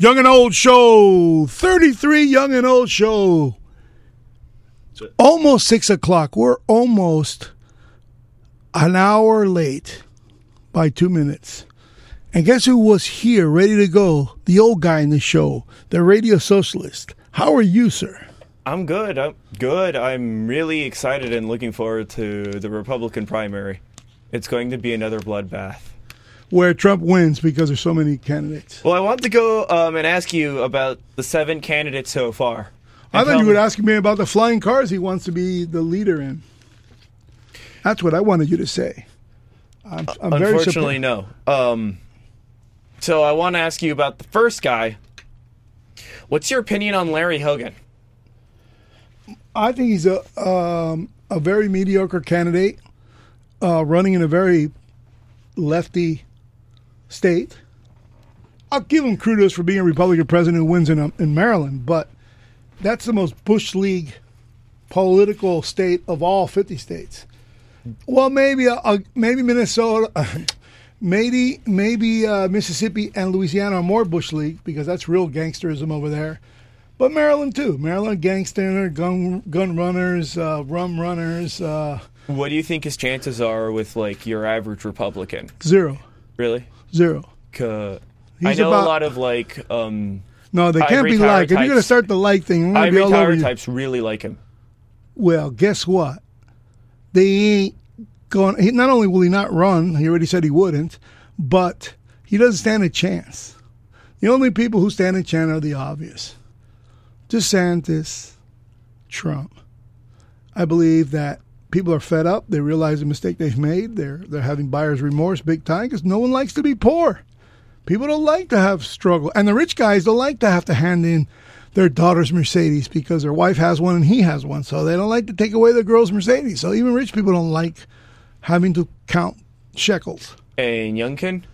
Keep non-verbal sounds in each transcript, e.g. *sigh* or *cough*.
Young and Old Show, 33 Young and Old Show. Almost 6 o'clock. We're almost an hour late by two minutes. And guess who was here, ready to go? The old guy in the show, the radio socialist. How are you, sir? I'm good. I'm good. I'm really excited and looking forward to the Republican primary. It's going to be another bloodbath. Where Trump wins because there's so many candidates. Well, I want to go um, and ask you about the seven candidates so far. I thought you would ask me about the flying cars he wants to be the leader in. That's what I wanted you to say. I'm, I'm very Unfortunately, no. Um, so I want to ask you about the first guy. What's your opinion on Larry Hogan? I think he's a um, a very mediocre candidate, uh, running in a very lefty state. I'll give him kudos for being a Republican president who wins in um, in Maryland, but that's the most Bush League political state of all 50 states. Well, maybe uh, maybe Minnesota, *laughs* maybe maybe uh, Mississippi and Louisiana are more Bush League because that's real gangsterism over there. But Maryland too. Maryland gangster, gun gun runners, uh, rum runners, uh, What do you think his chances are with like your average Republican? zero, Really? Zero. 'Cause I He's know about- a lot of like um, No, they can't be like. If you're going to start the like thing, I'm Ivory be all over Tower types really like him. Well, guess what? They ain't going. He, not only will he not run, he already said he wouldn't, but he doesn't stand a chance. The only people who stand a chance are the obvious: DeSantis, Trump. I believe that people are fed up. They realize the mistake they've made. They're they're having buyer's remorse big time because no one likes to be poor. People don't like to have struggle, and the rich guys don't like to have to hand in their daughter's Mercedes because their wife has one and he has one. So they don't like to take away the girl's Mercedes. So even rich people don't like having to count shekels. And Youngkin,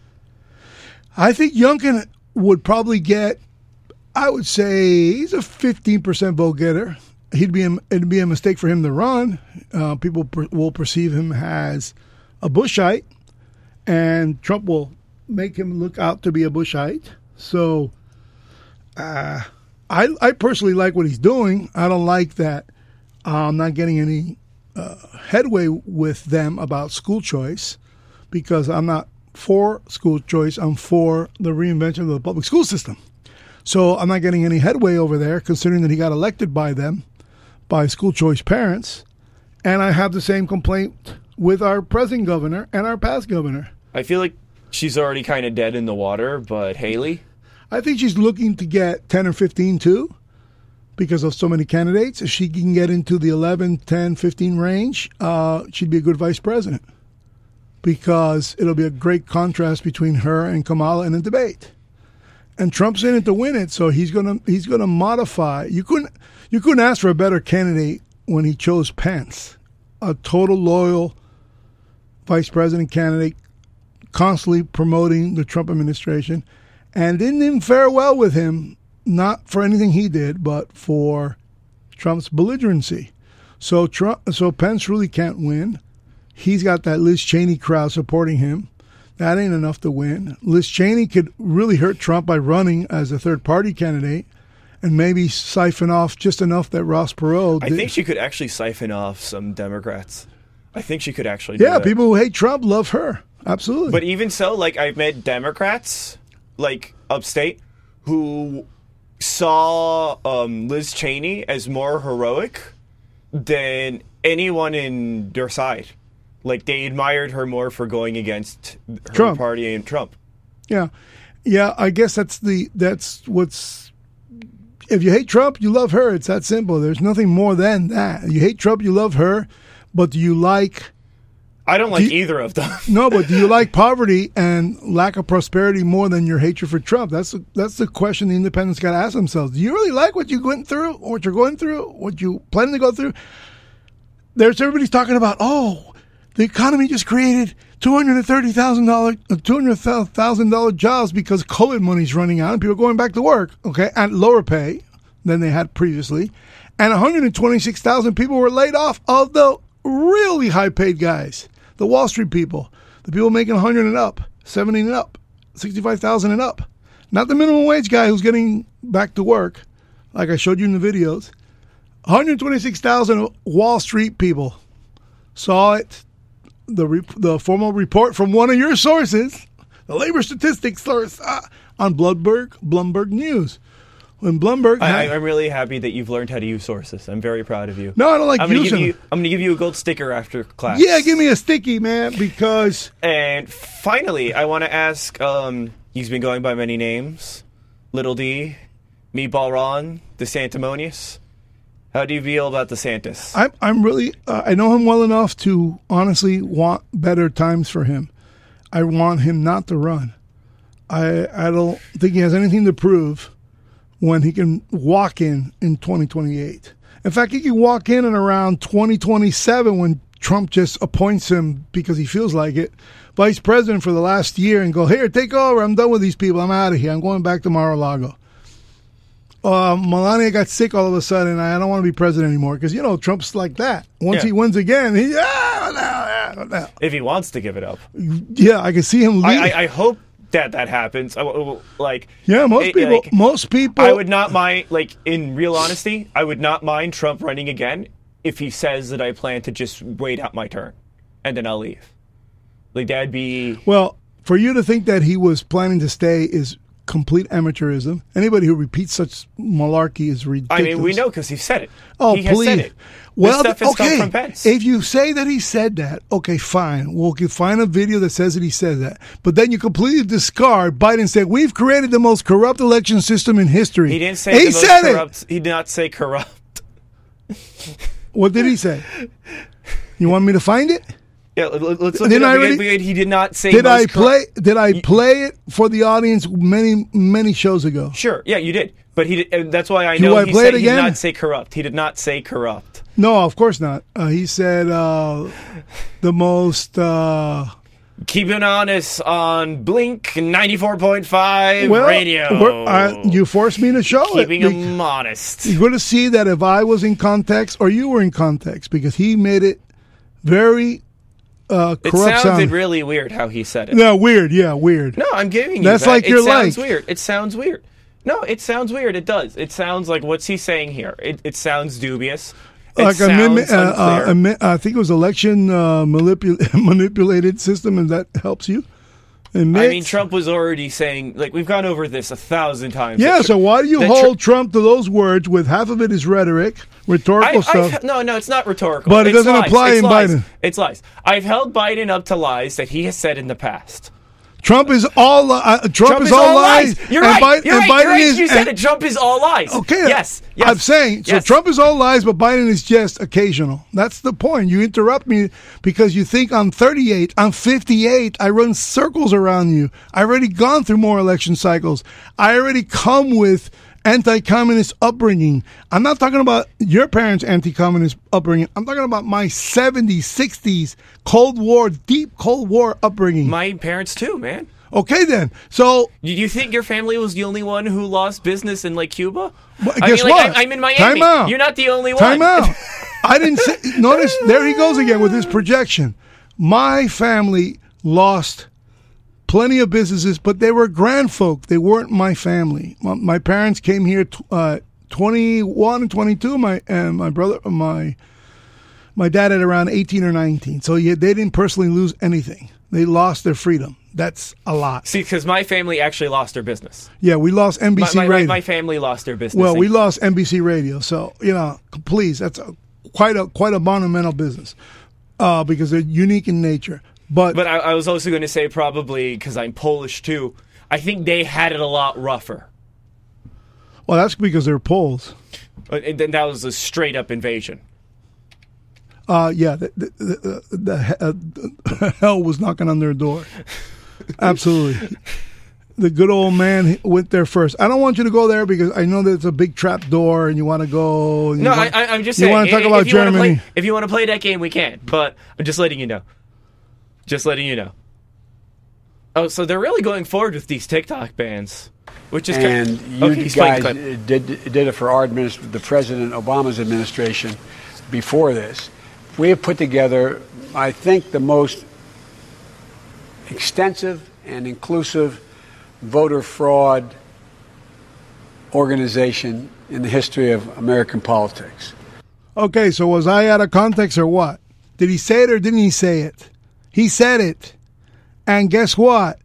I think Youngkin would probably get, I would say he's a 15% vote getter. He'd be, a, it'd be a mistake for him to run. Uh, people per, will perceive him as a Bushite, and Trump will make him look out to be a Bushite. So, uh, I, I personally like what he's doing. I don't like that I'm not getting any uh, headway with them about school choice because I'm not for school choice. I'm for the reinvention of the public school system. So I'm not getting any headway over there, considering that he got elected by them, by school choice parents. And I have the same complaint with our present governor and our past governor. I feel like she's already kind of dead in the water. But Haley, I think she's looking to get 10 or 15 too because of so many candidates. If she can get into the 11, 10, 15 range, uh, she'd be a good vice president because it'll be a great contrast between her and Kamala in a debate. And Trump's in it to win it, so he's gonna he's gonna modify. You couldn't you couldn't ask for a better candidate when he chose Pence, a total loyal vice president candidate, constantly promoting the Trump administration, and didn't even fare well with him, not for anything he did, but for Trump's belligerency. So Trump, so Pence really can't win. He's got that Liz Cheney crowd supporting him. That ain't enough to win. Liz Cheney could really hurt Trump by running as a third party candidate and maybe siphon off just enough that Ross Perot I think she could actually siphon off some Democrats. I think she could actually. Do yeah, that. people who hate Trump love her. Absolutely. But even so, like I've met Democrats, like upstate, who saw um, Liz Cheney as more heroic than anyone in their side. Like they admired her more for going against her Trump. party and Trump. Yeah, yeah. I guess that's the that's what's. If you hate Trump, you love her. It's that simple. There's nothing more than that. You hate Trump, you love her, but do you like I don't like you- either of them. *laughs* no? But do you like *laughs* poverty and lack of prosperity more than your hatred for Trump? That's the, that's the question the independents got to ask themselves. Do you really like what you went through, what you're going through, what you plan to go through? There's everybody's talking about. Oh, the economy just created two hundred and thirty thousand dollars, two hundred thousand dollar jobs because COVID money's running out and people are going back to work. Okay, at lower pay than they had previously, and one hundred and twenty six thousand people were laid off of the really high paid guys, the Wall Street people, the people making hundred and up, seventy and up, sixty five thousand and up. not the minimum wage guy who's getting back to work, like I showed you in the videos. 126,000 Wall Street people saw it. The re- the formal report from one of your sources, the labor statistics source, uh, on Bloomberg Bloomberg News. When Bloomberg, I, I'm really happy that you've learned how to use sources. I'm very proud of you. no, I don't like I'm gonna using. give you. I'm gonna give you a gold sticker after class. yeah, give me a sticky man because And finally, I want to ask. Um, he's been going by many names: Little D, Meatball Ron, DeSantimonious. How do you feel about DeSantis? I'm I'm really uh, I know him well enough to honestly want better times for him. I want him not to run. I I don't think he has anything to prove when he can walk in in 2028. In fact, he can walk in and around 2027 when Trump just appoints him because he feels like it, vice president for the last year, and go here, take over. I'm done with these people. I'm out of here. I'm going back to Mar-a-Lago uh, Melania got sick all of a sudden. I don't want to be president anymore because you know Trump's like that. Once Yeah. he wins again, he ah, no, no, no. if he wants to give it up, yeah, I can see him. I. I, I hope that that happens. I, I- like yeah, most it- people, like, most people. I would not mind. Like in real honesty, I would not mind Trump running again if he says that I plan to just wait out my turn and then I'll leave. Like that'd be. Well, for you to think that he was planning to stay is complete amateurism. Anybody who repeats such malarkey is ridiculous. I mean, we know because he said it. Oh, he has said it. Well, this stuff okay. from Pence. If you say that he said that, okay, fine. We'll find a video that says that he said that. But then you completely discard Biden saying we've created the most corrupt election system in history. he didn't say he said corrupt. He did not say corrupt. What did he say? You want me to find it? Yeah, let- let's look it I again, already- He did not say. Did I play? Did I play it for the audience many many shows ago? Sure. Yeah, you did. But he. Did, and that's why I know. Do I he play said it he did not say corrupt. He did not say corrupt. No, of course not. Uh, he said uh, the most. Uh, Keeping honest on Blink ninety four point five well, radio. uh, you forced me to show it? keeping it. him honest. You're going to see that if I was in context or you were in context, because he made it very uh, It sounded sound. really weird how he said it. no, weird. Yeah, weird. No, I'm giving you That's that. like it your sounds like. weird. It sounds weird. No, it sounds weird. It does. It sounds like what's he saying here? It, it sounds dubious. It like a sounds mimi- uh, uh, I think it was election uh, manipul- *laughs* manipulated system, and that helps you. I mean, Trump was already saying like we've gone over this a thousand times. Yeah, so why do you that Tr- hold Trump to those words with half of it is rhetoric, rhetorical I, stuff? I've, no, no, it's not rhetorical. But it It's doesn't lies. apply It's in lies. Biden. It's lies. I've held Biden up to lies that he has said in the past. Trump is all uh, Trump, is, all lies. You're and right. Biden, You're and right. Biden You're right. is you said it. Trump is all lies. Okay. Yes. yes. I'm saying so. Yes. Trump is all lies, but Biden is just occasional. That's the point. You interrupt me because you think I'm 38, I'm 58. I run circles around you. I already gone through more election cycles. I already come with anti-communist upbringing. I'm not talking about your parents' anti-communist upbringing. I'm talking about my 70s, 60s Cold War, deep Cold War upbringing. My parents too, man. okay, then. So Do you think your family was the only one who lost business in like Cuba? Well, I guess mean, like, what? I'm, I'm in Miami. Time out. You're not the only one. Time out. *laughs* I didn't say. Notice there he goes again with his projection. My family lost plenty of businesses, but they were grand folk. They weren't my family. My, my parents came here t- uh, 21 and 22. My and my brother, my my dad at around 18 or 19. So yeah, they didn't personally lose anything. They lost their freedom. That's a lot. See, because my family actually lost their business. Yeah, we lost NBC my, my, radio. my family lost their business. Well, we lost NBC Radio, so you know, please, that's a, quite a quite a monumental business uh, because they're unique in nature. But, But I, I was also going to say probably because I'm Polish too. I think they had it a lot rougher. well, that's because they're Poles. And then that was a straight up invasion. Uh, yeah, the, the, the, the, uh, *laughs* hell was knocking on their door. *laughs* Absolutely. The good old man went there first. I don't want you to go there because I know that it's a big trap door and you want to go. No, want- I, I'm just you saying. want to talk if- about you Germany. Play, if you want to play that game, we can. But I'm just letting you know. Just letting you know. Oh, so they're really going forward with these TikTok bans, which is And kind you okay, guys did, did it for our administration, the President Obama's administration before this. We have put together, I think, the most extensive and inclusive voter fraud organization in the history of American politics. Okay, so was I out of context or what? Did he say it or didn't he say it? He said it. And guess what?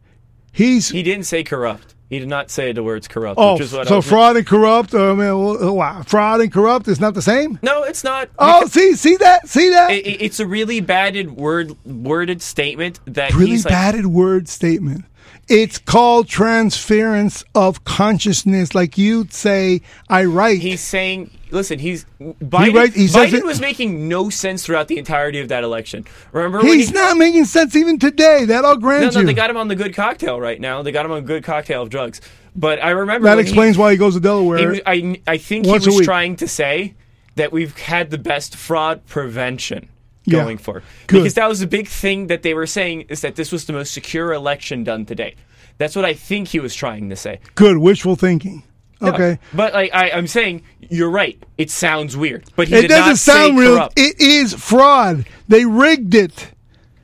He's He didn't say corrupt. He did not say the words corrupt. oh, which is what I so fraud and corrupt. Uh, I mean, well, uh, wow, fraud and corrupt is not the same. No, it's not. Oh, see, see that, see that. it- it- it's a really batted word worded statement that really he's like, batted word statement. It's called transference of consciousness. Like you'd say, I write. He's saying, listen, he's Biden. write- he Biden it- was making no sense throughout the entirety of that election. Remember He's he, not making sense even today. That I'll No, grant no, you. they got him on the good cocktail right now. They got him on a good cocktail of drugs. But I remember that when he- explains why he goes to Delaware. I, I think he was trying to say that we've had the best fraud prevention Yeah. going for. Good. Because that was the big thing that they were saying is that this was the most secure election done to date. That's what I think he was trying to say. Good wishful thinking. No, Okay. but like I, I'm saying, you're right. It sounds weird, but he It doesn't sound real. It is fraud. They rigged it.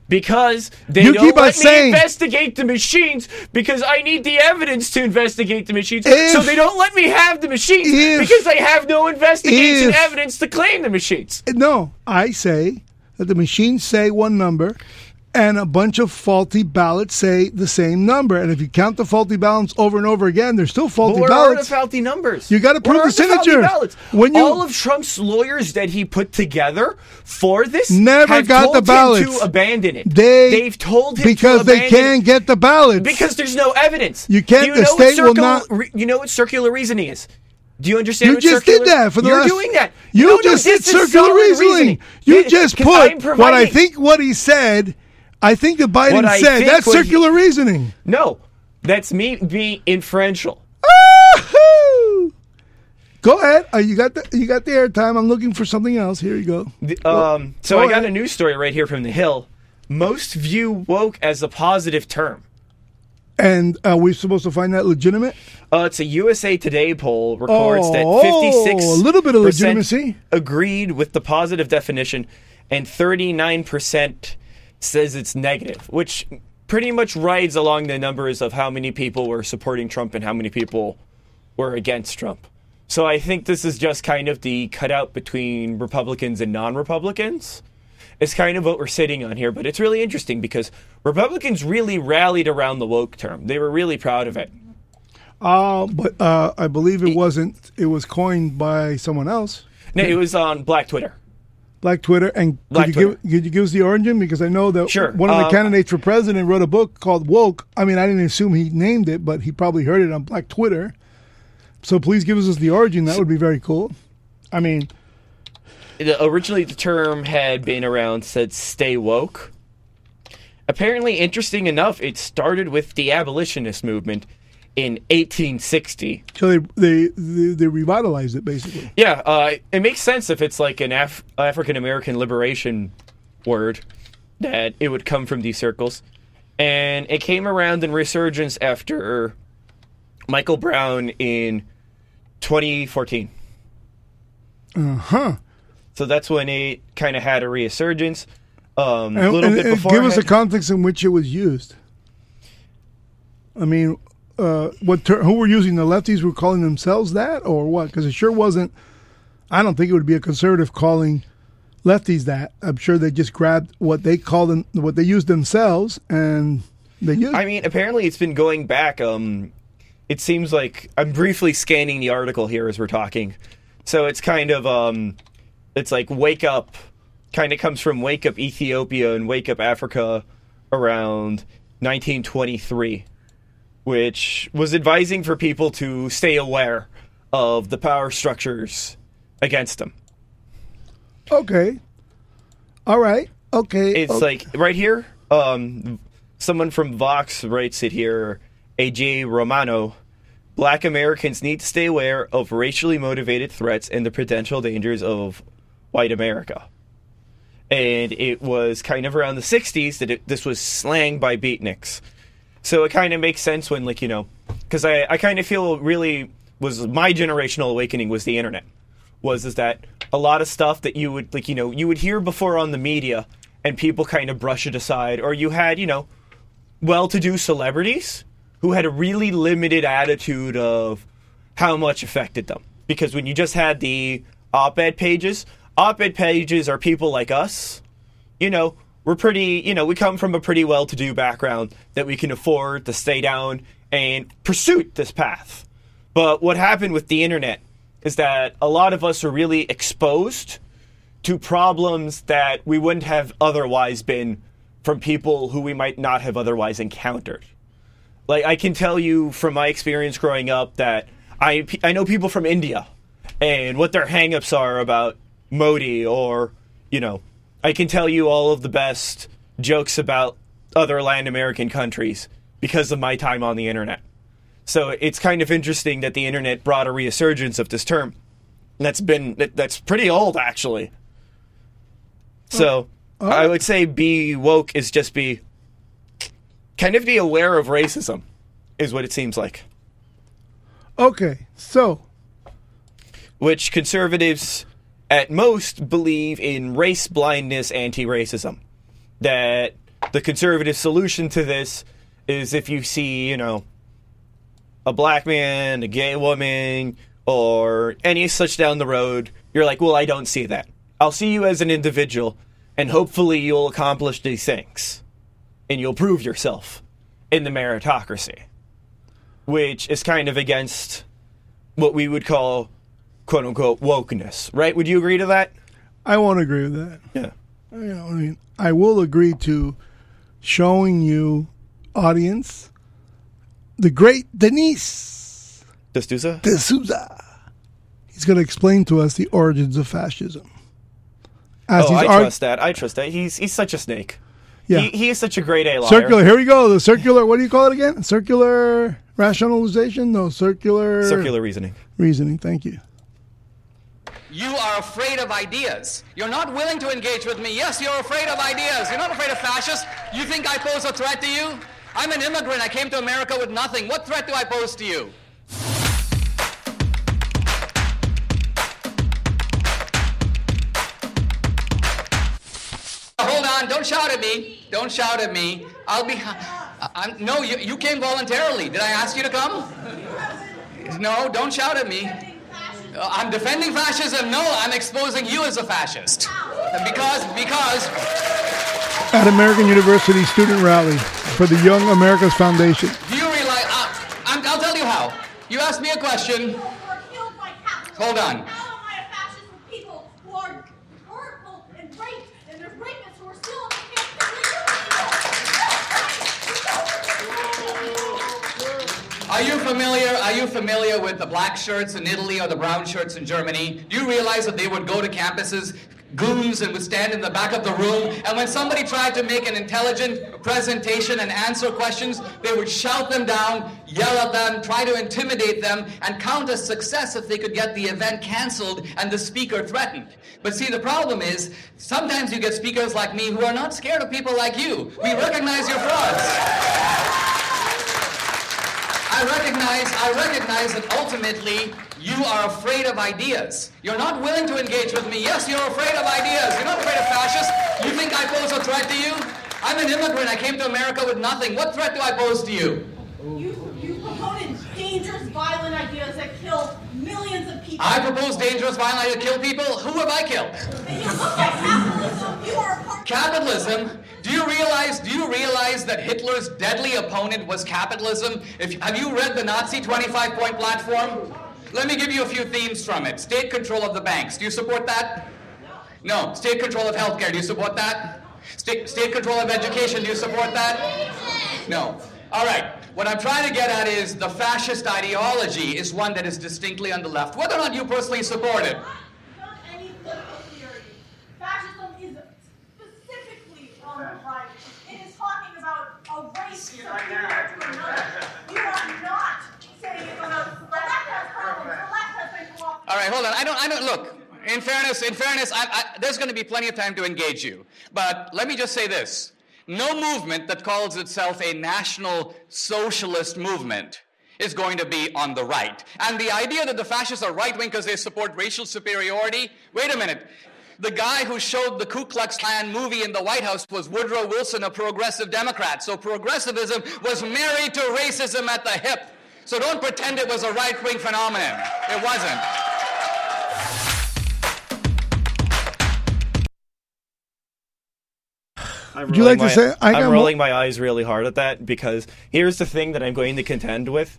because they You don't let me saying- investigate the machines because I need the evidence to investigate the machines. If- so they don't let me have the machines if- because they have no investigation if- evidence to claim the machines. No, I say that the machines say one number and a bunch of faulty ballots say the same number. And if you count the faulty ballots over and over again, they're still faulty But where are the faulty numbers? You gotta Where prove the signature. ballots? When you- all of Trump's lawyers that he put together for this Never got told the him ballots. to abandon it. They They've told him because to they can't get the ballots. because there's no evidence. You can't- you the know what state will not- re- you know what circular reasoning is? Do you understand? you just circular, did that for the You're last. doing that. You No, no, just did circular solid reasoning. You This- just put what I think what he said. I think that Biden What said that's what he- circular reasoning. No, that's me being inferential. *laughs* Go ahead. Uh, you got the you got the airtime. I'm looking for something else. Here you go. The- Um, so go I got ahead. a news story right here from the Hill. Most view woke as a positive term. And are we supposed to find that legitimate? Uh, it's a USA Today poll records that Oh, 56 a little bit of legitimacy. agreed with the positive definition, and 39 percent says it's negative, which pretty much rides along the numbers of how many people were supporting Trump and how many people were against Trump. So I think this is just kind of the cutout between Republicans and non-Republicans. It's kind of what we're sitting on here, but it's really interesting because Republicans really rallied around the woke term. They were really proud of it. Uh, but uh, I believe it wasn't. It was coined by someone else, No, it was on Black Twitter. Black Twitter. And Black could you give could you give us the origin? Because I know that Sure. one of the Um, candidates for president wrote a book called Woke. I mean, I didn't assume he named it, but he probably heard it on Black Twitter. So please give us the origin. That would be very cool. I mean, the, originally the term had been around said stay woke apparently interesting enough it started with the abolitionist movement in 1860 so they they they, they revitalized it basically. yeah uh, it makes sense if it's like an Af- african american liberation word that it would come from these circles and it came around in resurgence after michael brown in 2014 Uh huh. so that's when it kind of had a resurgence um, a little and- bit before give us the context in which it was used. I mean, uh, what ter- who were using the lefties were calling themselves that, or what? Because it sure wasn't. I don't think it would be a conservative calling lefties that. I'm sure they just grabbed what they called them, what they used themselves, and they used. I mean, apparently it's been going back. Um, it seems like I'm briefly scanning the article here as we're talking. So it's kind of um, it's like wake up, kind of comes from wake up Ethiopia and wake up Africa around 1923, which was advising for people to stay aware of the power structures against them. okay. All right. Okay. It's okay. like right here. Um, someone from Vox writes it here. AJ Romano. Black Americans need to stay aware of racially motivated threats and the potential dangers of white America. And it was kind of around the 60s that it, this was slang by beatniks. So it kind of makes sense when, like, you know, because I, I kind of feel really was my generational awakening was the internet. Was is that a lot of stuff that you would, like, you know, you would hear before on the media and people kind of brush it aside, or you had, you know, well to do celebrities who had a really limited attitude of how much affected them. Because when you just had the op ed pages, op ed pages are people like us. You know, we're pretty, you know, we come from a pretty well to do background that we can afford to stay down and pursue this path. But what happened with the internet is that a lot of us are really exposed to problems that we wouldn't have otherwise been from people who we might not have otherwise encountered. Like I can tell you from my experience growing up that I I know people from India and what their hangups are about Modi or you know I can tell you all of the best jokes about other Latin American countries because of my time on the internet. So it's kind of interesting that the internet brought a resurgence of this term. That's been that's pretty old actually. So oh. oh. I would say be woke is just be kind of be aware of racism is what it seems like. Okay, so Which conservatives at most believe in race blindness anti-racism. That the conservative solution to this is if you see, you know, a black man, a gay woman, or any such down the road, you're like, well, I don't see that. I'll see you as an individual, and hopefully you'll accomplish these things. And you'll prove yourself in the meritocracy. Which is kind of against what we would call quote unquote wokeness, right? Would you agree to that? I won't agree with that. Yeah. You know, I mean, I will agree to showing you, audience, the great Dinesh D'Souza? de Souza. He's going to explain to us the origins of fascism. As Oh, I arg- trust that. I trust that. He's he's such a snake. Yeah. He, he is such a great A liar. Circular. Here we go. The circular. What do you call it again? Circular rationalization? No, circular Circular reasoning. reasoning. Thank you. You are afraid of ideas. You're not willing to engage with me. Yes, you're afraid of ideas. You're not afraid of fascists. You think I pose a threat to you? I'm an immigrant. I came to America with nothing. What threat do I pose to you? Hold on. Don't shout at me. Don't shout at me. I'll be. I'm, no, you, you came voluntarily. Did I ask you to come? No, don't shout at me. Uh, I'm defending fascism. No, I'm exposing you as a fascist. Because, because, At American University Student Rally for the Young America's Foundation. do you realize? Uh, I'm, I'll tell you how. You asked me a question. Hold on. How am I a fascist with people who are hurtful and raped, and there's rapists who are still in the camp? Are you familiar? Are you familiar with the black shirts in Italy or the brown shirts in Germany? Do you realize that they would go to campuses, goons, and would stand in the back of the room, and when somebody tried to make an intelligent presentation and answer questions, they would shout them down, yell at them, try to intimidate them, and count as success if they could get the event canceled and the speaker threatened. But see, the problem is sometimes you get speakers like me who are not scared of people like you. We recognize your frauds. I recognize, I recognize that ultimately you are afraid of ideas. You're not willing to engage with me. Yes, you're afraid of ideas. You're not afraid of fascists. You think I pose a threat to you? I'm an immigrant. I came to America with nothing. What threat do I pose to you? You, you promoted dangerous, violent ideas that kill. I propose dangerous, violent ideas to kill people. Who have I killed? Capitalism. Do you realize? Do you realize that Hitler's deadly opponent was capitalism? If have you read the Nazi 25-point platform? Let me give you a few themes from it. State control of the banks. Do you support that? No. State control of healthcare. Do you support that? State, state control of education. Do you support that? No. All right. What I'm trying to get at is the fascist ideology is one that is distinctly on the left. Whether or not you personally support it. not any political theory. Fascism is specifically on the right. It is talking about a race superior to another. You are not saying has. All right, hold on. I don't. I don't. Look. In fairness, in fairness, I, I, there's going to be plenty of time to engage you. But let me just say this: no movement that calls itself a national socialist movement is going to be on the right. And the idea that the fascists are right wing because they support racial superiority. Wait a minute. The guy who showed the Ku Klux Klan movie in the White House was Woodrow Wilson, a progressive Democrat. So progressivism was married to racism at the hip. So don't pretend it was a right wing phenomenon. It wasn't. I'm Would you like rolling to say- I I'm rolling my eyes really hard at that because here's the thing that I'm going to contend with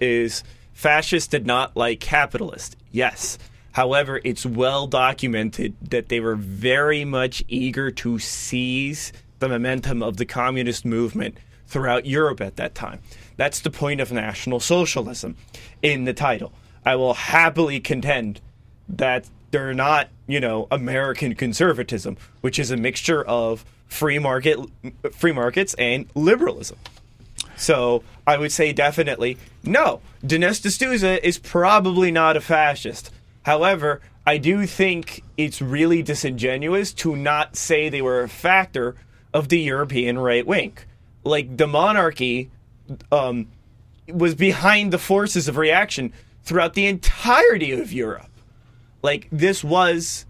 is fascists did not like capitalists. Yes. However, it's well documented that they were very much eager to seize the momentum of the communist movement throughout Europe at that time. That's the point of National Socialism in the title. I will happily contend that they're not, you know, American conservatism, which is a mixture of free market free markets and liberalism. So I would say definitely no. Dinesh D'Souza is probably not a fascist. However, I do think it's really disingenuous to not say they were a factor of the European right wing. Like the monarchy um, was behind the forces of reaction throughout the entirety of Europe. Like this was,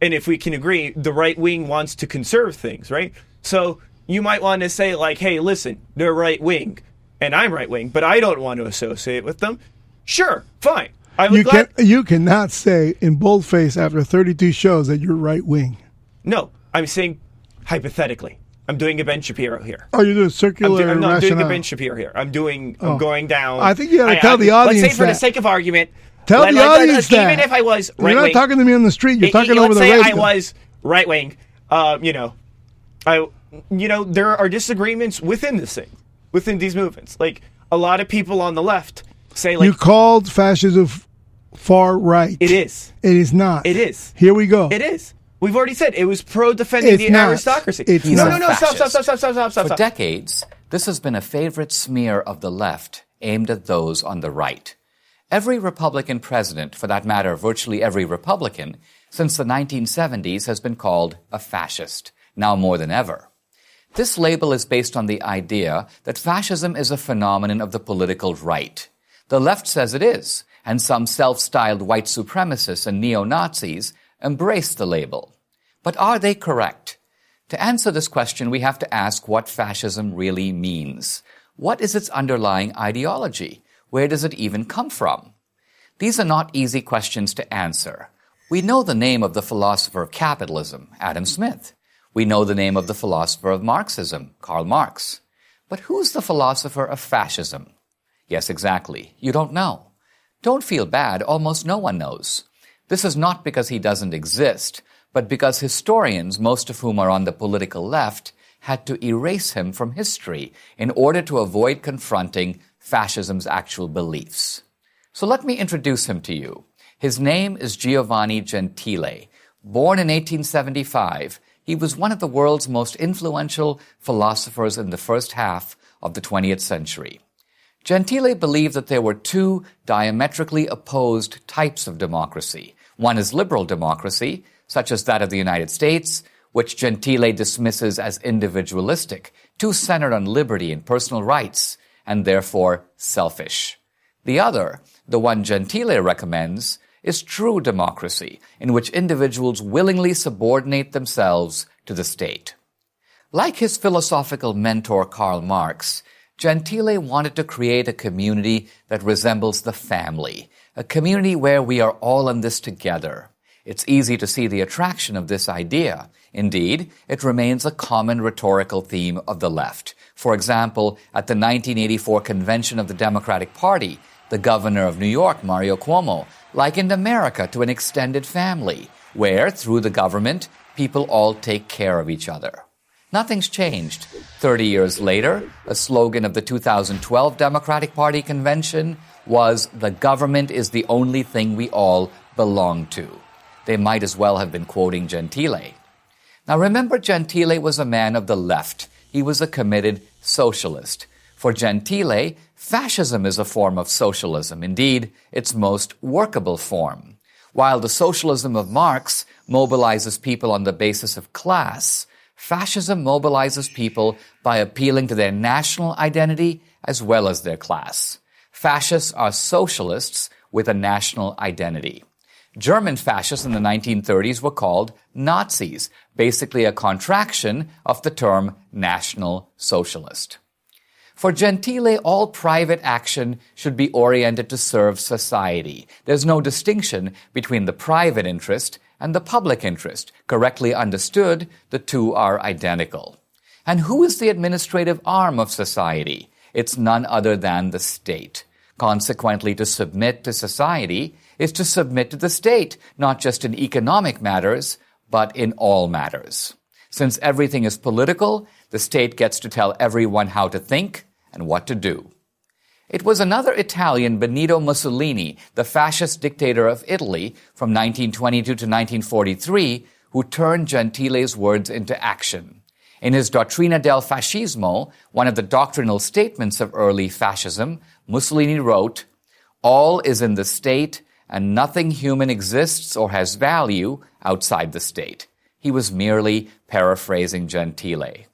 and if we can agree, the right wing wants to conserve things, right? So you might want to say like, "Hey, listen, they're right wing, and I'm right wing, but I don't want to associate with them." Sure, fine. I You glad- can you cannot say in boldface after 32 shows that you're right wing. no. I'm saying hypothetically. I'm doing a Ben Shapiro here. Oh, you're doing I'm, circular do- I'm not doing a. Ben Shapiro here. I'm doing. I'm Oh. going down. I think you gotta I- tell I- the Let's say for the sake of argument. Tell let- the let- let- audience that. Even if I was right You're not talking to me on the street. You're I- talking I- over let's the say radio. I was right wing. Uh, you know, I, you know, there are disagreements within this thing, within these movements. Like a lot of people on the left say, like you called fascism f- far right. it is, It is not. it is, Here we go. it is. We've already said it was pro defending It's the not. aristocracy. It's no, not. no, no, stop, stop, stop, stop, stop, stop, stop. For decades, this has been a favorite smear of the left aimed at those on the right. Every Republican president, for that matter, virtually every Republican, since the 1970s has been called a fascist, now more than ever. This label is based on the idea that fascism is a phenomenon of the political right. The left says it is, and some self-styled white supremacists and neo-Nazis embrace the label. But are they correct? To answer this question, we have to ask what fascism really means. What is its underlying ideology? Where does it even come from? These are not easy questions to answer. We know the name of the philosopher of capitalism, Adam Smith. We know the name of the philosopher of Marxism, Karl Marx. But who's the philosopher of fascism? Yes, exactly. You don't know. Don't feel bad. Almost no one knows. This is not because he doesn't exist, but because historians, most of whom are on the political left, had to erase him from history in order to avoid confronting fascism's actual beliefs. So let me introduce him to you. His name is Giovanni Gentile. Born in 1875, he was one of the world's most influential philosophers in the first half of the 20th century. Gentile believed that there were two diametrically opposed types of democracy. One is liberal democracy, such as that of the United States, which Gentile dismisses as individualistic, too centered on liberty and personal rights, and therefore selfish. The other, the one Gentile recommends, is true democracy, in which individuals willingly subordinate themselves to the state. Like his philosophical mentor Karl Marx, Gentile wanted to create a community that resembles the family, a community where we are all in this together. It's easy to see the attraction of this idea. Indeed, it remains a common rhetorical theme of the left. For example, at the 1984 convention of the Democratic Party, the governor of New York, Mario Cuomo, likened America to an extended family, where, through the government, people all take care of each other. Nothing's changed. 30 years later, a slogan of the 2012 Democratic Party convention was, the government is the only thing we all belong to. They might as well have been quoting Gentile. Now remember, Gentile was a man of the left. He was a committed socialist. For Gentile, fascism is a form of socialism, indeed, its most workable form. While the socialism of Marx mobilizes people on the basis of class, fascism mobilizes people by appealing to their national identity as well as their class. Fascists are socialists with a national identity. German fascists in the 1930s were called Nazis, basically a contraction of the term National Socialist. For Gentile, all private action should be oriented to serve society. There's no distinction between the private interest and the public interest. Correctly understood, the two are identical. And who is the administrative arm of society? It's none other than the state. Consequently, to submit to society is to submit to the state, not just in economic matters, but in all matters. Since everything is political, the state gets to tell everyone how to think and what to do. It was another Italian, Benito Mussolini, the fascist dictator of Italy from 1922 to 1943, who turned Gentile's words into action. In his Dottrina del Fascismo, one of the doctrinal statements of early fascism, Mussolini wrote, All is in the state, and nothing human exists or has value outside the state. He was merely paraphrasing Gentile.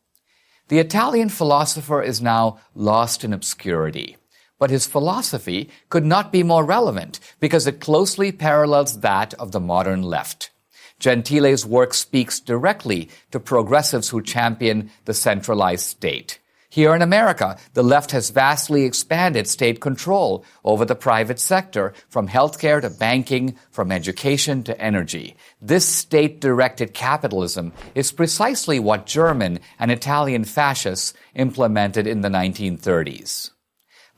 The Italian philosopher is now lost in obscurity, but his philosophy could not be more relevant because it closely parallels that of the modern left. Gentile's work speaks directly to progressives who champion the centralized state. Here in America, the left has vastly expanded state control over the private sector, from healthcare to banking, from education to energy. This state directed capitalism is precisely what German and Italian fascists implemented in the 1930s.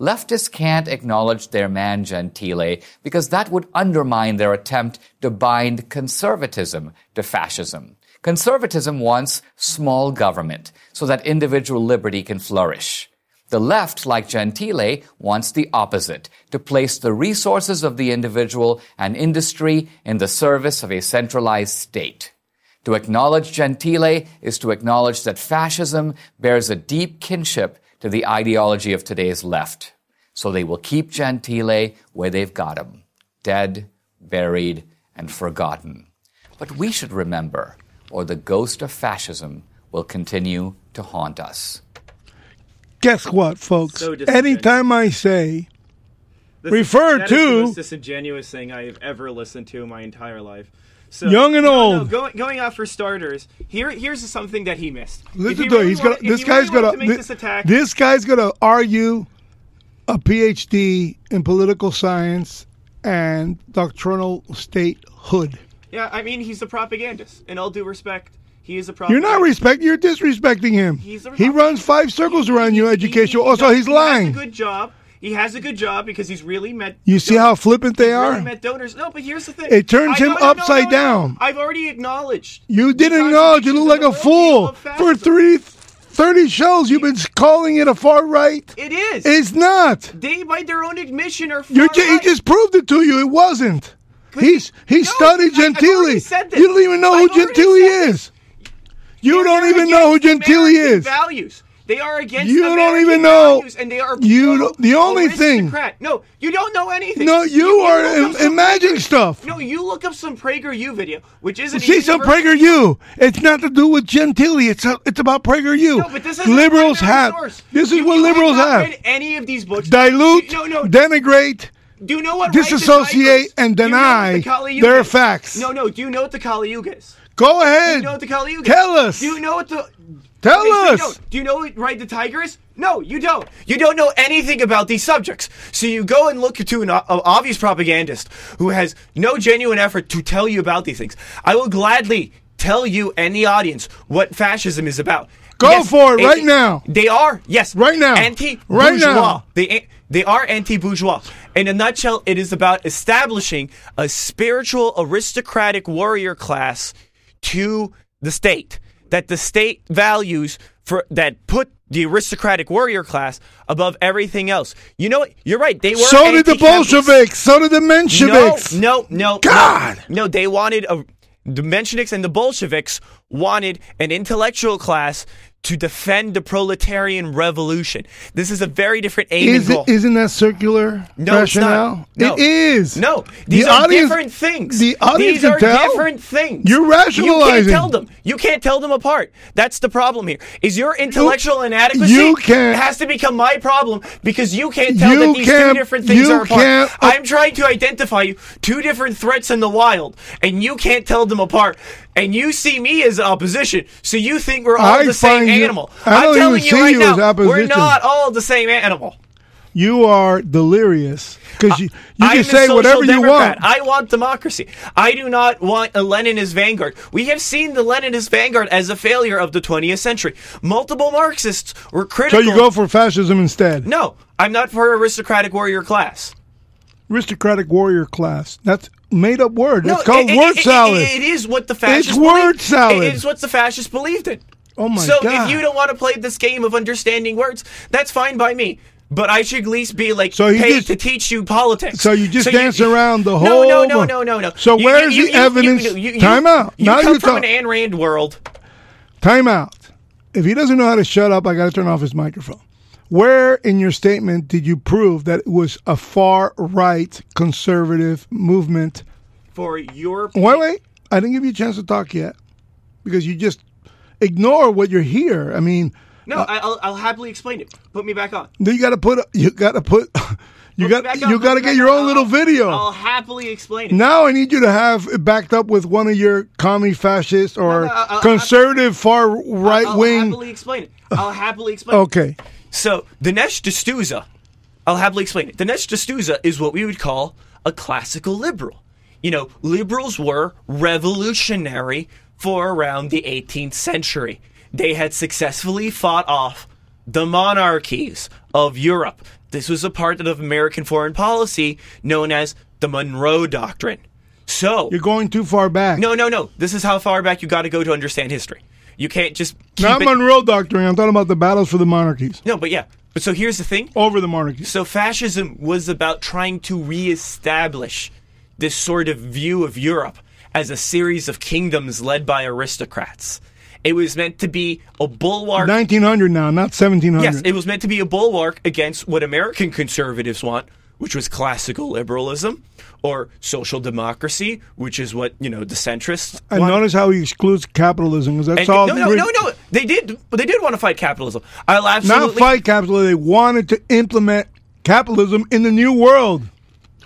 Leftists can't acknowledge their man Gentile because that would undermine their attempt to bind conservatism to fascism. Conservatism wants small government so that individual liberty can flourish. The left, like Gentile, wants the opposite, to place the resources of the individual and industry in the service of a centralized state. To acknowledge Gentile is to acknowledge that fascism bears a deep kinship to the ideology of today's left. So they will keep Gentile where they've got him, dead, buried, and forgotten. But we should remember or the ghost of fascism will continue to haunt us. Guess what, folks? So disingenuous. Anytime I say This Refer that is the most disingenuous thing I have ever listened to in my entire life. So, Young and no, no, old. going, going out for starters. Here, here's something that he missed. Listen to it, really he's gonna want- if this guy's really gonna to make thi- this attack. this guy's gonna argue a PhD in political science and doctrinal statehood. yeah, I mean, he's a propagandist. In all due respect, he is a propagandist. You're not respecting. You're disrespecting him. He's a he runs five circles around you, He- educational. he- Also, he he's He lying. a good job. He has a good job because he's really met. You see how flippant they are? Really met donors. No, but here's the thing. It turns I- him no, upside no, no. down. I've already acknowledged. You didn't acknowledge. You look like a fool and the worldview of for three, 30 shows. You've been calling it a far right. It is. It's not. they, by their own admission, are. You're far ju- he just proved it to you. It wasn't. He's he No, studied Gentili. this. You don't even know I've who Gentili is. You They're don't even know who Gentili is. Values. They are against. You don't even know- and they are. You don't- the only thing-. No, you don't know anything. No, you are look im- imagining stuff. No, you look up some PragerU video, which isn't. See some PragerU. It's not to do with Gentili. It's a, it's about PragerU. No, but this is liberals have. This is what liberals have. Read any of these books? Dilute, No, no. denigrate. do you know what? disassociate and Do you deny the their facts. No, no. Do you know what the Kali Yuga is? Go Do ahead. you know what the Kali Yuga? Tell is? us. Do you know what the? Tell Okay, you us. don't. Do you know what Ride the Tiger is? No, you don't. You don't know anything about these subjects. So you go and look to an obvious propagandist who has no genuine effort to tell you about these things. I will gladly tell you and the audience what fascism is about. Go for it right now. They are, yes. Right now. Anti-bourgeois. Right now. They, they are anti-bourgeois. In a nutshell, it is about establishing a spiritual aristocratic warrior class to the state that the state values for that put the aristocratic warrior class above everything else. You know what? You're right. They were So did the. Bolsheviks. So did the Mensheviks. No, no, no. God! No, no they wanted a. The Mensheviks and the Bolsheviks wanted an intellectual class to defend the proletarian revolution. This is a very different aim Is and goal. it, isn't that circular No, it's not. No. It is. No, these The are audience- different things. The audience these are tell. different things. You're rationalizing. You can't tell them. You can't tell them apart. That's the problem here. Is your intellectual inadequacy you can't- has to become my problem because you can't tell You that these two different things you are apart. I'm trying to identify you two different threats in the wild, and you can't tell them apart. And you see me as opposition, so you think we're all I the same you- animal. I am telling you right you now, we're not all the same animal. You are delirious because you, you can say whatever you want. I want democracy. I do not want a Leninist vanguard. We have seen the Leninist vanguard as a failure of the 20th century. Multiple Marxists were critical. so you go for fascism instead. no, I'm not for aristocratic warrior class. Aristocratic warrior class. That's made up word. No, It's called it- it- word it- salad. it is what the fascists. It's word believed. salad. It is what the fascists believed in. Oh my so God. So if you don't want to play this game of understanding words, that's fine by me. But I should at least be like So you paid just- to teach you politics. So you just so dance around the whole- no, no, no, no, no. No. So You- where's you- the you- you- evidence? You, you, you, Time out. You Now come you from talk- an Ayn Rand world. Time out. If he doesn't know how to shut up, I got to turn off his microphone. Where in your statement did you prove that it was a far right conservative movement? For your Wait, wait. I didn't give you a chance to talk yet because you just ignore what you're here. I mean, no, uh, I, I'll, I'll happily explain it. Put me back on. No, you got to put you *laughs* got to put you got you got to get your own little video. I'll happily explain it. Now I need you to have it backed up with one of your commie fascist or No, no, conservative far right wing. I'll happily explain it. I'll happily explain it. So Dinesh D'Souza, I'll happily explain it. Dinesh D'Souza is what we would call a classical liberal. You know, liberals were revolutionary for around the 18th century. They had successfully fought off the monarchies of Europe. This was a part of American foreign policy known as the Monroe Doctrine. So, You're going too far back. no, no, no. This is how far back you got to go to understand history. You can't just Not it- Monroe Doctrine. I'm talking about the battles for the monarchies. No, but yeah. But so here's the thing. Over the monarchies. So fascism was about trying to reestablish this sort of view of Europe as a series of kingdoms led by aristocrats. It was meant to be a bulwark. 1900 now, not 1700. Yes, it was meant to be a bulwark against what American conservatives want, which was classical liberalism or social democracy, which is what, you know, the centrists and want. notice how he excludes capitalism because that's And- all. no, no, no, no. They did. They did want to fight capitalism. I'll Not fight capitalism. They wanted to implement capitalism in the new world.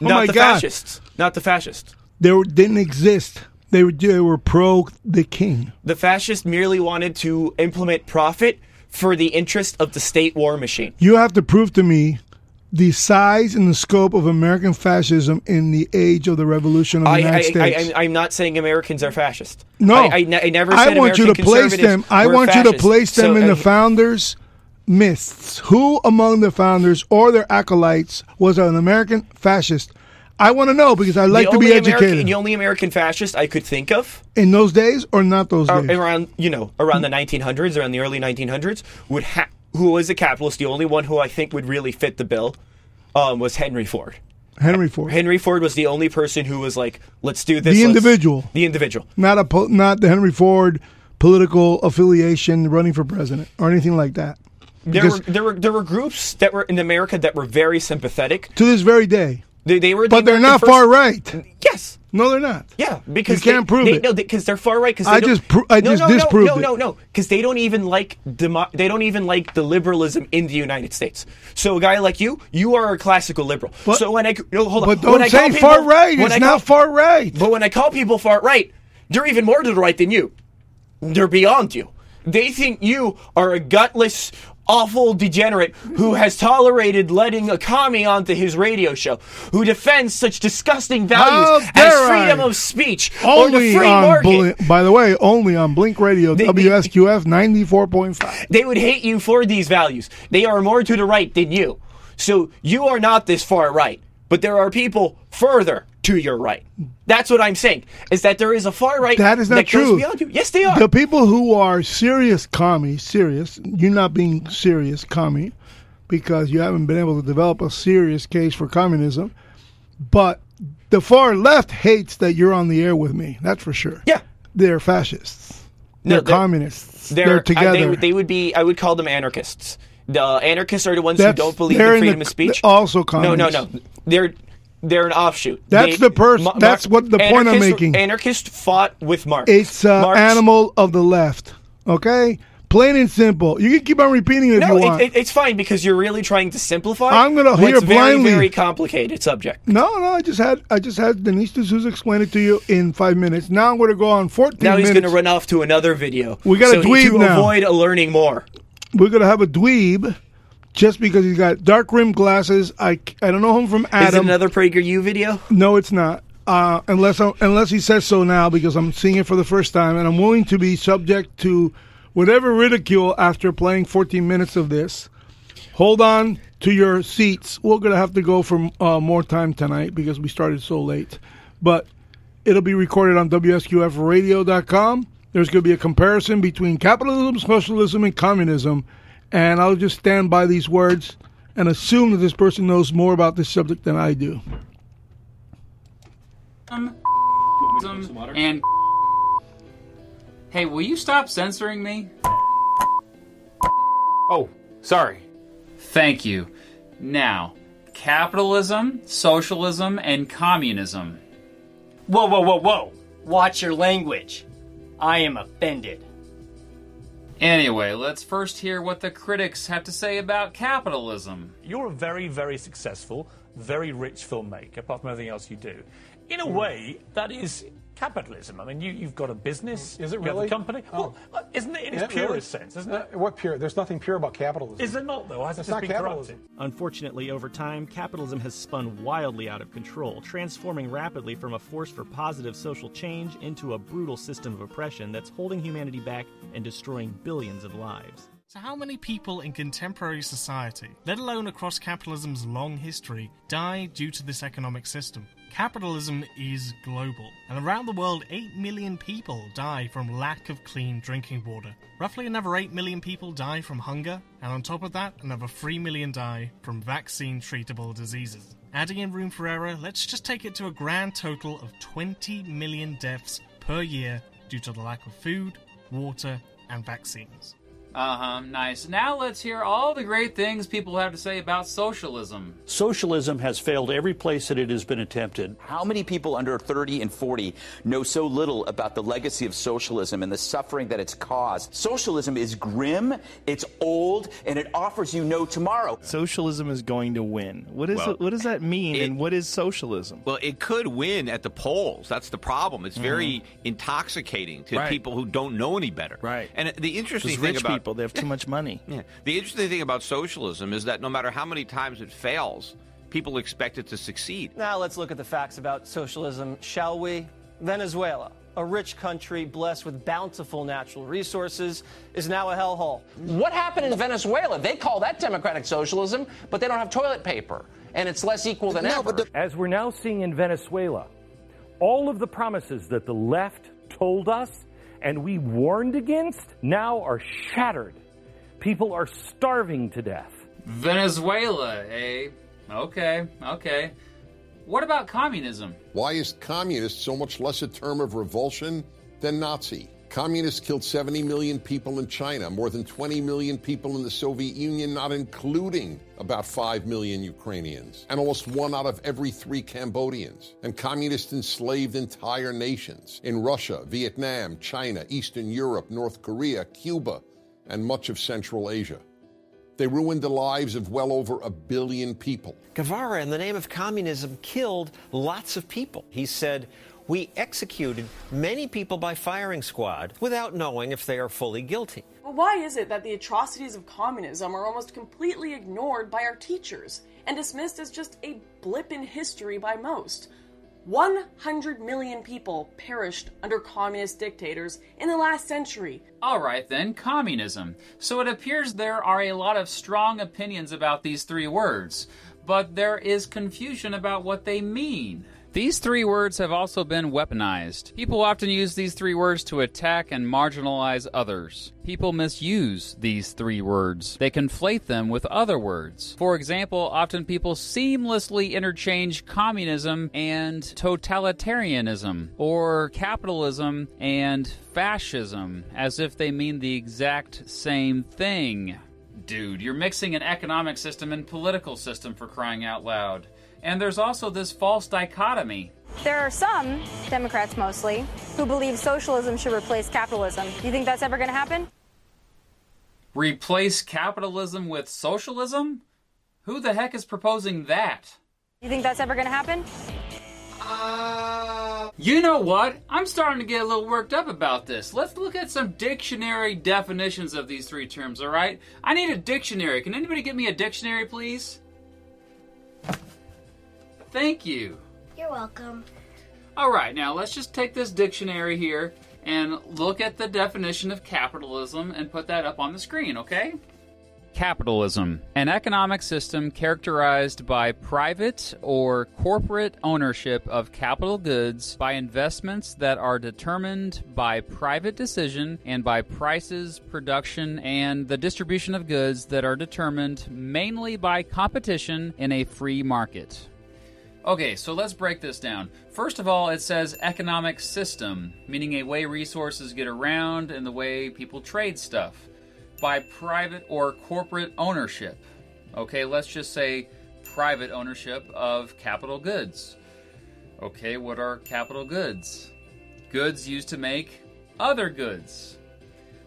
Oh not the God. fascists. Not the fascists. They were, didn't exist. They were, they were pro the king. The fascists merely wanted to implement profit for the interest of the state war machine. You have to prove to me the size and the scope of American fascism in the age of the revolution of the I, United I, States. I, am not saying Americans are fascist. No, I, I, ne- I never I want you to place them. I want you to place them So, in the uh, founders' myths. Who among the founders or their acolytes was an American fascist? I want to know because I like to be only American- educated. the only American fascist I could think of in those days or not those days? around you know around the 1900s, around the early 1900s, would ha- who was a capitalist. The only one who I think would really fit the bill um, was Henry Ford. Henry Ford, Henry Ford was the only person who was like, "Let's do this." the individual, The individual. not a po- not the Henry Ford political affiliation running for president or anything like that. There were there were there were groups that were in America that were very sympathetic. to this very day, They, they were, the but they're not first- far right. Yes. No, they're not. Yeah, because You can't they, prove they, it. No, because they're far right. Because I just pro- I no, just no, disproved no, it. no, no, no, because they don't even like demo- they don't even like the liberalism in the United States. So a guy like you, you are a classical liberal. But- so when I no, hold on, But when don't call say people- far right. It's I not call- far right. But when I call people far right, they're even more to the right than you. They're beyond you. They think you are a gutless, awful degenerate who has tolerated letting a commie onto his radio show, who defends such disgusting values as freedom I? of speech or the Only free on market. Blink, by the way, only on Blink Radio, They- WSQF ninety four point five. They would hate you for these values. They are more to the right than you. So you are not this far right, but there are people further to your right. That's what I'm saying. Is that there is a far right That is not that goes true. beyond you. Yes, they are. The people who are serious commie, serious, you're not being serious commie because you haven't been able to develop a serious case for communism. But the far left hates that you're on the air with me. That's for sure. yeah. They're fascists. No, they're, they're- communists. They're, They're, I- together. they, would- they would be. I would call them anarchists. The anarchists are the ones That's- who don't believe in freedom the- of speech. also No, no, no. They're they're an offshoot. That's the pers- Ma- that's what the point I'm making. Anarchist fought with Marx. It's an Marx- animal of the left. Okay? Plain and simple. You can keep on repeating it if No, you want. it, it, it's fine because you're really trying to simplify. I'm gonna hear very, blindly. very complicated subject. no, no, I just had I just had Dinesh D'Souza explain it to you in five minutes. Now I'm going to go on 14 Now he's going to run off to another video. We got a so dweeb to now. avoid learning more. We're going to have a dweeb just because he's got dark rimmed glasses. I, I don't know him from Adam. Is it another PragerU video? No, it's not. Uh, unless I, unless he says so now, because I'm seeing it for the first time, and I'm willing to be subject to whatever ridicule after playing 14 minutes of this. Hold on to your seats. We're gonna have to go for uh, more time tonight because we started so late, but it'll be recorded on WSQFradio.com. There's going to be a comparison between capitalism, socialism, and communism, and I'll just stand by these words and assume that this person knows more about this subject than I do. Um, um, and hey, will you stop censoring me? Oh, sorry. Thank you. Now, capitalism, socialism, and communism. Whoa, whoa, whoa, whoa. Watch your language. I am offended. Anyway, let's first hear what the critics have to say about capitalism. You're a very, very successful, very rich filmmaker, apart from everything else you do. In a way, that is capitalism. I mean, you, you've got a business. Is it you have a company. Oh. Well, isn't it in its Yeah, really? purest sense, isn't it? Uh, what pure? There's nothing pure about capitalism. Is there not, though? Has it It's just not been capitalism. corrupted? Unfortunately, over time, capitalism has spun wildly out of control, transforming rapidly from a force for positive social change into a brutal system of oppression that's holding humanity back and destroying billions of lives. So, how many people in contemporary society, let alone across capitalism's long history, die due to this economic system? Capitalism is global, and around the world, 8 million people die from lack of clean drinking water. Roughly another 8 million people die from hunger, and on top of that, another 3 million die from vaccine treatable diseases. Adding in room for error, let's just take it to a grand total of 20 million deaths per year due to the lack of food, water, and vaccines. Uh huh, nice. Now let's hear all the great things people have to say about socialism. Socialism has failed every place that it has been attempted. How many people under 30 and 40 know so little about the legacy of socialism and the suffering that it's caused? Socialism is grim, it's old, and it offers you no tomorrow. Socialism is going to win. What is Well, it, what does that mean, it- and what is socialism? Well, it could win at the polls. That's the problem. It's very Mhm. intoxicating to Right. people who don't know any better. Right. And the interesting Those thing about people, they have too much money. Yeah. The interesting thing about socialism is that no matter how many times it fails, people expect it to succeed. Now let's look at the facts about socialism, shall we? Venezuela, a rich country blessed with bountiful natural resources, is now a hellhole. What happened in Venezuela? They call that democratic socialism, but they don't have toilet paper, and it's less equal than ever. As we're now seeing in Venezuela, all of the promises that the left told us and we warned against now are shattered. People are starving to death. Venezuela, eh? Okay, okay. What about communism? Why is communist so much less a term of revulsion than Nazi? Communists killed 70 million people in China, more than 20 million people in the Soviet Union, not including about 5 million Ukrainians, and almost one out of every three Cambodians. And communists enslaved entire nations in Russia, Vietnam, China, Eastern Europe, North Korea, Cuba, and much of Central Asia. They ruined the lives of well over a billion people. Guevara, in the name of communism, killed lots of people. He said, We executed many people by firing squad without knowing if they are fully guilty. But why is it that the atrocities of communism are almost completely ignored by our teachers and dismissed as just a blip in history by most? 100 million people perished under communist dictators in the last century. Alright then, communism. So it appears there are a lot of strong opinions about these three words, but there is confusion about what they mean. These three words have also been weaponized. People often use these three words to attack and marginalize others. People misuse these three words. They conflate them with other words. For example, often people seamlessly interchange communism and totalitarianism, or capitalism and fascism, as if they mean the exact same thing. Dude, you're mixing an economic system and political system for crying out loud. And there's also this false dichotomy. There are some, Democrats mostly, who believe socialism should replace capitalism. Do you think that's ever going to happen? Replace capitalism with socialism? Who the heck is proposing that? You think that's ever going to happen? Uh, you know what? I'm starting to get a little worked up about this. Let's look at some dictionary definitions of these three terms, alright? I need a dictionary. Can anybody get me a dictionary, please? Thank you. You're welcome. Alright, now let's just take this dictionary here and look at the definition of capitalism and put that up on the screen, okay? Capitalism, an economic system characterized by private or corporate ownership of capital goods by investments that are determined by private decision and by prices, production, and the distribution of goods that are determined mainly by competition in a free market. Okay, so let's break this down. First of all, it says economic system, meaning a way resources get around and the way people trade stuff by private or corporate ownership. Okay, let's just say private ownership of capital goods. Okay, what are capital goods? Goods used to make other goods.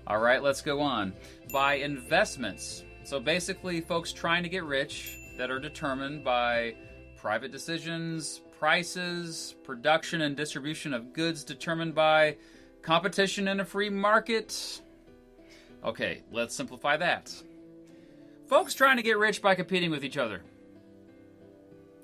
All right, let's go on. By investments. So basically, folks trying to get rich that are determined by private decisions, prices, production and distribution of goods determined by competition in a free market. Okay, let's simplify that. Folks trying to get rich by competing with each other.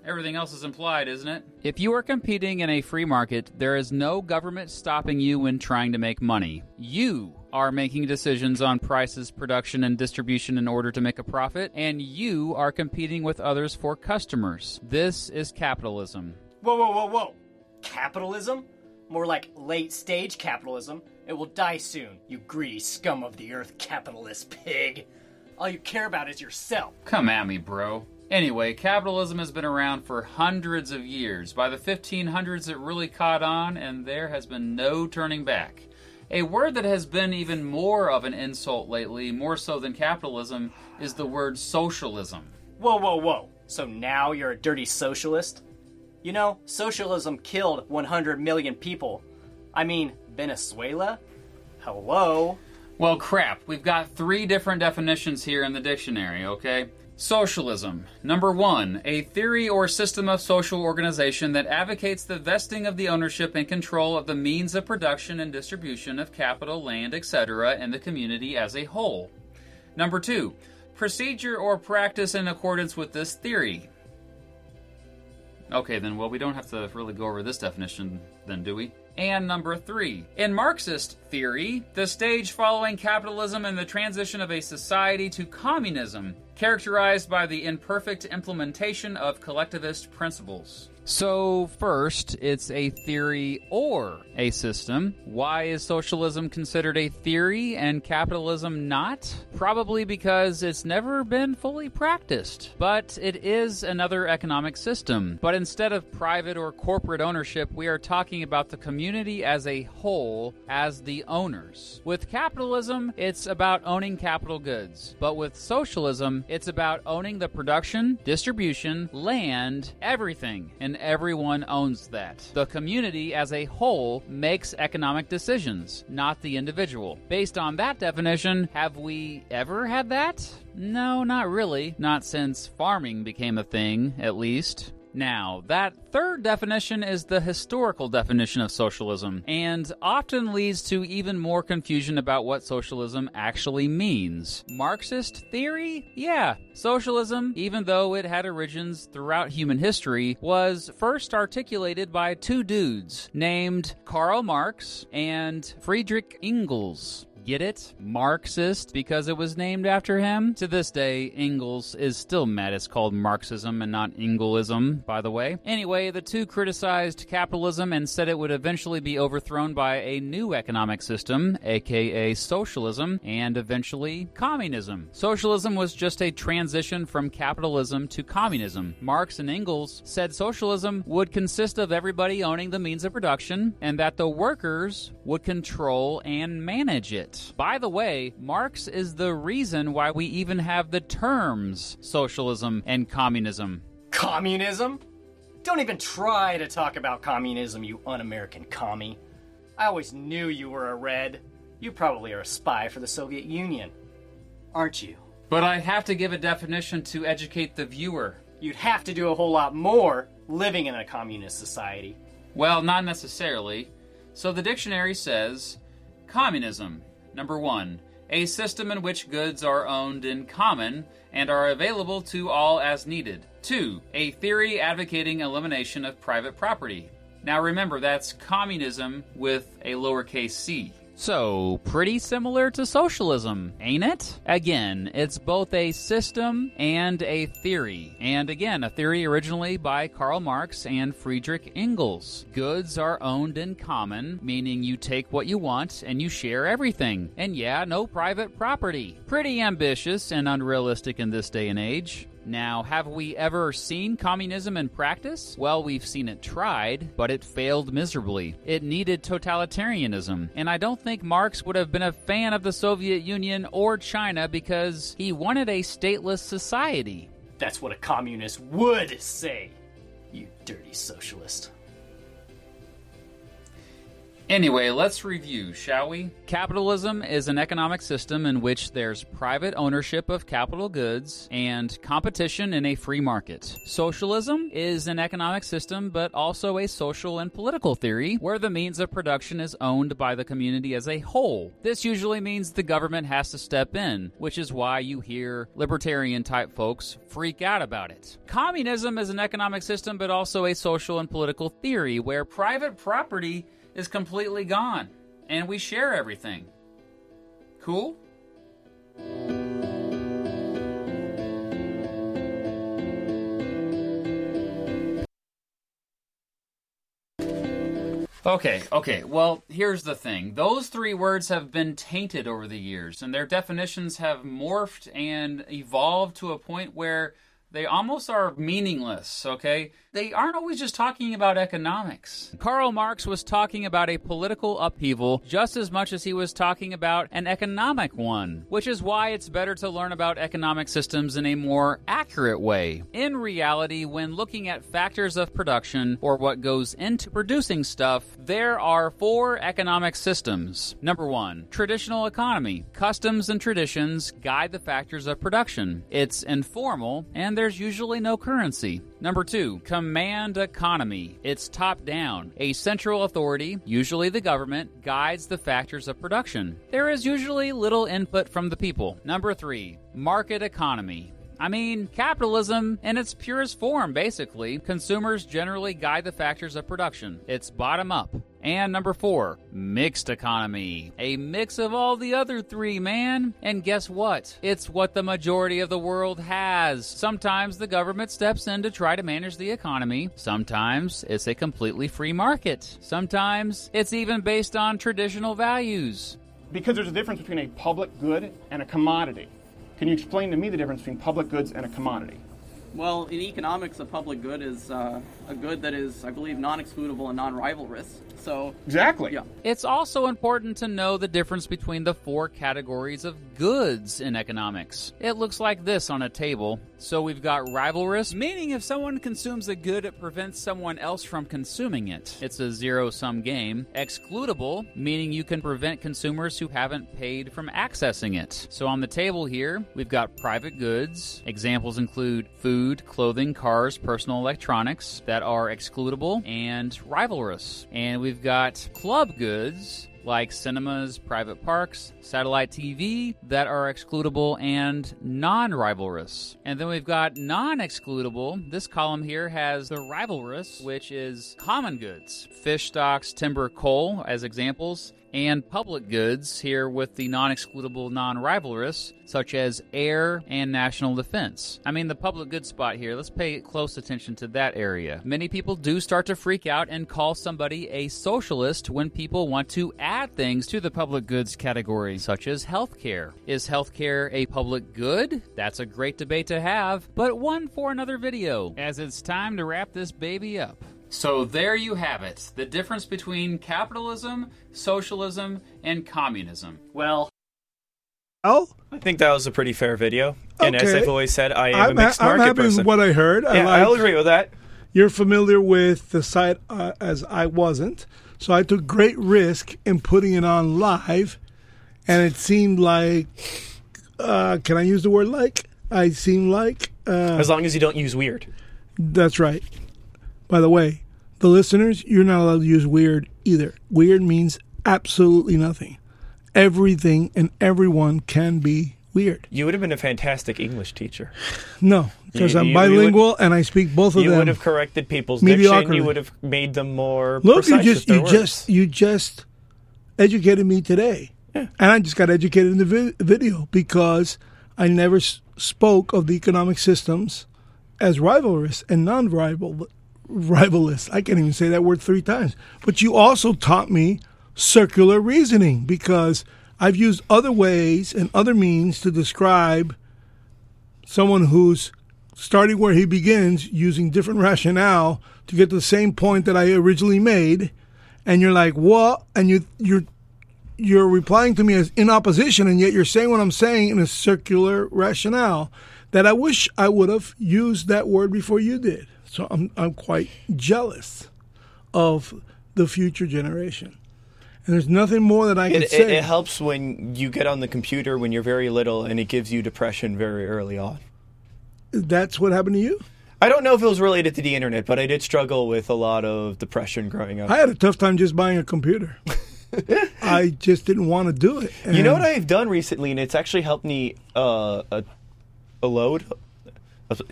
Everything else is implied, isn't it? If you are competing in a free market, there is no government stopping you when trying to make money. You are making decisions on prices, production, and distribution in order to make a profit, and you are competing with others for customers. This is capitalism. Whoa, whoa, whoa, whoa. Capitalism? More like late stage capitalism. It will die soon, you greedy scum of the earth capitalist pig. All you care about is yourself. Come at me, bro. Anyway, capitalism has been around for hundreds of years. By the 1500s, it really caught on, and there has been no turning back. A word that has been even more of an insult lately, more so than capitalism, is the word socialism. Whoa, whoa, whoa. So now you're a dirty socialist? You know, socialism killed 100 million people. I mean, Venezuela? Hello? Well, crap. We've got three different definitions here in the dictionary, okay? Socialism. Number one, a theory or system of social organization that advocates the vesting of the ownership and control of the means of production and distribution of capital, land, etc., in the community as a whole. Number two, procedure or practice in accordance with this theory. Okay, then, well, we don't have to really go over this definition, then, do we? And number three, in Marxist theory, the stage following capitalism and the transition of a society to communism, characterized by the imperfect implementation of collectivist principles. So, first, it's a theory or a system. Why is socialism considered a theory and capitalism not? Probably because it's never been fully practiced. But it is another economic system. But instead of private or corporate ownership, we are talking about the community as a whole as the owners. With capitalism, it's about owning capital goods. But with socialism, it's about owning the production, distribution, land, everything. And everyone owns that. The community as a whole makes economic decisions, not the individual. Based on that definition, have we ever had that? No, not really. Not since farming became a thing, at least. Now, that third definition is the historical definition of socialism, and often leads to even more confusion about what socialism actually means. Marxist theory? Yeah, socialism, even though it had origins throughout human history, was first articulated by two dudes named Karl Marx and Friedrich Engels. Get it? Marxist because it was named after him? To this day, Engels is still mad it's called Marxism and not Engelism, by the way. Anyway, the two criticized capitalism and said it would eventually be overthrown by a new economic system, aka socialism, and eventually communism. Socialism was just a transition from capitalism to communism. Marx and Engels said socialism would consist of everybody owning the means of production and that the workers would control and manage it. By the way, Marx is the reason why we even have the terms socialism and communism. Communism? Don't even try to talk about communism, you un American commie. I always knew you were a red. You probably are a spy for the Soviet Union. aren't you? But I have to give a definition to educate the viewer. You'd have to do a whole lot more living in a communist society. Well, not necessarily. So the dictionary says communism, number one, a system in which goods are owned in common and are available to all as needed. Two, a theory advocating elimination of private property. Now remember, that's communism with a lowercase c. So, pretty similar to socialism, ain't it? Again, it's both a system and a theory. And again, a theory originally by Karl Marx and Friedrich Engels. Goods are owned in common, meaning you take what you want and you share everything. And yeah, no private property. Pretty ambitious and unrealistic in this day and age. Now, have we ever seen communism in practice? Well, we've seen it tried, but it failed miserably. It needed totalitarianism, and I don't think Marx would have been a fan of the Soviet Union or China because he wanted a stateless society. That's what a communist would say, you dirty socialist. Anyway, let's review, shall we? Capitalism is an economic system in which there's private ownership of capital goods and competition in a free market. Socialism is an economic system, but also a social and political theory where the means of production is owned by the community as a whole. This usually means the government has to step in, which is why you hear libertarian type folks freak out about it. Communism is an economic system, but also a social and political theory where private property is completely gone and we share everything. Cool? Okay, okay. Well, here's the thing. Those three words have been tainted over the years, and their definitions have morphed and evolved to a point where they almost are meaningless, okay? They aren't always just talking about economics. Karl Marx was talking about a political upheaval just as much as he was talking about an economic one, which is why it's better to learn about economic systems in a more accurate way. In reality, when looking at factors of production or what goes into producing stuff, there are four economic systems. Number one, traditional economy. Customs and traditions guide the factors of production. It's informal and there's usually no currency. Number two, command economy. It's top down. A central authority, usually the government, guides the factors of production. There is usually little input from the people. Number three, market economy. I mean, capitalism in its purest form, basically. Consumers generally guide the factors of production. It's bottom up. And number four, mixed economy. A mix of all the other three, man. And guess what? It's what the majority of the world has. Sometimes the government steps in to try to manage the economy. Sometimes it's a completely free market. Sometimes it's even based on traditional values. Because there's a difference between a public good and a commodity. Can you explain to me the difference between public goods and a commodity? Well, in economics, a public good is uh, a good that is, I believe, non-excludable and non-rivalrous. So exactly, yeah. It's also important to know the difference between the four categories of goods in economics. It looks like this on a table. So we've got rivalrous, meaning if someone consumes a good, it prevents someone else from consuming it. It's a zero-sum game. Excludable, meaning you can prevent consumers who haven't paid from accessing it. So on the table here, we've got private goods. Examples include food, clothing, cars, personal electronics that are excludable and rivalrous. And we've got club goods like cinemas, private parks, satellite TV that are excludable and non rivalrous. And then we've got non excludable. This column here has the rivalrous, which is common goods, fish stocks, timber, coal as examples. And public goods here with the non excludable, non rivalrous, such as air and national defense. I mean, the public goods spot here, let's pay close attention to that area. Many people do start to freak out and call somebody a socialist when people want to add things to the public goods category, such as healthcare. Is healthcare a public good? That's a great debate to have, but one for another video, as it's time to wrap this baby up. So there you have it the difference between capitalism, socialism, and communism. Well, Oh, I think that was a pretty fair video. And as I've always said, I am I'm, a mixed ha- I'm market happy person. with what I heard. I Yeah, like- I'll agree with that. You're familiar with the site uh, as I wasn't, so I took great risk in putting it on live, and it seemed like Uh, can I use the word like? I seem like. Uh, As long as you don't use weird. That's right. By the way, the listeners, you're not allowed to use weird either. Weird means absolutely nothing. Everything and everyone can be weird. You would have been a fantastic English teacher. No, because I'm you- you would- bilingual and I speak both of you them. would have corrected people's diction. You would have made them more Look, you just you words. just you just educated me today, and I just got educated in the vi- video because I never s- spoke of the economic systems as rivalrous and non-rival rivalrous. I can't even say that word three times. But you also taught me circular reasoning because I've used other ways and other means to describe someone who's starting where he begins using different rationale to get to the same point that I originally made and you're like what and you you're you're replying to me as in opposition and yet you're saying what I'm saying in a circular rationale that I wish I would have used that word before you did so I'm I'm quite jealous of the future generation and there's nothing more that I can It, say it, it helps when you get on the computer when you're very little and it gives you depression very early on. that's what happened to you I don't know if it was related to the internet, but I did struggle with a lot of depression growing up. I had a tough time just buying a computer *laughs* I just didn't want to do it You know what I've done recently, and it's actually helped me uh, a, a load.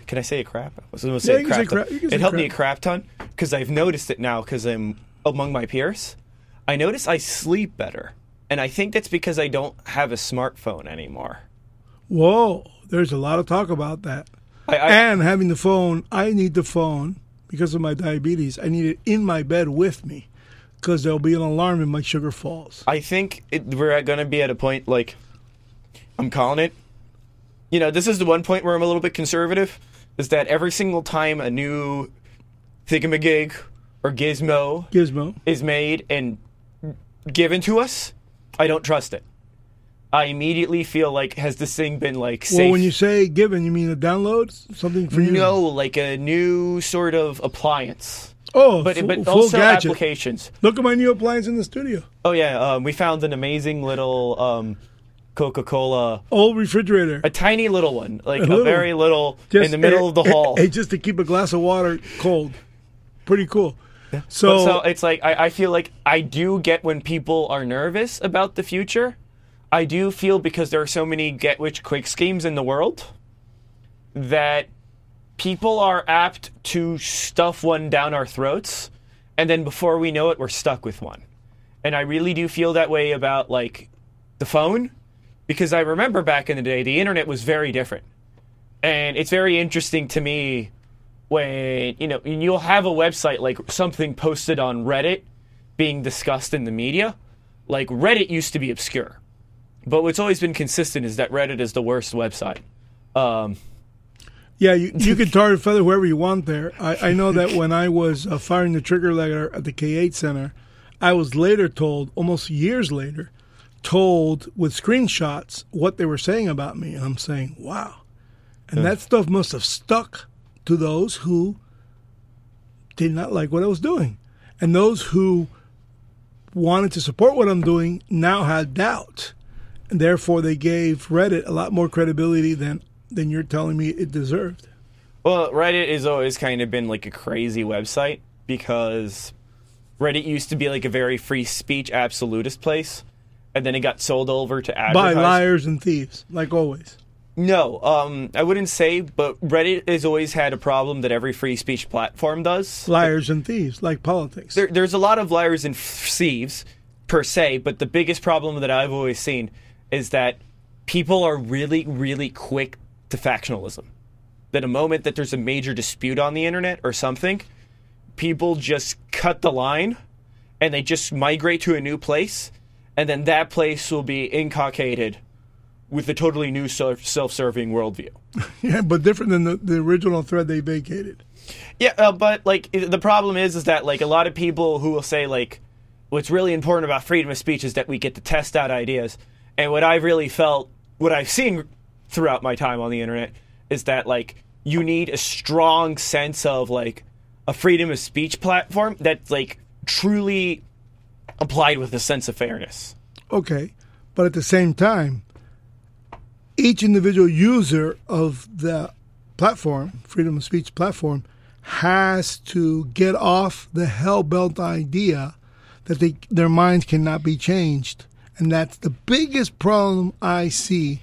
Can I say a crap? I was going to say Yeah, a say crap. ton. crap- you can It say helped me a crap. crap ton because I've noticed it now because I'm among my peers. I notice I sleep better, and I think that's because I don't have a smartphone anymore. Whoa, there's a lot of talk about that. I, I, and having the phone, I need the phone because of my diabetes. I need it in my bed with me because there'll be an alarm if my sugar falls. I think it, we're going to be at a point like I'm calling it. You know, this is the one point where I'm a little bit conservative. Is that every single time a new thingamagig or gizmo Gizmo is made and given to us, I don't trust it. I immediately feel like has this thing been like safe? Well, when you say given, you mean a download, something for you? no, like a new sort of appliance. Oh, but full, but also gadget. applications. Look at my new appliance in the studio. Oh yeah, um, we found an amazing little um, Coca-Cola, Old refrigerator. a tiny little one, like A a, very little, Just- in the middle of the *laughs* hall. just to keep a glass of water cold. Pretty cool. So, so it's like I, I feel like I do get when people are nervous about the future. I do feel because there are so many get rich quick schemes in the world that people are apt to stuff one down our throats, and then before we know it, we're stuck with one. And I really do feel that way about like the phone because I remember back in the day the internet was very different. And it's very interesting to me when you know you'll have a website like something posted on Reddit being discussed in the media. Like Reddit used to be obscure, but what's always been consistent is that Reddit is the worst website. Um, yeah, you, you can tar and feather whoever you want there. I, I know that when I was uh, firing the trigger letter at the K8 Center, I was later told, almost years later, told with screenshots what they were saying about me. And I'm saying, wow. And that stuff must have stuck to those who did not like what I was doing. And those who wanted to support what I'm doing now had doubt. And therefore, they gave Reddit a lot more credibility than, than you're telling me it deserved. Well, Reddit has always kind of been like a crazy website because Reddit used to be like a very free speech absolutist place, and then it got sold over to By liars and thieves, like always. No, um, I wouldn't say, but Reddit has always had a problem that every free speech platform does. Liars and thieves, like politics. There, there's a lot of liars and thieves per se, but the biggest problem that I've always seen is that people are really, really quick to factionalism. That a moment that there's a major dispute on the internet or something, people just cut the line and they just migrate to a new place, and then that place will be inculcated with a totally new self serving worldview. *laughs* Yeah, but different than the, the original thread they vacated. Yeah, uh, but like the problem is, is that like a lot of people who will say like, what's really important about freedom of speech is that we get to test out ideas. And what I've really felt, what I've seen throughout my time on the internet, is that like you need a strong sense of like a freedom of speech platform that's like truly applied with a sense of fairness. Okay, but at the same time, each individual user of the platform, freedom of speech platform, has to get off the hell belt idea that they, their minds cannot be changed. And that's the biggest problem I see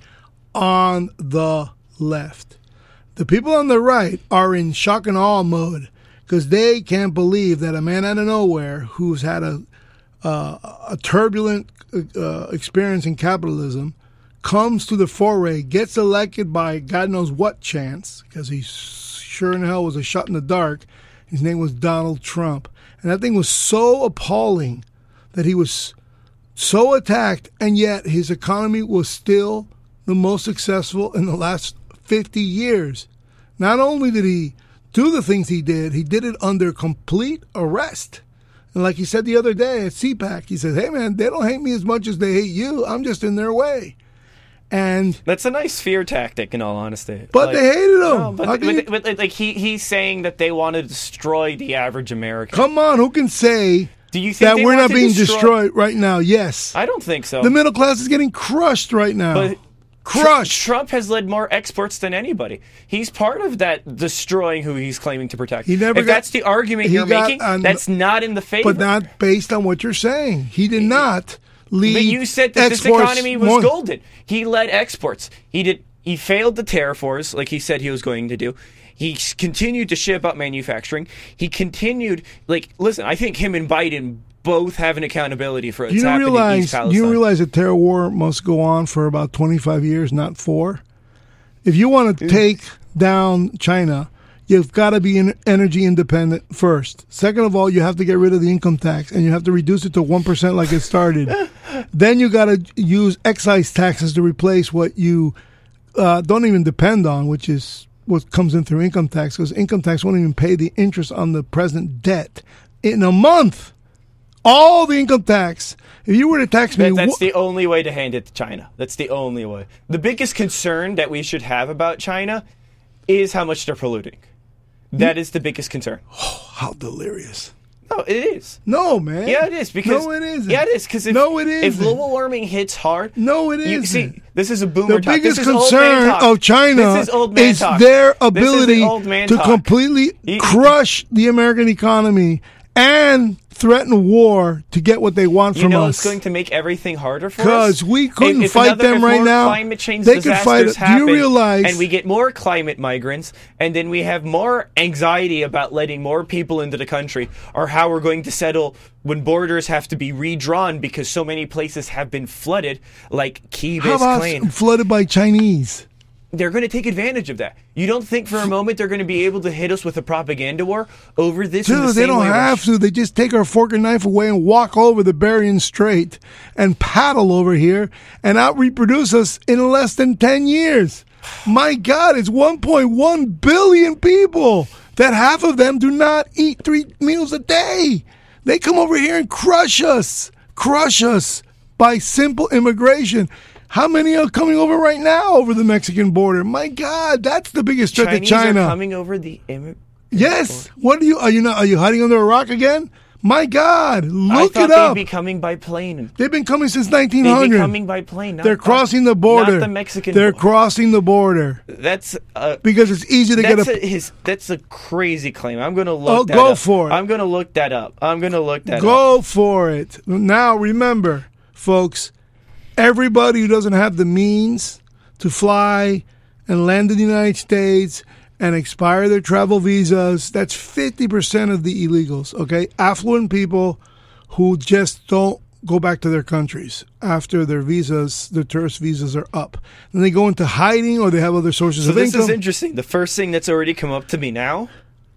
on the left. The people on the right are in shock and awe mode because they can't believe that a man out of nowhere who's had a uh, a turbulent uh, experience in capitalism comes to the foray, gets elected by God knows what chance, because he sure in hell was a shot in the dark. His name was Donald Trump. And that thing was so appalling that he was so attacked, and yet his economy was still the most successful in the last 50 years. Not only did he do the things he did, he did it under complete arrest. And like he said the other day at CPAC, he said, "Hey man, they don't hate me as much as they hate you. I'm just in their way." And That's a nice fear tactic, in all honesty. But they hated him. No, but, can but- but, like he he's saying that they want to destroy the average American. come on, who can say Do you think that we're not being destroy- destroyed right now? Yes. I don't think so. The middle class is getting crushed right now. But crushed. Trump has led more exports than anybody. He's part of that destroying who he's claiming to protect. He never if got- that's the argument you're making, on- that's not in the favor. but not based on what you're saying. He did not lead. But you said that this economy was more- golden. He led exports. He did. He failed the tariff wars like he said he was going to do. He continued to ship up manufacturing. He continued, like, listen. I think him and Biden both have an accountability for what's you happening in realize? East Do Palestine. you realize a terror war must go on for about 25 years, not four? If you want to take down China, you've got to be energy independent first. Second of all, you have to get rid of the income tax and you have to reduce it to 1% like it started. *laughs* then you got to use excise taxes to replace what you uh, don't even depend on, which is what comes in through income tax, because income tax won't even pay the interest on the present debt in a month. All the income tax. If you were to tax me, That, that's wh- the only way to hand it to China. That's the only way. The biggest concern that we should have about China is how much they're polluting. That is the biggest concern. *sighs* Oh, how delirious. No, it is. No, man. Yeah, it is because no, it isn't. Yeah, it is because if, no, it if global warming hits hard, no, it is. you, see, this is a boomer the talk. biggest this is old man concern of China is, old man is talk. their is ability man to talk. completely crush the American economy and threaten war to get what they want You from know us. it's going to make everything harder for us. Because we couldn't If- if fight another- them right now. Climate change They could fight it. Do you realize- And we get more climate migrants, and then we have more anxiety about letting more people into the country, or how we're going to settle when borders have to be redrawn because so many places have been flooded, like Key How about Biscayne. flooded by Chinese? They're going to take advantage of that. You don't think for a moment they're going to be able to hit us with a propaganda war over this? in the they don't have to. They just take our fork and knife away and walk over the Bering Strait and paddle over here and out reproduce us in less than 10 years. My God, it's 1.1 billion people that half of them do not eat three meals a day. They come over here and crush us, crush us by simple immigration. How many are coming over right now over the Mexican border? My God, that's the biggest threat Chinese to China. are coming over the immigrant. Yes. What are you? Are you not? Are you hiding under a rock again? My God, I look thought it up. they'd be coming by plane. They've been coming since They'd 1900. be coming by plane. They're crossing the border. Not the Mexican. They're border. crossing the border That's uh, because it's easy to get a. a, his. That's a crazy claim. I'm going to look. Oh, that go up. for it. I'm going to look that up. I'm going to look that up. Go for it. Now remember, folks, everybody who doesn't have the means to fly and land in the United States and expire their travel visas, that's 50% of the illegals, okay? Affluent people who just don't go back to their countries after their visas, their tourist visas are up. And they go into hiding or they have other sources So of this income. is interesting. The first thing that's already come up to me now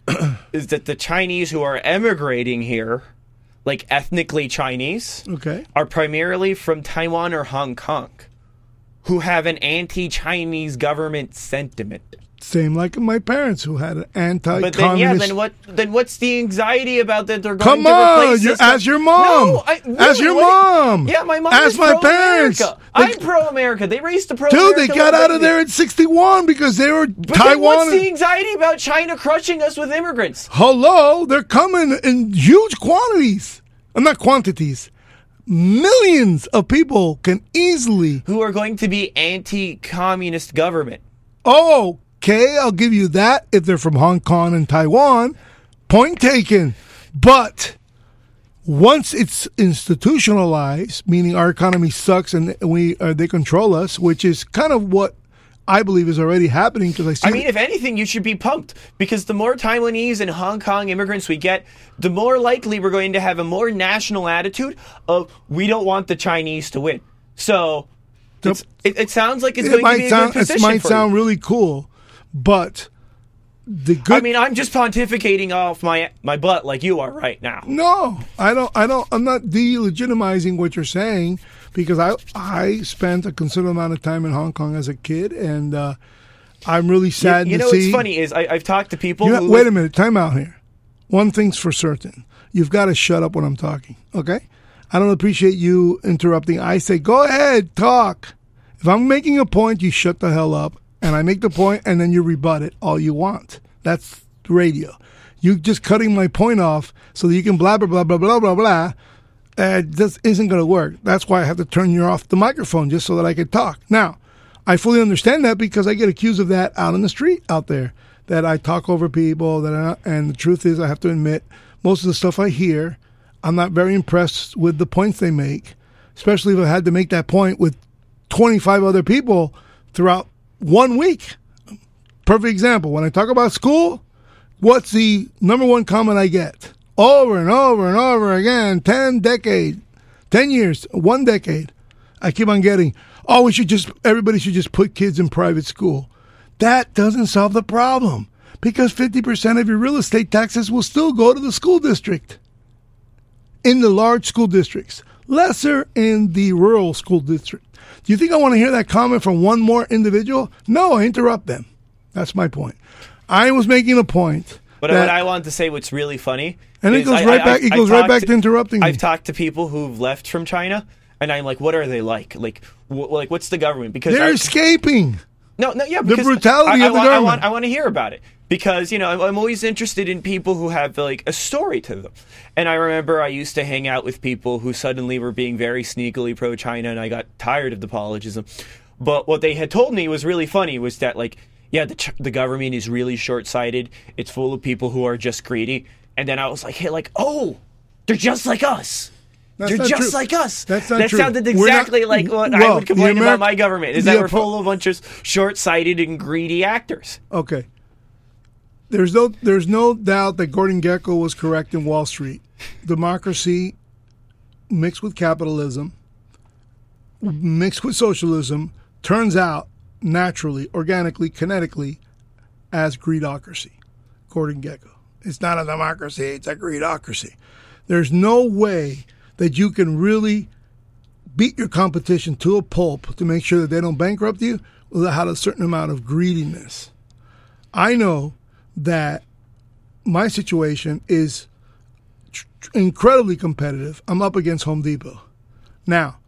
*clears throat* is that the Chinese who are emigrating here, like ethnically Chinese, okay. are primarily from Taiwan or Hong Kong, who have an anti-Chinese government sentiment. Same like my parents who had an anti-communist. But then, yeah, then what? Then what's the anxiety about that? They're Come going to on, replace you this ask your mom. No, I, Ask really, your what- mom. Yeah, my mom. Ask is my parents. pro-America. They- I'm pro-America. They raised the pro. Dude, they got out of there in 61 because they were But then what's the anxiety about China crushing us with immigrants? Hello, they're coming in huge quantities. I'm not quantities. millions of people can easily. Who are going to be anti-communist government? Oh, okay, I'll give you that if they're from Hong Kong and Taiwan. Point taken. But once it's institutionalized, meaning our economy sucks and we uh, they control us, which is kind of what I believe is already happening because I see. I mean, if anything, you should be pumped because the more Taiwanese and Hong Kong immigrants we get, the more likely we're going to have a more national attitude of we don't want the Chinese to win. So it, it sounds like it's it going to be a sound good position it might sound you. really cool, but the good. I mean, I'm just pontificating off my my butt like you are right now. No, I don't. I don't. I'm not delegitimizing what you're saying because I I spent a considerable amount of time in Hong Kong as a kid, and uh, I'm really sad you, you to know see. what's funny is I, I've talked to people. You know- wait a minute. Time out here. One thing's for certain. You've got to shut up when I'm talking. Okay. I don't appreciate you interrupting. I say, go ahead, talk. If I'm making a point, you shut the hell up, and I make the point, and then you rebut it all you want. That's radio. You just cutting my point off so that you can blah blah blah blah blah blah blah. Uh, this isn't going to work. That's why I have to turn you off the microphone just so that I can talk. Now, I fully understand that because I get accused of that out in the street out there. That I talk over people. That and the truth is, I have to admit, most of the stuff I hear, I'm not very impressed with the points they make. Especially if I had to make that point with 25 other people throughout one week. Perfect example. When I talk about school, what's the number one comment I get? Over and over and over again, 10 decade, 10 years, one decade. I keep on getting, oh, we should just, everybody should just put kids in private school. That doesn't solve the problem because 50% of your real estate taxes will still go to the school district in the large school districts, lesser in the rural school district. Do you think I want to hear that comment from one more individual? No, I interrupt them. That's my point. I was making a point. But that- what I wanted to say, what's really funny, And it goes I- right I- back- it goes right back to interrupting. I've talked to people who've left from China, and I'm like, what are they like? Like, wh- like what's the government? Because they're I- escaping. No, no, yeah, The brutality I, of the government. want, I want to hear about it because you know I'm, always interested in people who have like a story to them. And I remember I used to hang out with people who suddenly were being very sneakily pro-China, and I got tired of the apologism. But what they had told me was really funny was that like, yeah, the ch- the government is really short-sighted. It's full of people who are just greedy. And then I was like, hey, like, oh, they're just like us. That's They're just true. like us. That's not that true. sounded We're not- exactly like what I well, would complain about my government. Is that we're full of a bunch of short-sighted and greedy actors. Okay. There's no there's no doubt that Gordon Gekko was correct in Wall Street. Democracy mixed with capitalism, mixed with socialism, turns out naturally, organically, kinetically as greedocracy. Gordon Gekko. It's not a democracy, it's a greedocracy. There's no way that you can really beat your competition to a pulp to make sure that they don't bankrupt you without a certain amount of greediness. I know that my situation is tr- incredibly competitive. I'm up against Home Depot. Now,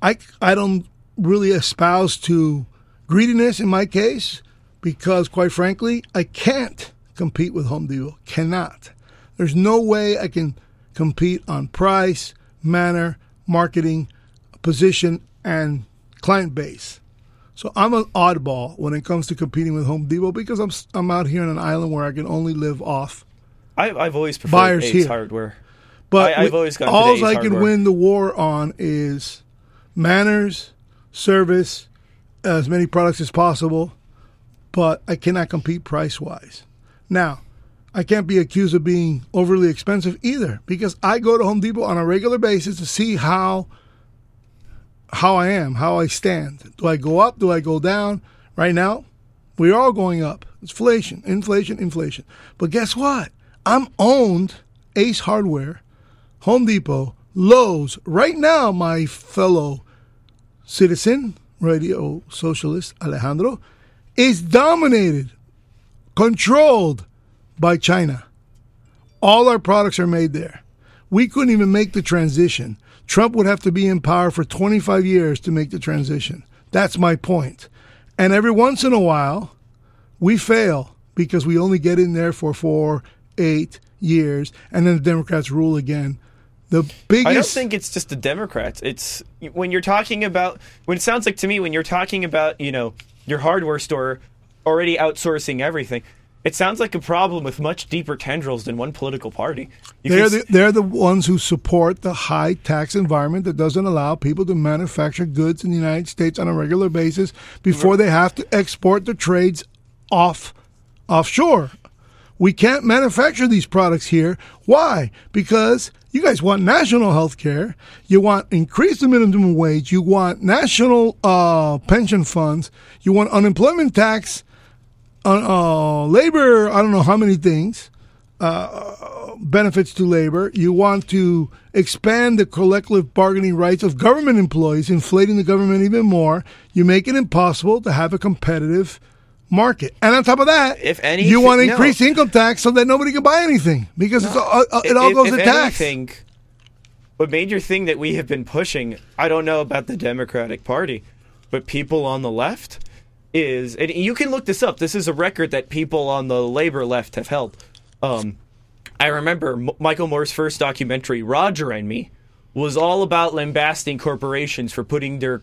I, I don't really espouse to greediness in my case because, quite frankly, I can't compete with Home Depot. Cannot. There's no way I can compete on price, manner, marketing, position, and client base. So I'm an oddball when it comes to competing with Home Depot because I'm I'm out here on an island where I can only live off I, I've always preferred buyers Ace here. Hardware. But I, I've always gone all I can win the war on is manners, service, as many products as possible, but I cannot compete price wise. Now, I can't be accused of being overly expensive either because I go to Home Depot on a regular basis to see how how I am, how I stand. Do I go up? Do I go down? Right now, we're all going up. Inflation, inflation, inflation. But guess what? I'm owned Ace Hardware, Home Depot, Lowe's. Right now, my fellow citizen, radio socialist Alejandro, is dominated, controlled by China. All our products are made there. We couldn't even make the transition. Trump would have to be in power for 25 years to make the transition. That's my point. And every once in a while, we fail because we only get in there for four, eight years, and then the Democrats rule again The biggest. I don't think it's just the Democrats. It's when you're talking about when it sounds like to me when you're talking about you know your hardware store already outsourcing everything. It sounds like a problem with much deeper tendrils than one political party. You they're the, they're the ones who support the high tax environment that doesn't allow people to manufacture goods in the United States on a regular basis before they have to export the trades off offshore. We can't manufacture these products here. Why? Because you guys want national health care, you want increase the minimum wage, you want national uh, pension funds, you want unemployment tax, uh, uh, labor, I don't know how many things, uh, benefits to labor. You want to expand the collective bargaining rights of government employees, inflating the government even more. You make it impossible to have a competitive market. And on top of that, If anything, you want to no. increase income tax so that nobody can buy anything because it's all, uh, it all If- goes if to tax. anything, a major thing that we have been pushing, I don't know about the Democratic Party, but people on the left is, and you can look this up. This is a record that people on the labor left have held. Um, I remember M- Michael Moore's first documentary, Roger and Me, was all about lambasting corporations for putting their,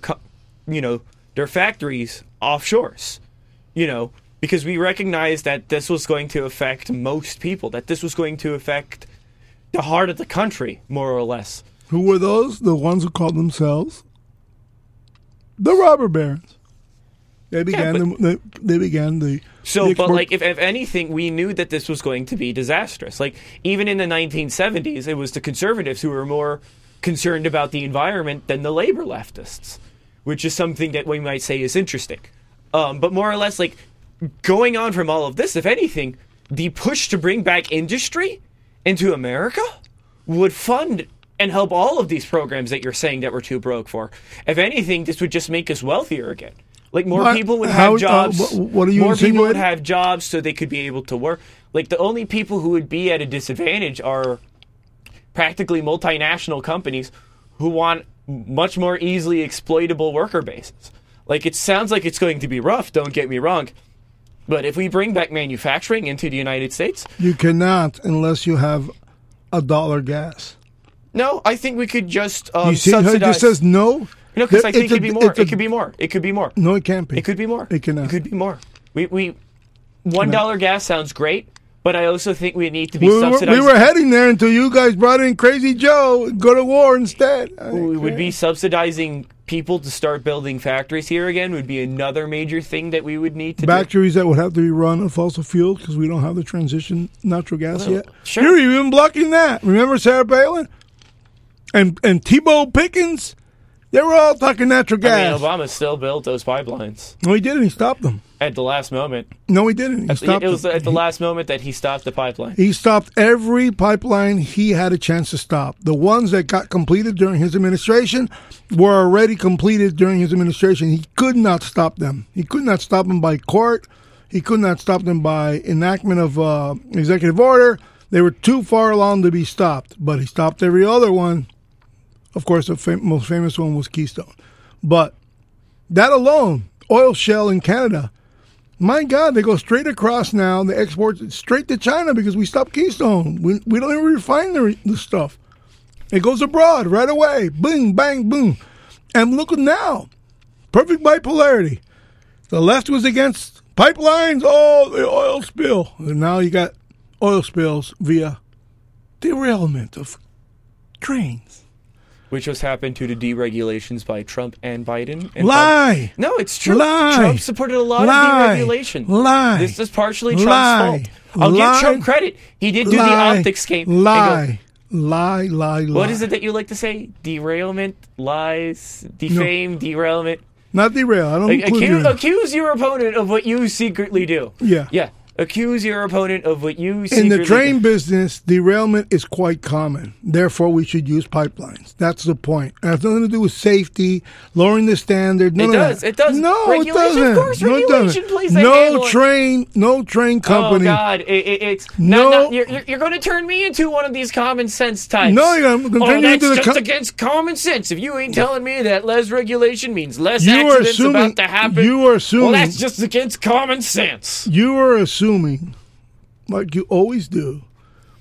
you know, their factories offshores. You know, because we recognized that this was going to affect most people, that this was going to affect the heart of the country, more or less. Who were those? The ones who called themselves the robber barons. They began but- the, the they began the So, the but like, if, if anything, we knew that this was going to be disastrous. Like, even in the 1970s, it was the conservatives who were more concerned about the environment than the labor leftists, which is something that we might say is interesting. Um, but more or less, like, going on from all of this, if anything, the push to bring back industry into America would fund and help all of these programs that you're saying that we're too broke for. If anything, this would just make us wealthier again. Like more What- people would have uh, jobs. wh- what are you more people would have jobs so they could be able to work. Like the only people who would be at a disadvantage are practically multinational companies who want much more easily exploitable worker bases. Like it sounds like it's going to be rough, don't get me wrong. But if we bring back manufacturing into the United States, you cannot unless you have a dollar gas. no, I think we could just um, you see how it just says no? No, because I think it could be more. a- It could be more. It could be more. No, it can't be. It could be more. It cannot. It could be more. We we one dollar gas sounds great, but I also think we need to be we, were, we were heading there until you guys brought in Crazy Joe go to war instead. we would be subsidizing people to start building factories here again. Would be another major thing that we would need to do. Factories that would have to be run on fossil fuel because we don't have the transition natural gas Well, yet. sure. You're even blocking that. Remember Sarah Palin and and T. Boone Pickens? They were all talking natural gas. I mean, Obama still built those pipelines no, he didn't. He stopped them. at the last moment. No, he didn't. He At stopped it was them. at the last moment that he stopped the pipeline. He stopped every pipeline he had a chance to stop. The ones that got completed during his administration were already completed during his administration. He could not stop them. He could not stop them by court. He could not stop them by enactment of uh, executive order. They were too far along to be stopped. But he stopped every other one. Of course, the fam- most famous one was Keystone. But that alone, oil shell in Canada, my God, they go straight across now. They export straight to China because we stopped Keystone. We, we don't even refine the, the stuff. It goes abroad right away. Boom, bang, boom. And look now. Perfect bipolarity. The left was against pipelines. Oh, the oil spill. And now you got oil spills via derailment of trains. Which was happened due to deregulations by Trump and Biden. And Lie. No, it's true. Lie. Trump supported a lot Lie. of deregulation. Lie. This is partially Trump's Lie. fault. I'll Lie. give Trump credit. He did do the optics game. Lie. Lie, lie, lie. What is it that you like to say? Derailment, lies, defame, derailment. Not derail. I don't Like, accuse, accuse your opponent of what you secretly do. Yeah. Yeah. Accuse your opponent of what you say. In the train business, derailment is quite common. Therefore, we should use pipelines. That's the point. It has nothing to do with safety, lowering the standard. None It does. It does. No, Regulation, it doesn't. of course, no, it regulation doesn't. plays no train, no train oh, company. Oh God! It, it, it's No. no. you're, you're, you're going to turn me into one of these common sense types. No, you're- I'm gonna oh, turn you that's into the just co- against common sense. If you ain't telling me that less regulation means less You are accidents assuming- about to happen, you are assuming- Well, that's just against common sense. You are assuming, like you always do,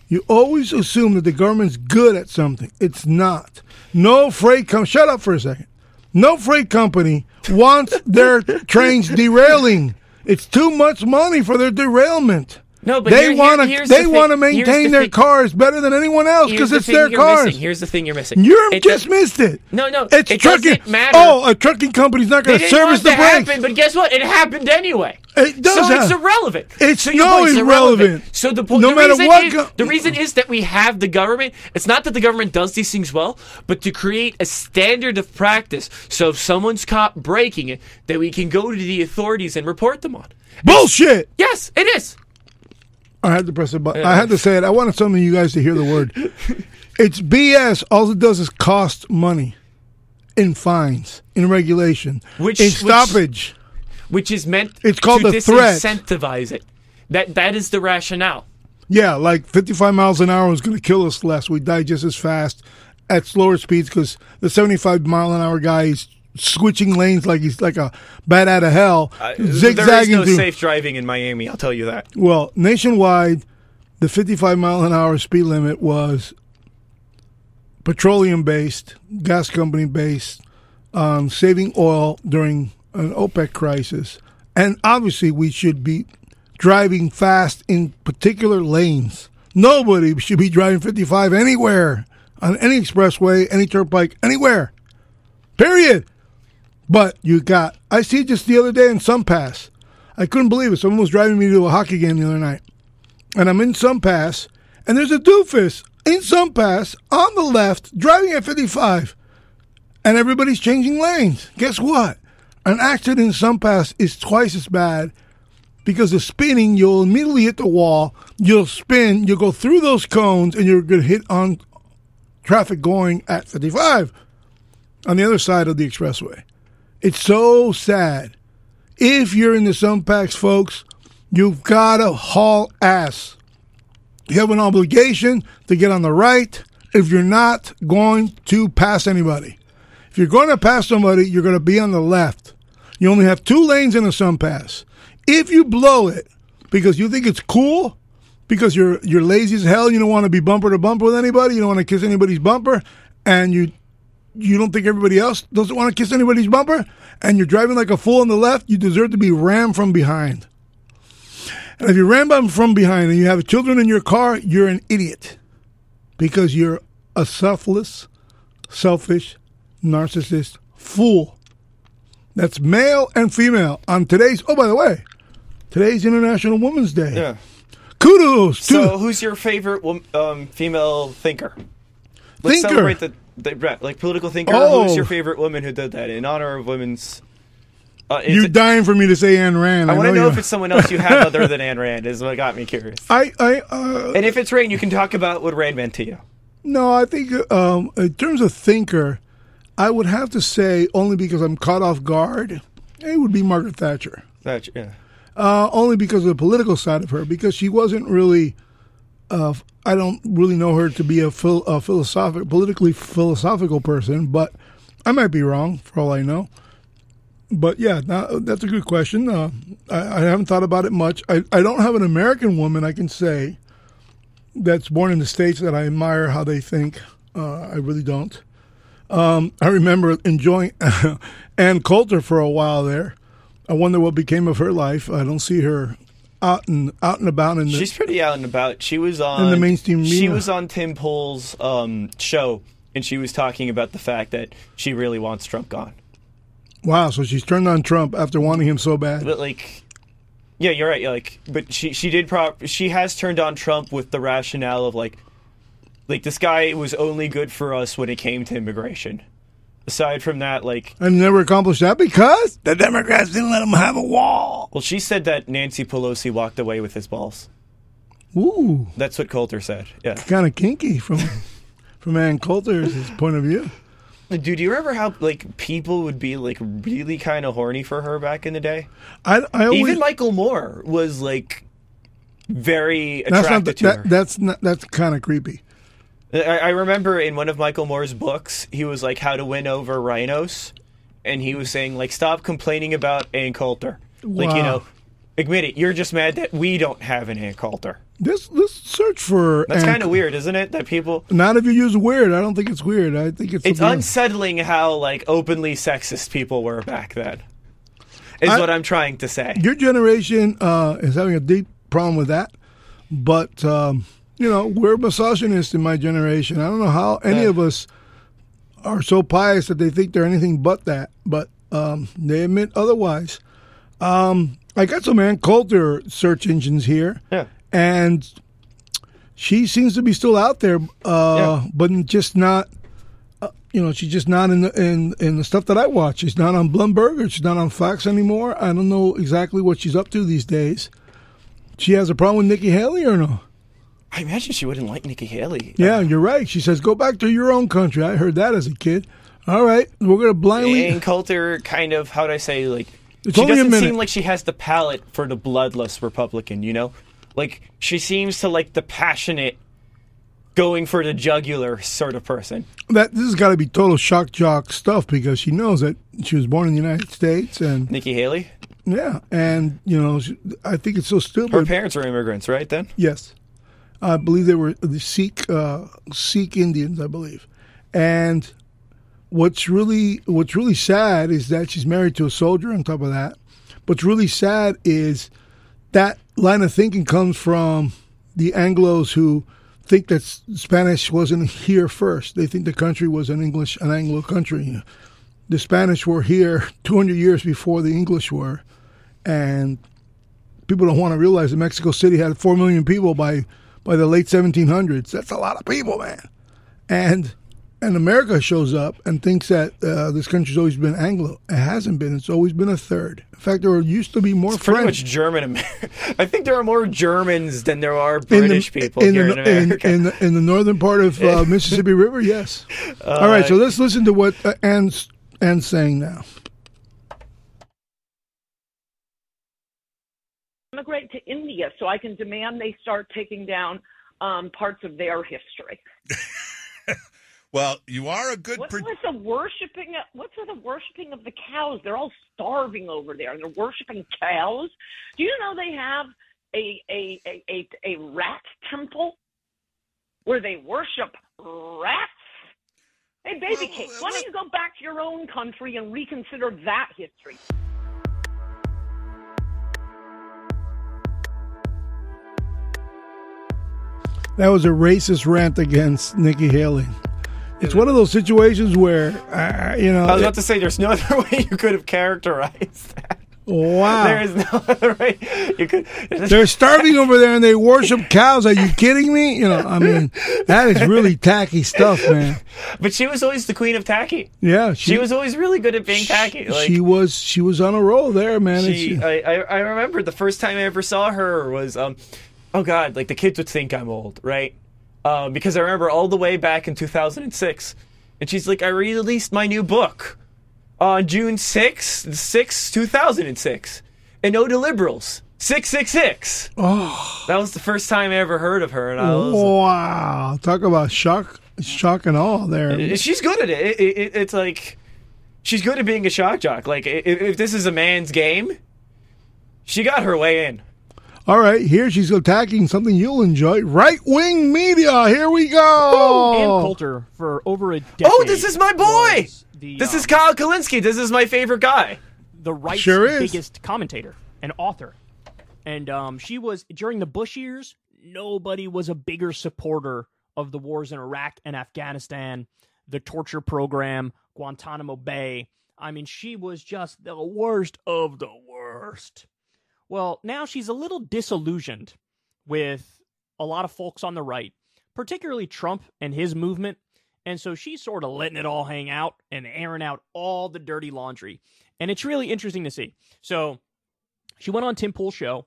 You always assume that the government's good at something. It's not. No freight company, Shut up for a second. No freight company wants *laughs* their trains derailing. It's too much money for their derailment. No, but they want to they the want to maintain the their thing- cars better than anyone else because the it's their you're cars. Missing. Here's the thing you're missing. You It just missed it. No, no, it's it trucking. matter. Oh, a trucking company's not going to service the brakes. but guess what? It happened anyway. It does So it's irrelevant. It's so no point's irrelevant. So the, No the matter reason what is, go- the reason is that we have the government. It's not that the government does these things well, but to create a standard of practice. So if someone's caught breaking it, that we can go to the authorities and report them on. Bullshit. Yes, it is. I had to press a button. I had to say it. I wanted some of you guys to hear the word. *laughs* It's BS. All it does is cost money in fines, in regulation, Which- in stoppage. Which is meant It's called to the threat. disincentivize it. That that is the rationale. Yeah, like 55 miles an hour is going to kill us less. We die just as fast at slower speeds because the 75 mile an hour guy is switching lanes like he's like a bat out of hell, Uh, there is zigzagging no through. safe driving in Miami. I'll tell you that. Well, nationwide, the 55 mile an hour speed limit was petroleum based, gas company based, um, saving oil during an OPEC crisis. And obviously, we should be driving fast in particular lanes. Nobody should be driving 55 anywhere on any expressway, any turnpike, anywhere. Period. But you got, I see just the other day in Sun Pass. I couldn't believe it. Someone was driving me to a hockey game the other night. And I'm in Sun Pass, and there's a doofus in Sun Pass on the left driving at 55. And everybody's changing lanes. Guess what? An accident in Sun Pass is twice as bad because the spinning, you'll immediately hit the wall, you'll spin, you'll go through those cones, and you're going to hit on traffic going at 55 on the other side of the expressway. It's so sad. If you're in the SunPass, folks, you've got to haul ass. You have an obligation to get on the right if you're not going to pass anybody. If you're going to pass somebody, you're going to be on the left. You only have two lanes in a SunPass. If you blow it because you think it's cool, because you're you're lazy as hell, you don't want to be bumper to bumper with anybody, you don't want to kiss anybody's bumper, and you you don't think everybody else doesn't want to kiss anybody's bumper, and you're driving like a fool on the left, you deserve to be rammed from behind. And if you ram them from behind and you have children in your car, you're an idiot because you're a selfless, selfish, narcissist fool. That's male and female. On today's, oh, by the way, today's International Women's Day. Yeah. Kudos to So, who's your favorite um, female thinker? Let's Thinker? celebrate the, the like political thinker. Oh. Who's your favorite woman who did that in honor of women's? Uh, you dying for me to say Ayn Rand. I want to know know if it's someone else you have other than Ayn Rand. Is what got me curious. *laughs* I, I, uh, And if it's Rand, you can talk about what Rand meant to you. No, I think um, in terms of thinker, I would have to say only because I'm caught off guard. It would be Margaret Thatcher. That, yeah. Uh, only because of the political side of her, because she wasn't really. Uh, I don't really know her to be a, phil- a philosophic, politically philosophical person, but I might be wrong for all I know. But yeah, that, that's a good question. Uh, I, I haven't thought about it much. I, I don't have an American woman I can say that's born in the states that I admire how they think. Uh, I really don't. Um, I remember enjoying *laughs* Ann Coulter for a while there. I wonder what became of her life. I don't see her out and out and about in the. She's pretty out and about. She was on In the mainstream media. She was on Tim Pool's um, show, and she was talking about the fact that she really wants Trump gone. wow, so she's turned on Trump after wanting him so bad. But like, yeah, you're right. Like, but she she did prop. She has turned on Trump with the rationale of like, like this guy was only good for us when it came to immigration. Aside from that, like, And never accomplished that because the Democrats didn't let him have a wall. well, she said that Nancy Pelosi walked away with his balls. Ooh, That's what Coulter said. Yeah. kind of kinky from from Ann Coulter's point of view. Dude, do you remember how like people would be like really kind of horny for her back in the day? I, I always, Even Michael Moore was like very that's not attracted the, to her. that, that's not that's kind of creepy. I, I remember in one of Michael Moore's books, he was like how to win over rhinos, and he was saying like stop complaining about Ann Coulter. Like you know, admit it, you're just mad that we don't have an Ann Coulter. This let's search for. That's kind of weird, isn't it? That people. Not if you use weird. I don't think it's weird. I think it's. It's unsettling how like openly sexist people were back then. Is I- what I'm trying to say. Your generation uh, is having a deep problem with that, but um, you know we're misogynists in my generation. I don't know how any Yeah. of us are so pious that they think they're anything but that, but um, they admit otherwise. Um, I got some Ann Coulter search engines here, Yeah. and she seems to be still out there, uh, but just not. Uh, you know, she's just not in the in in the stuff that I watch. She's not on Bloomberg. She's not on Fox anymore. I don't know exactly what she's up to these days. She has a problem with Nikki Haley or no? I imagine she wouldn't like Nikki Haley. Yeah, uh, you're right. She says, "Go back to your own country." I heard that as a kid. All right, we're gonna blindly. And Coulter kind of how would I say like It's she doesn't seem like she has the palate for the bloodless Republican, you know? Like she seems to like the passionate going for the jugular sort of person. That this has got to be total shock jock stuff because she knows that she was born in the United States and Nikki Haley? yeah, and you know, she, I think it's so stupid. Her parents were immigrants, right then? Yes, I believe they were the Sikh uh, Sikh Indians, I believe. And what's really what's really sad is that she's married to a soldier. On top of that, what's really sad is that line of thinking comes from the Anglo's who think that Spanish wasn't here first. They think the country was an English an Anglo country. The Spanish were here *laughs* 200 years before the English were, and people don't want to realize that Mexico City had four million people by by the late 1700s. That's a lot of people, man. And and America shows up and thinks that uh, this country's always been Anglo. It hasn't been. It's always been a third. In fact, there used to be more It's pretty French. much German. Amer- *laughs* I think there are more Germans than there are in the- British people in here the, in America. In, the, in the northern part of uh, *laughs* Mississippi River, yes. All right, so Uh, let's listen to what uh, Ann's, Ann's saying now. Immigrate to India so I can demand they start taking down um, parts of their history. *laughs* Well, you are a good. What's Pro- with the worshiping? What's with the worshiping of the cows? They're all starving over there, and they're worshiping cows. Do you know they have a a a a, a rat temple where they worship rats? Hey, baby cake, why don't you go back to your own country and reconsider that history? That was a racist rant against Nikki Haley. It's one of those situations where, uh, you know. I was about to say, there's no *laughs* other way you could have characterized that. wow. There is no other way you could. *laughs* They're starving over there and they worship cows. Are you kidding me? You know, I mean, that is really tacky stuff, man. But she was always the queen of tacky. Yeah, She, was always really good at being tacky. Like, she was she was on a roll there, man. and she, I, I, I remember the first time I ever saw her was, um, oh God, like the kids would think I'm old, right? Um, because I remember all the way back in 2006, and she's like, I released my new book on June 6th, 6, 2006, and no to liberals. 666. Oh, That was the first time I ever heard of her, and I was. wow! Talk about shock, shock and awe there. She's good at it. It, it, it. It's like she's good at being a shock jock. Like if, if this is a man's game, she got her way in. All right, here she's attacking something you'll enjoy. Right wing media. Here we Ann go. Coulter for over a decade. Oh, this is my boy. The, This um, is Kyle Kulinski. This is my favorite guy. the right's Sure is. biggest commentator and author. And um, she was during the Bush years. Nobody was a bigger supporter of the wars in Iraq and Afghanistan, the torture program, Guantanamo Bay. I mean, she was just the worst of the worst. Well, now she's a little disillusioned with a lot of folks on the right, particularly Trump and his movement. And so she's sort of letting it all hang out and airing out all the dirty laundry. And it's really interesting to see. So she went on Tim Pool's show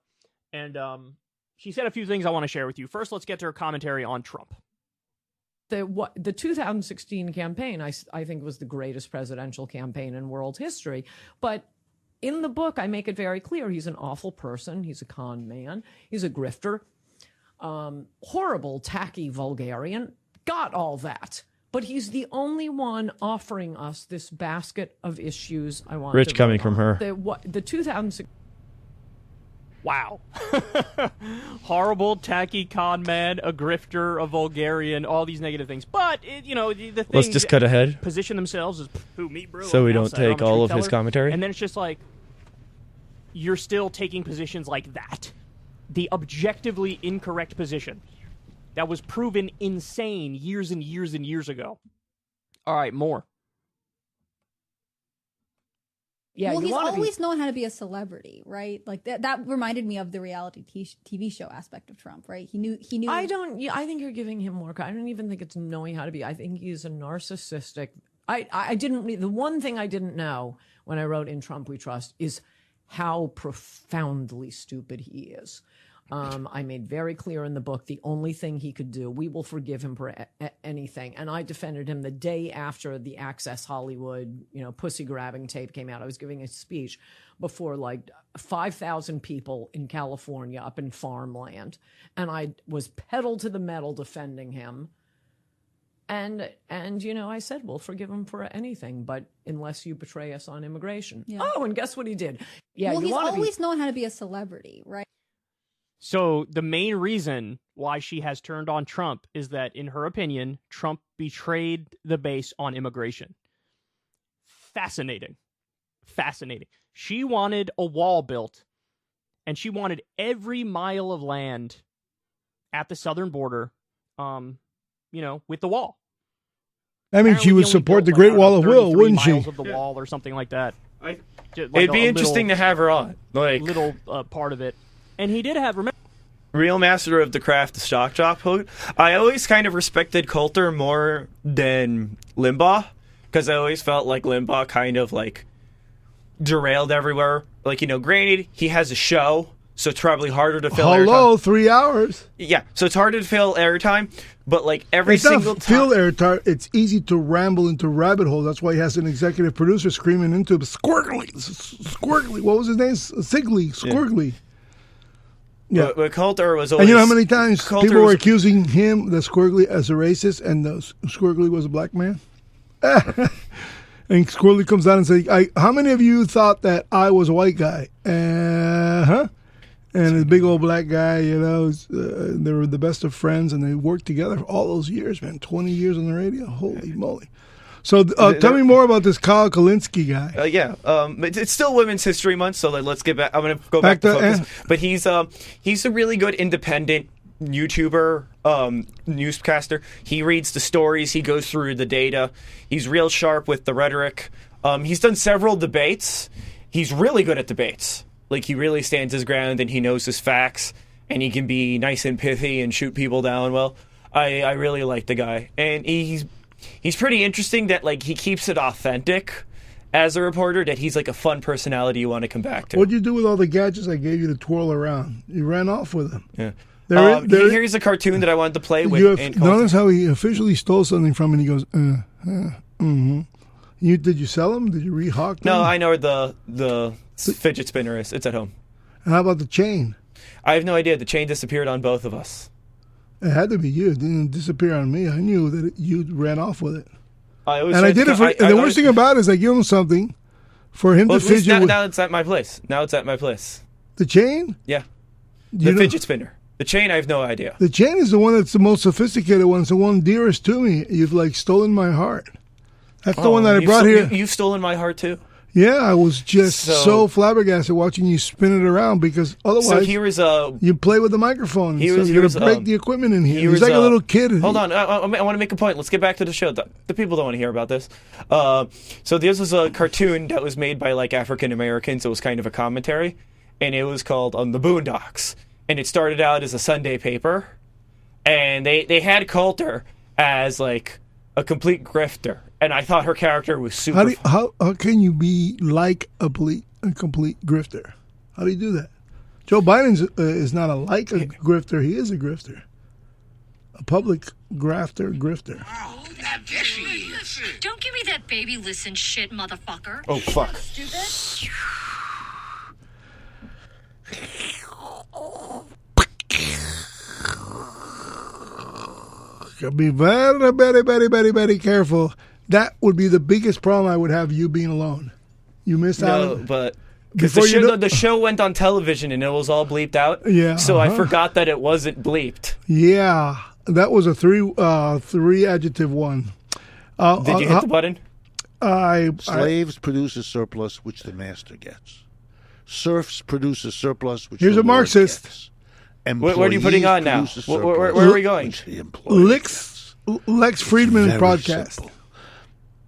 and um, she said a few things I want to share with you. First, let's get to her commentary on Trump. the what the 2016 campaign I, I think was the greatest presidential campaign in world history but in the book i make it very clear he's an awful person he's a con man he's a grifter um, horrible tacky vulgarian got all that but he's the only one offering us this basket of issues i want Rich to coming vote from her. the, what, the 2016 Wow. *laughs* Horrible, tacky con man, a grifter, a vulgarian, all these negative things. But, it, you know, the, the Let's just cut ahead. Position themselves as who, me, bro. So we don't outside, take all truth of his commentary? And then it's just like, you're still taking positions like that. The objectively incorrect position that was proven insane years and years and years ago. All right, more. Yeah, well, he's wanna be- always known how to be a celebrity, right? Like that. That reminded me of the reality t- TV show aspect of Trump, right? He knew. He knew. I don't. yeah, I think you're giving him more. I don't even think it's knowing how to be. I think he's a narcissistic. I. I didn't. The one thing I didn't know when I wrote "In Trump We Trust" is how profoundly stupid he is. Um, I made very clear in the book the only thing he could do, we will forgive him for a- a- anything. And I defended him the day after the Access Hollywood, you know, pussy grabbing tape came out. I was giving a speech before like 5,000 people in California up in farmland. And I was pedal to the metal defending him. And, and, you know, I said, we'll forgive him for anything, but unless you betray us on immigration. Oh, and guess what he did? Yeah, well, you he's wanna be- always known how to be a celebrity, right? So the main reason why she has turned on Trump is that, in her opinion, Trump betrayed the base on immigration. Fascinating. Fascinating. She wanted a wall built, and she wanted every mile of land at the southern border, um, you know, with the wall. I mean, she would support the Great like, Wall of Will, wouldn't she? miles of the wall or something like that. Just like It'd a- be a interesting little- to have her on. Like a little uh, part of it, and he did have. Remember, real master of the craft, the shock jock. I always kind of respected Coulter more than Limbaugh because I always felt like Limbaugh kind of like derailed everywhere. Like you know, granted he has a show, so it's probably harder to fill. Hello, airtime. three hours. Yeah, so it's harder to fill airtime, but like every it's single not time. airtime. It's easy to ramble into rabbit hole. That's why he has an executive producer screaming into him, squirgly, s- s- squirgly. What was his name? Sigley, squirgly. Yeah. But, but Coulter was always. And you know how many times Coulter people were was- accusing him, the Squirgly, as a racist, and the S- Squirgly was a black man? *laughs* and Squirgly comes out and says, I, How many of you thought that I was a white guy? Uh huh. And the big old black guy, you know, uh, they were the best of friends, and they worked together for all those years, man. 20 years on the radio. Holy moly. So uh, tell me more about this Kyle Kulinski guy. Uh, yeah, um, it's, it's still Women's History Month, so like, let's get back. I'm going to go back, Back to to- focus. But he's um, he's a really good independent YouTuber, um, newscaster. He reads the stories, he goes through the data. He's real sharp with the rhetoric. Um, he's done several debates. He's really good at debates. Like he really stands his ground and he knows his facts, and he can be nice and pithy and shoot people down well. I, I really like the guy, and he's he's pretty interesting. That like he keeps it authentic as a reporter. That he's like a fun personality you want to come back to. What'd you do with all the gadgets I gave you to twirl around? You ran off with them. Yeah. There Um, there- here's a cartoon that I wanted to play with. You have, notice how he officially stole something from, and he goes, uh, uh, mm-hmm. You did you sell them? Did you rehawk them? No, I know where the the fidget spinner is. It's at home. And how about the chain? I have no idea. The chain disappeared on both of us. It had to be you. It didn't disappear on me. I knew that it, you ran off with it. I always and I did it for. I- and the I worst always- thing about it is I give him something for him Well, to fidget now, with. now it's at my place. Now it's at my place. the chain? Yeah. You The know- fidget spinner. The chain, I have no idea. The chain is the one that's the most sophisticated one. It's the one dearest to me. You've like stolen my heart. That's the one that I brought sto- here. You, you've stolen my heart too. Yeah, I was just so, So- flabbergasted watching you spin it around because otherwise, So here is a. you play with the microphone. Here so you're gonna break um, the equipment in here. here He's like a little kid. Hold on, I, I, I want to make a point. Let's get back to the show. The, the people don't want to hear about this. Uh, so this was a cartoon that was made by like African Americans. It was kind of a commentary, and it was called um, the Boondocks. And it started out as a Sunday paper, and they they had Coulter as like a complete grifter, and I thought her character was super. How, do you, how how can you be like a complete a complete grifter? How do you do that? Joe Biden uh, is not a like a grifter. He is a grifter, a public grafter grifter. Oh, that bitchy. Don't give me that baby listen shit, motherfucker. Oh, fuck. Stupid. *sighs* *laughs* be very, very, very, very, very careful. That would be the biggest problem I would have you being alone. You miss out. no, on- but Because the Before you show, know- the, the show went on television and it was all bleeped out. Yeah, So I uh-huh. forgot that it wasn't bleeped. Yeah, that was a three uh, three adjective one. Uh, Did you uh, hit uh, the button? I, I Slaves produce a surplus which the master gets. Serfs produce a surplus which Here's the a Lord Marxist. gets. Where- where are you putting on now? Where- where- where are we going? which Lex Lex Fridman Very broadcast. simple.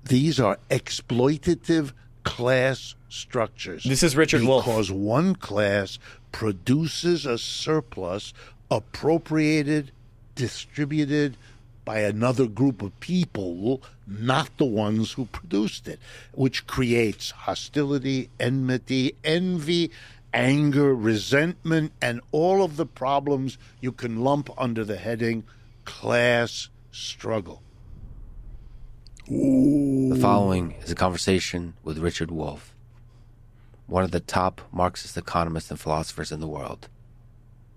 These are exploitative class structures. This is Richard Wolff. Because one class produces a surplus appropriated, distributed by another group of people, not the ones who produced it, which creates hostility, enmity, envy, anger, resentment, and all of the problems you can lump under the heading class struggle. The following is a conversation with Richard Wolff, one of the top Marxist economists and philosophers in the world.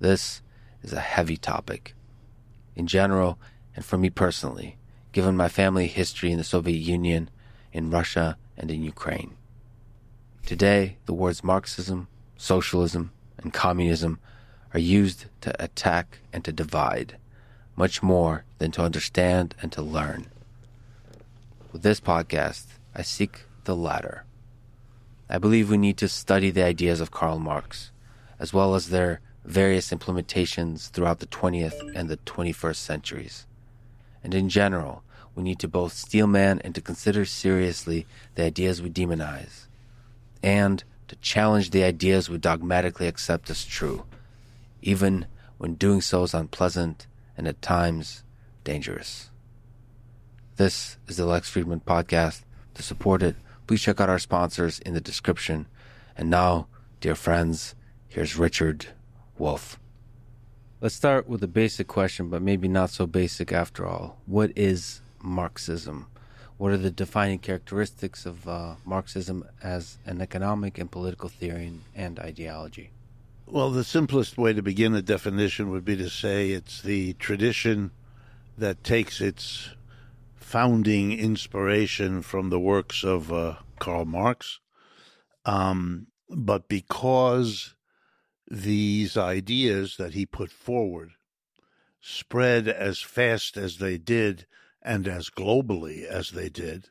This is a heavy topic. In general, and for me personally, given my family history in the Soviet Union, in Russia, and in Ukraine. Today, the words Marxism, socialism, and communism are used to attack and to divide, much more than to understand and to learn. With this podcast, I seek the latter. I believe we need to study the ideas of Karl Marx, as well as their various implementations throughout the 20th and the 21st centuries. And in general, we need to both steelman and to consider seriously the ideas we demonize, and to challenge the ideas we dogmatically accept as true, even when doing so is unpleasant and at times dangerous. This is the Lex Fridman Podcast. To support it, please check out our sponsors in the description. And now, dear friends, here's Richard Wolff. Let's start with a basic question, but maybe not so basic after all. What is Marxism? What are the defining characteristics of uh, Marxism as an economic and political theory and, ideology? Well, the simplest way to begin a definition would be to say it's the tradition that takes its founding inspiration from the works of uh, Karl Marx. Um, but because these ideas that he put forward spread as fast as they did and as globally as they did,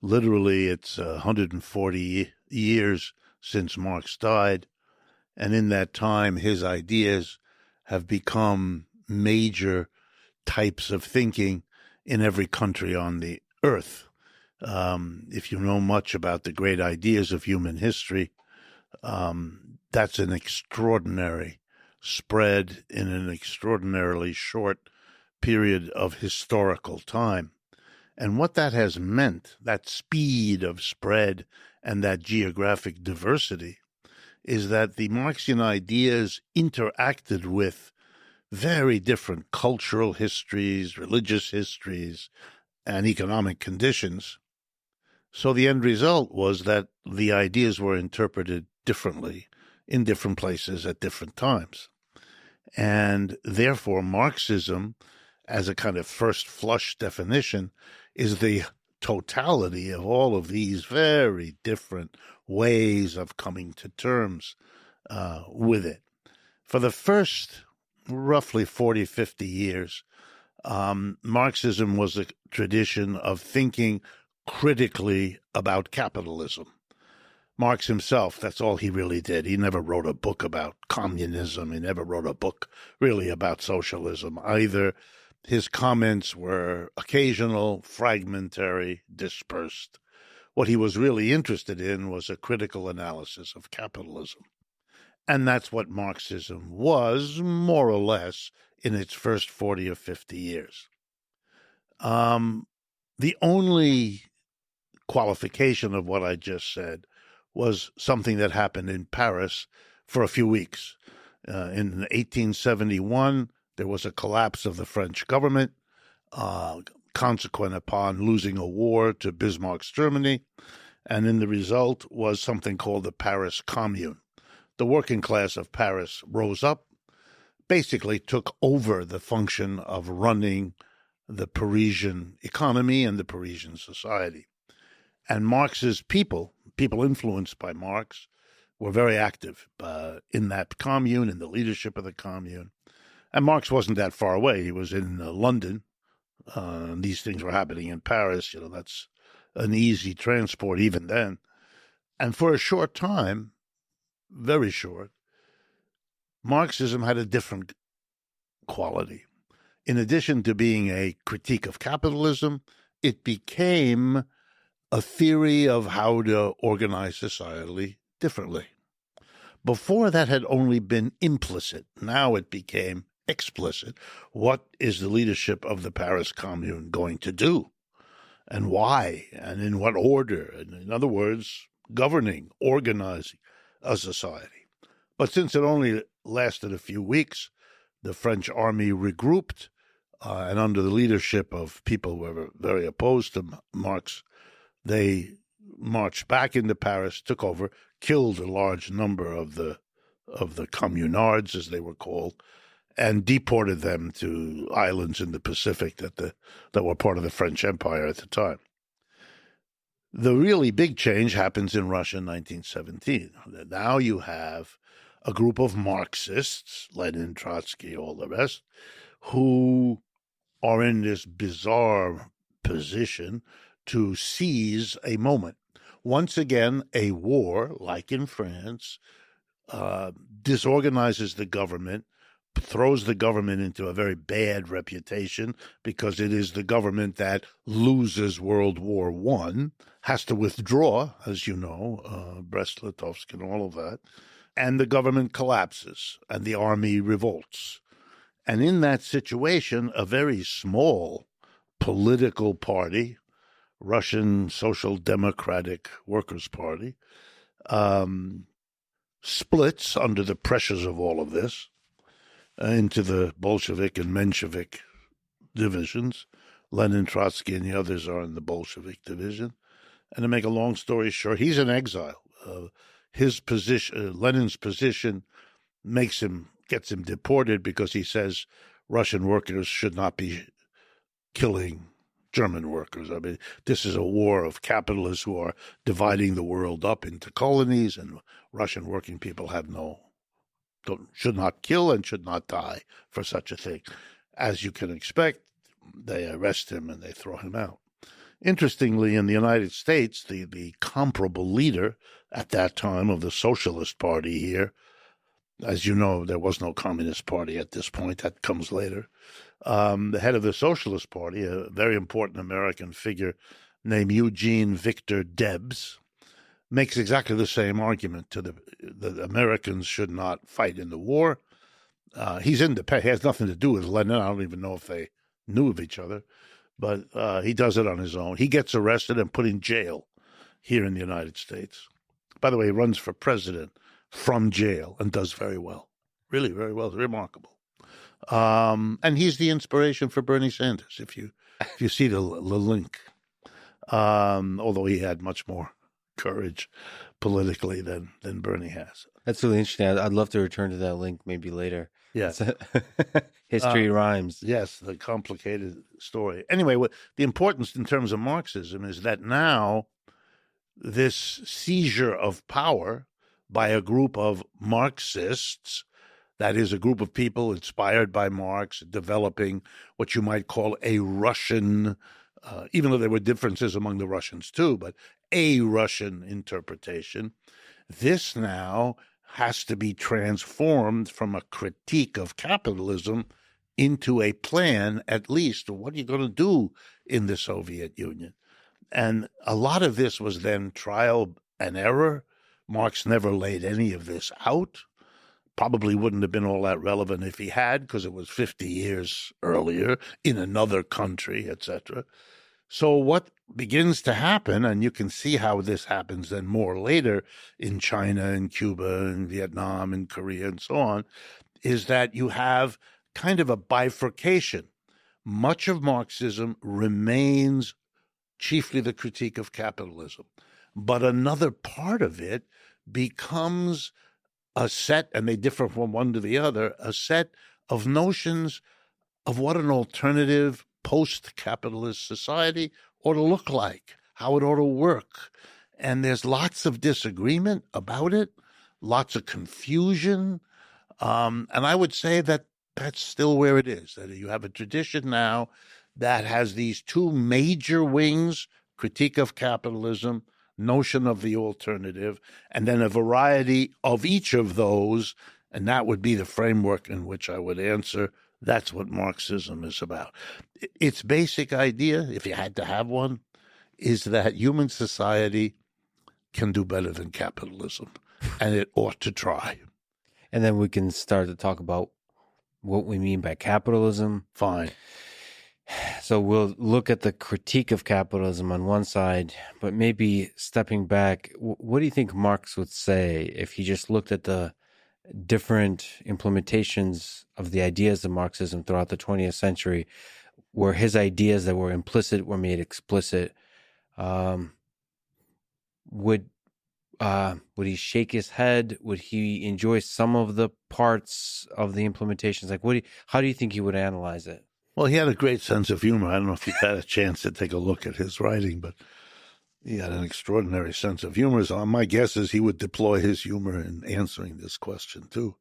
literally it's uh, 140 years since Marx died. And in that time, his ideas have become major types of thinking in every country on the earth. Um, if you know much about the great ideas of human history, um, that's an extraordinary spread in an extraordinarily short period of historical time. And what that has meant, that speed of spread and that geographic diversity, is that the Marxian ideas interacted with very different cultural histories, religious histories, and economic conditions. So the end result was that the ideas were interpreted differently in different places at different times. And therefore, Marxism, as a kind of first flush definition, is the totality of all of these very different ways of coming to terms uh, with it. For the first roughly 40, 50 years, um, Marxism was a tradition of thinking critically about capitalism. Marx himself, that's all he really did. He never wrote a book about communism. He never wrote a book really about socialism either. His comments were occasional, fragmentary, dispersed. What he was really interested in was a critical analysis of capitalism. And that's what Marxism was, more or less, in its first 40 or 50 years. Um, the only qualification of what I just said was something that happened in Paris for a few weeks. Uh, in 1871, there was a collapse of the French government, uh, consequent upon losing a war to Bismarck's Germany, and in the result was something called the Paris Commune. The working class of Paris rose up, basically took over the function of running the Parisian economy and the Parisian society. And Marx's people, people influenced by Marx, were very active uh, in that commune, in the leadership of the commune. And Marx wasn't that far away. He was in uh, London. Uh, and these things were happening in Paris. You know, that's an easy transport even then. And for a short time, very short, Marxism had a different quality. In addition to being a critique of capitalism, it became a theory of how to organize society differently. Before that had only been implicit. Now it became explicit. What is the leadership of the Paris Commune going to do? And why? And in what order? And in other words, governing, organizing a society. But since it only lasted a few weeks, the French army regrouped, uh, and under the leadership of people who were very opposed to Marx, they marched back into Paris, took over, killed a large number of the of the communards, as they were called, and deported them to islands in the Pacific that the that were part of the French Empire at the time. The really big change happens in Russia in 1917. Now you have a group of Marxists, Lenin, Trotsky, all the rest, who are in this bizarre position to seize a moment. Once again, a war, like in France, uh, disorganizes the government, throws the government into a very bad reputation because it is the government that loses World War One, has to withdraw, as you know, uh, Brest-Litovsk and all of that, and the government collapses and the army revolts. And in that situation, a very small political party, Russian Social Democratic Workers' Party, um, splits under the pressures of all of this uh, into the Bolshevik and Menshevik divisions. Lenin, Trotsky, and the others are in the Bolshevik division. And to make a long story short, he's in exile. Uh, his position, uh, Lenin's position, makes him gets him deported because he says Russian workers should not be killing German workers. I mean, this is a war of capitalists who are dividing the world up into colonies, and Russian working people have no, should not kill and should not die for such a thing. As you can expect, they arrest him and they throw him out. Interestingly, in the United States, the, the comparable leader at that time of the Socialist Party here, as you know, there was no Communist Party at this point, that comes later. Um, the head of the Socialist Party, a very important American figure named Eugene Victor Debs, makes exactly the same argument to the Americans should not fight in the war. Uh, he's independent; he has nothing to do with Lenin. I don't even know if they knew of each other, but uh, he does it on his own. He gets arrested and put in jail here in the United States. By the way, he runs for president from jail and does very well, really very well. Remarkable. Um, and he's the inspiration for Bernie Sanders. If you if you see the, the link, um, although he had much more courage politically than than Bernie has. That's really interesting. I'd, I'd love to return to that link maybe later. Yes, *laughs* history uh, rhymes. Yes, the complicated story. Anyway, what the importance in terms of Marxism is that now this seizure of power by a group of Marxists that is a group of people inspired by Marx, developing what you might call a Russian, uh, even though there were differences among the Russians too, but a Russian interpretation. This now has to be transformed from a critique of capitalism into a plan, at least, what are you going to do in the Soviet Union? And a lot of this was then trial and error. Marx never laid any of this out probably wouldn't have been all that relevant if he had, because it was 50 years earlier in another country, etc. So, what begins to happen, and you can see how this happens then more later in China and Cuba and Vietnam and Korea and so on, is that you have kind of a bifurcation. Much of Marxism remains chiefly the critique of capitalism, but another part of it becomes a set, and they differ from one to the other, a set of notions of what an alternative post capitalist society ought to look like, how it ought to work. And there's lots of disagreement about it. lots of confusion. Um, and I would say that that's still where it is. That you have a tradition now that has these two major wings critique of capitalism, notion of the alternative, and then a variety of each of those. And that would be the framework in which I would answer. That's what Marxism is about. Its basic idea, if you had to have one, is that human society can do better than capitalism, and it ought to try. And then we can start to talk about what we mean by capitalism. Fine. So we'll look at the critique of capitalism on one side, but maybe stepping back, what do you think Marx would say if he just looked at the different implementations of the ideas of Marxism throughout the 20th century, where his ideas that were implicit were made explicit? Um, would uh, would he shake his head? Would he enjoy some of the parts of the implementations? Like, what? Do you, how do you think he would analyze it? Well, he had a great sense of humor. I don't know if you've had a *laughs* chance to take a look at his writing, but he had an extraordinary sense of humor. So my guess is he would deploy his humor in answering this question too.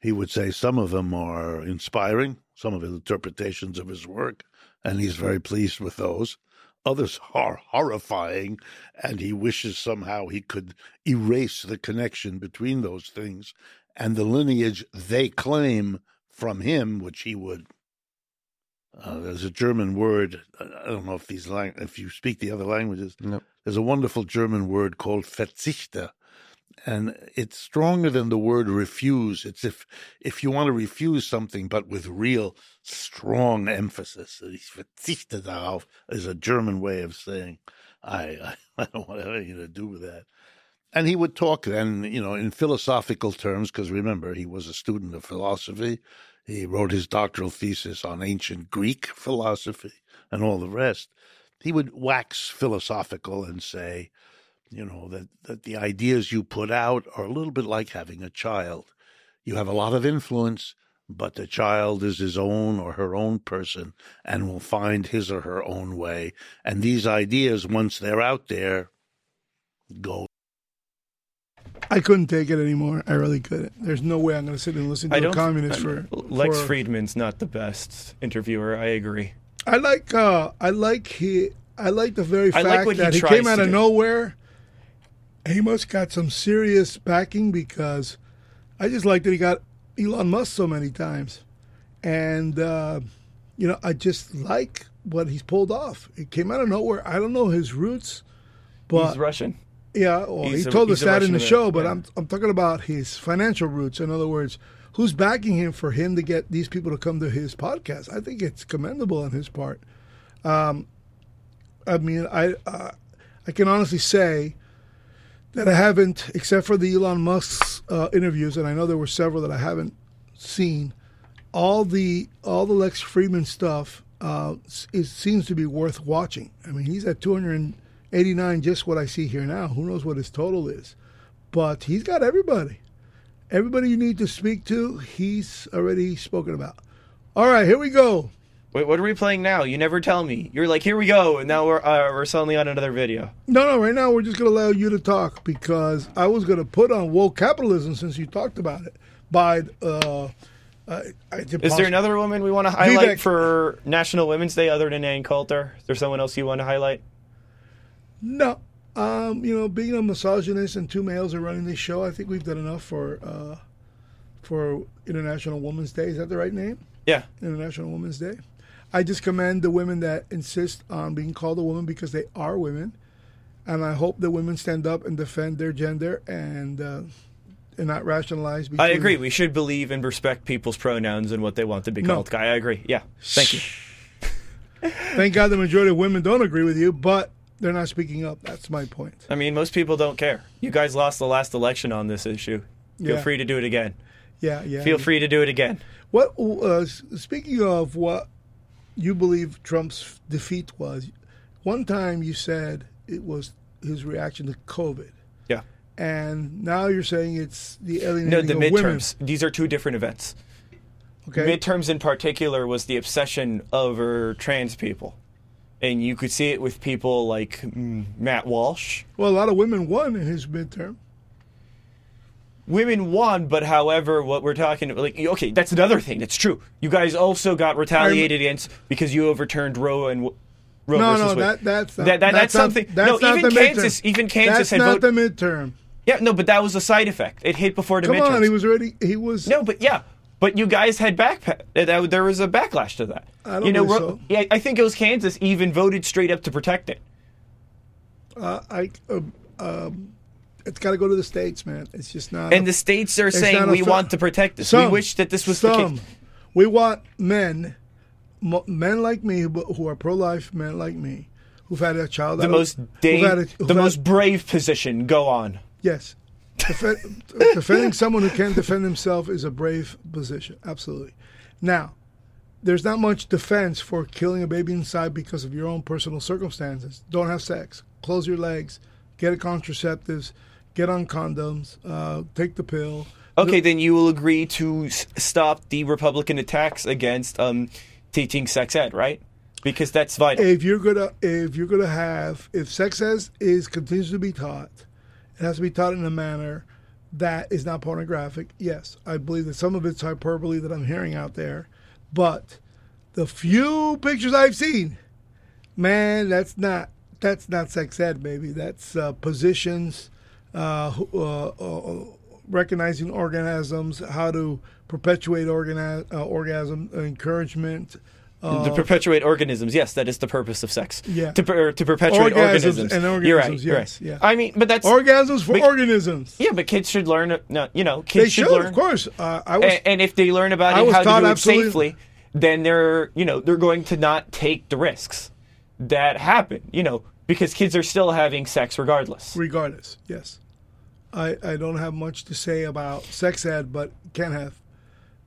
He would say some of them are inspiring, some of his interpretations of his work, and he's very pleased with those. Others are horrifying, and he wishes somehow he could erase the connection between those things and the lineage they claim from him, which he would. Uh, there's a German word. I don't know if these lang- if you speak the other languages. No. There's a wonderful German word called Verzichten, and it's stronger than the word refuse. It's if if you want to refuse something, but with real strong emphasis. Ich verzichte darauf is a German way of saying I I, *laughs* I don't want to have anything to do with that. And he would talk then, you know, in philosophical terms, because remember he was a student of philosophy. He wrote his doctoral thesis on ancient Greek philosophy and all the rest. He would wax philosophical and say, you know, that, that the ideas you put out are a little bit like having a child. You have a lot of influence, but the child is his own or her own person and will find his or her own way. And these ideas, once they're out there, go. I couldn't take it anymore. I really couldn't. There's no way I'm going to sit and listen to I a communist for Lex for- Fridman's not the best interviewer. I agree. I like uh I like he I like the very I fact like what he that he, came out of do. nowhere. He must got some serious backing because I just like that he got Elon Musk so many times. And uh you know, I just like what he's pulled off. It came out of nowhere. I don't know his roots, but He's Russian. Yeah, well, he a- told us that in the show, but I'm I'm talking about his financial roots. In other words, who's backing him for him to get these people to come to his podcast? I think it's commendable on his part. Um, I mean, I uh, I can honestly say that I haven't, except for the Elon Musk's uh, interviews, and I know there were several that I haven't seen. All the all the Lex Fridman stuff uh, it seems to be worth watching. I mean, he's at 289, just what I see here now. Who knows what his total is? But he's got everybody. Everybody you need to speak to, he's already spoken about. All right, here we go. Wait, what are we playing now? You never tell me. You're like, here we go, and now we're uh, we're suddenly on another video. No, no, right now we're just going to allow you to talk because I was going to put on woke capitalism since you talked about it. By uh, uh, Is there another woman we want to highlight Vivek. for National Women's Day other than Ann Coulter? Is there someone else you want to highlight? No. Um, you know, being a misogynist and two males are running this show, I think we've done enough for uh, for International Women's Day. Is that the right name? Yeah. International Women's Day. I just commend the women that insist on being called a woman because they are women, and I hope that women stand up and defend their gender and uh, and not rationalize. I agree. We should believe and respect people's pronouns and what they want to be called. Guy, I agree. Yeah. Thank you. Thank God the majority of women don't agree with you, but they're not speaking up. That's my point. I mean, most people don't care. You guys lost the last election on this issue. Feel Yeah. free to do it again. Yeah, yeah. Feel free to do it again. What? Uh, s- speaking of what you believe Trump's defeat was, one time you said it was his reaction to COVID, Yeah. and now you're saying it's the No, alienating the of women. midterms. These are two different events. Okay. Midterms in particular was the obsession over trans people. And you could see it with people like mm, Matt Walsh. Well, a lot of women won in his midterm. women won, but however, what we're talking about, like okay, that's another thing. That's true. You guys also got retaliated against because you overturned Roe and Roe no, versus no, Wade. that that's not, that, that- that's, not- something. That's no, not even the Kansas, midterm. even Kansas That's had not voted. the midterm. Yeah, no, but that was a side effect. It hit before the midterm Come midterms. on, he was already. He was. No, but yeah, but you guys had back. There was a backlash to that. I don't you know, so. yeah, I think it was Kansas even voted straight up to protect it. Uh, I. Um, um, it's got to go to the states, man. It's just not. And the states are saying we want to protect this. We wish that this was the some. case. We want men, mo- men like me, who who are pro-life, men like me, who've had a child. The out- most who've da- had a- the most brave position. Go on. Yes. Defe- defending someone who can't defend himself is a brave position. Absolutely. Now, there's not much defense for killing a baby inside because of your own personal circumstances. Don't have sex. Close your legs. Get a contraceptives. Get on condoms. Uh, take the pill. Okay, then you will agree to s- stop the Republican attacks against um, teaching sex ed, right? Because that's vital. If you're gonna, if you're gonna have, if sex ed is continues to be taught, it has to be taught in a manner that is not pornographic. Yes, I believe that some of it's hyperbole that I'm hearing out there, but the few pictures I've seen, man, that's not that's not sex ed, baby. That's uh, positions, uh, uh, uh, recognizing organisms, how to perpetuate organi- uh, orgasm, encouragement. To uh, perpetuate organisms, yes, that is the purpose of sex. Yeah. To, per, to perpetuate Orgasms organisms. and You're right. organisms, you're yes, right. yeah. I mean, but that's orgasms for but- organisms. Yeah, but kids should learn. No, you know, kids They should, learn. of course. Uh, I was, and, and if they learn about it, how to do it absolutely- safely, then they're you know they're going to not take the risks that happen. You know, because kids are still having sex regardless. regardless, yes. I, I don't have much to say about sex ed, but can't have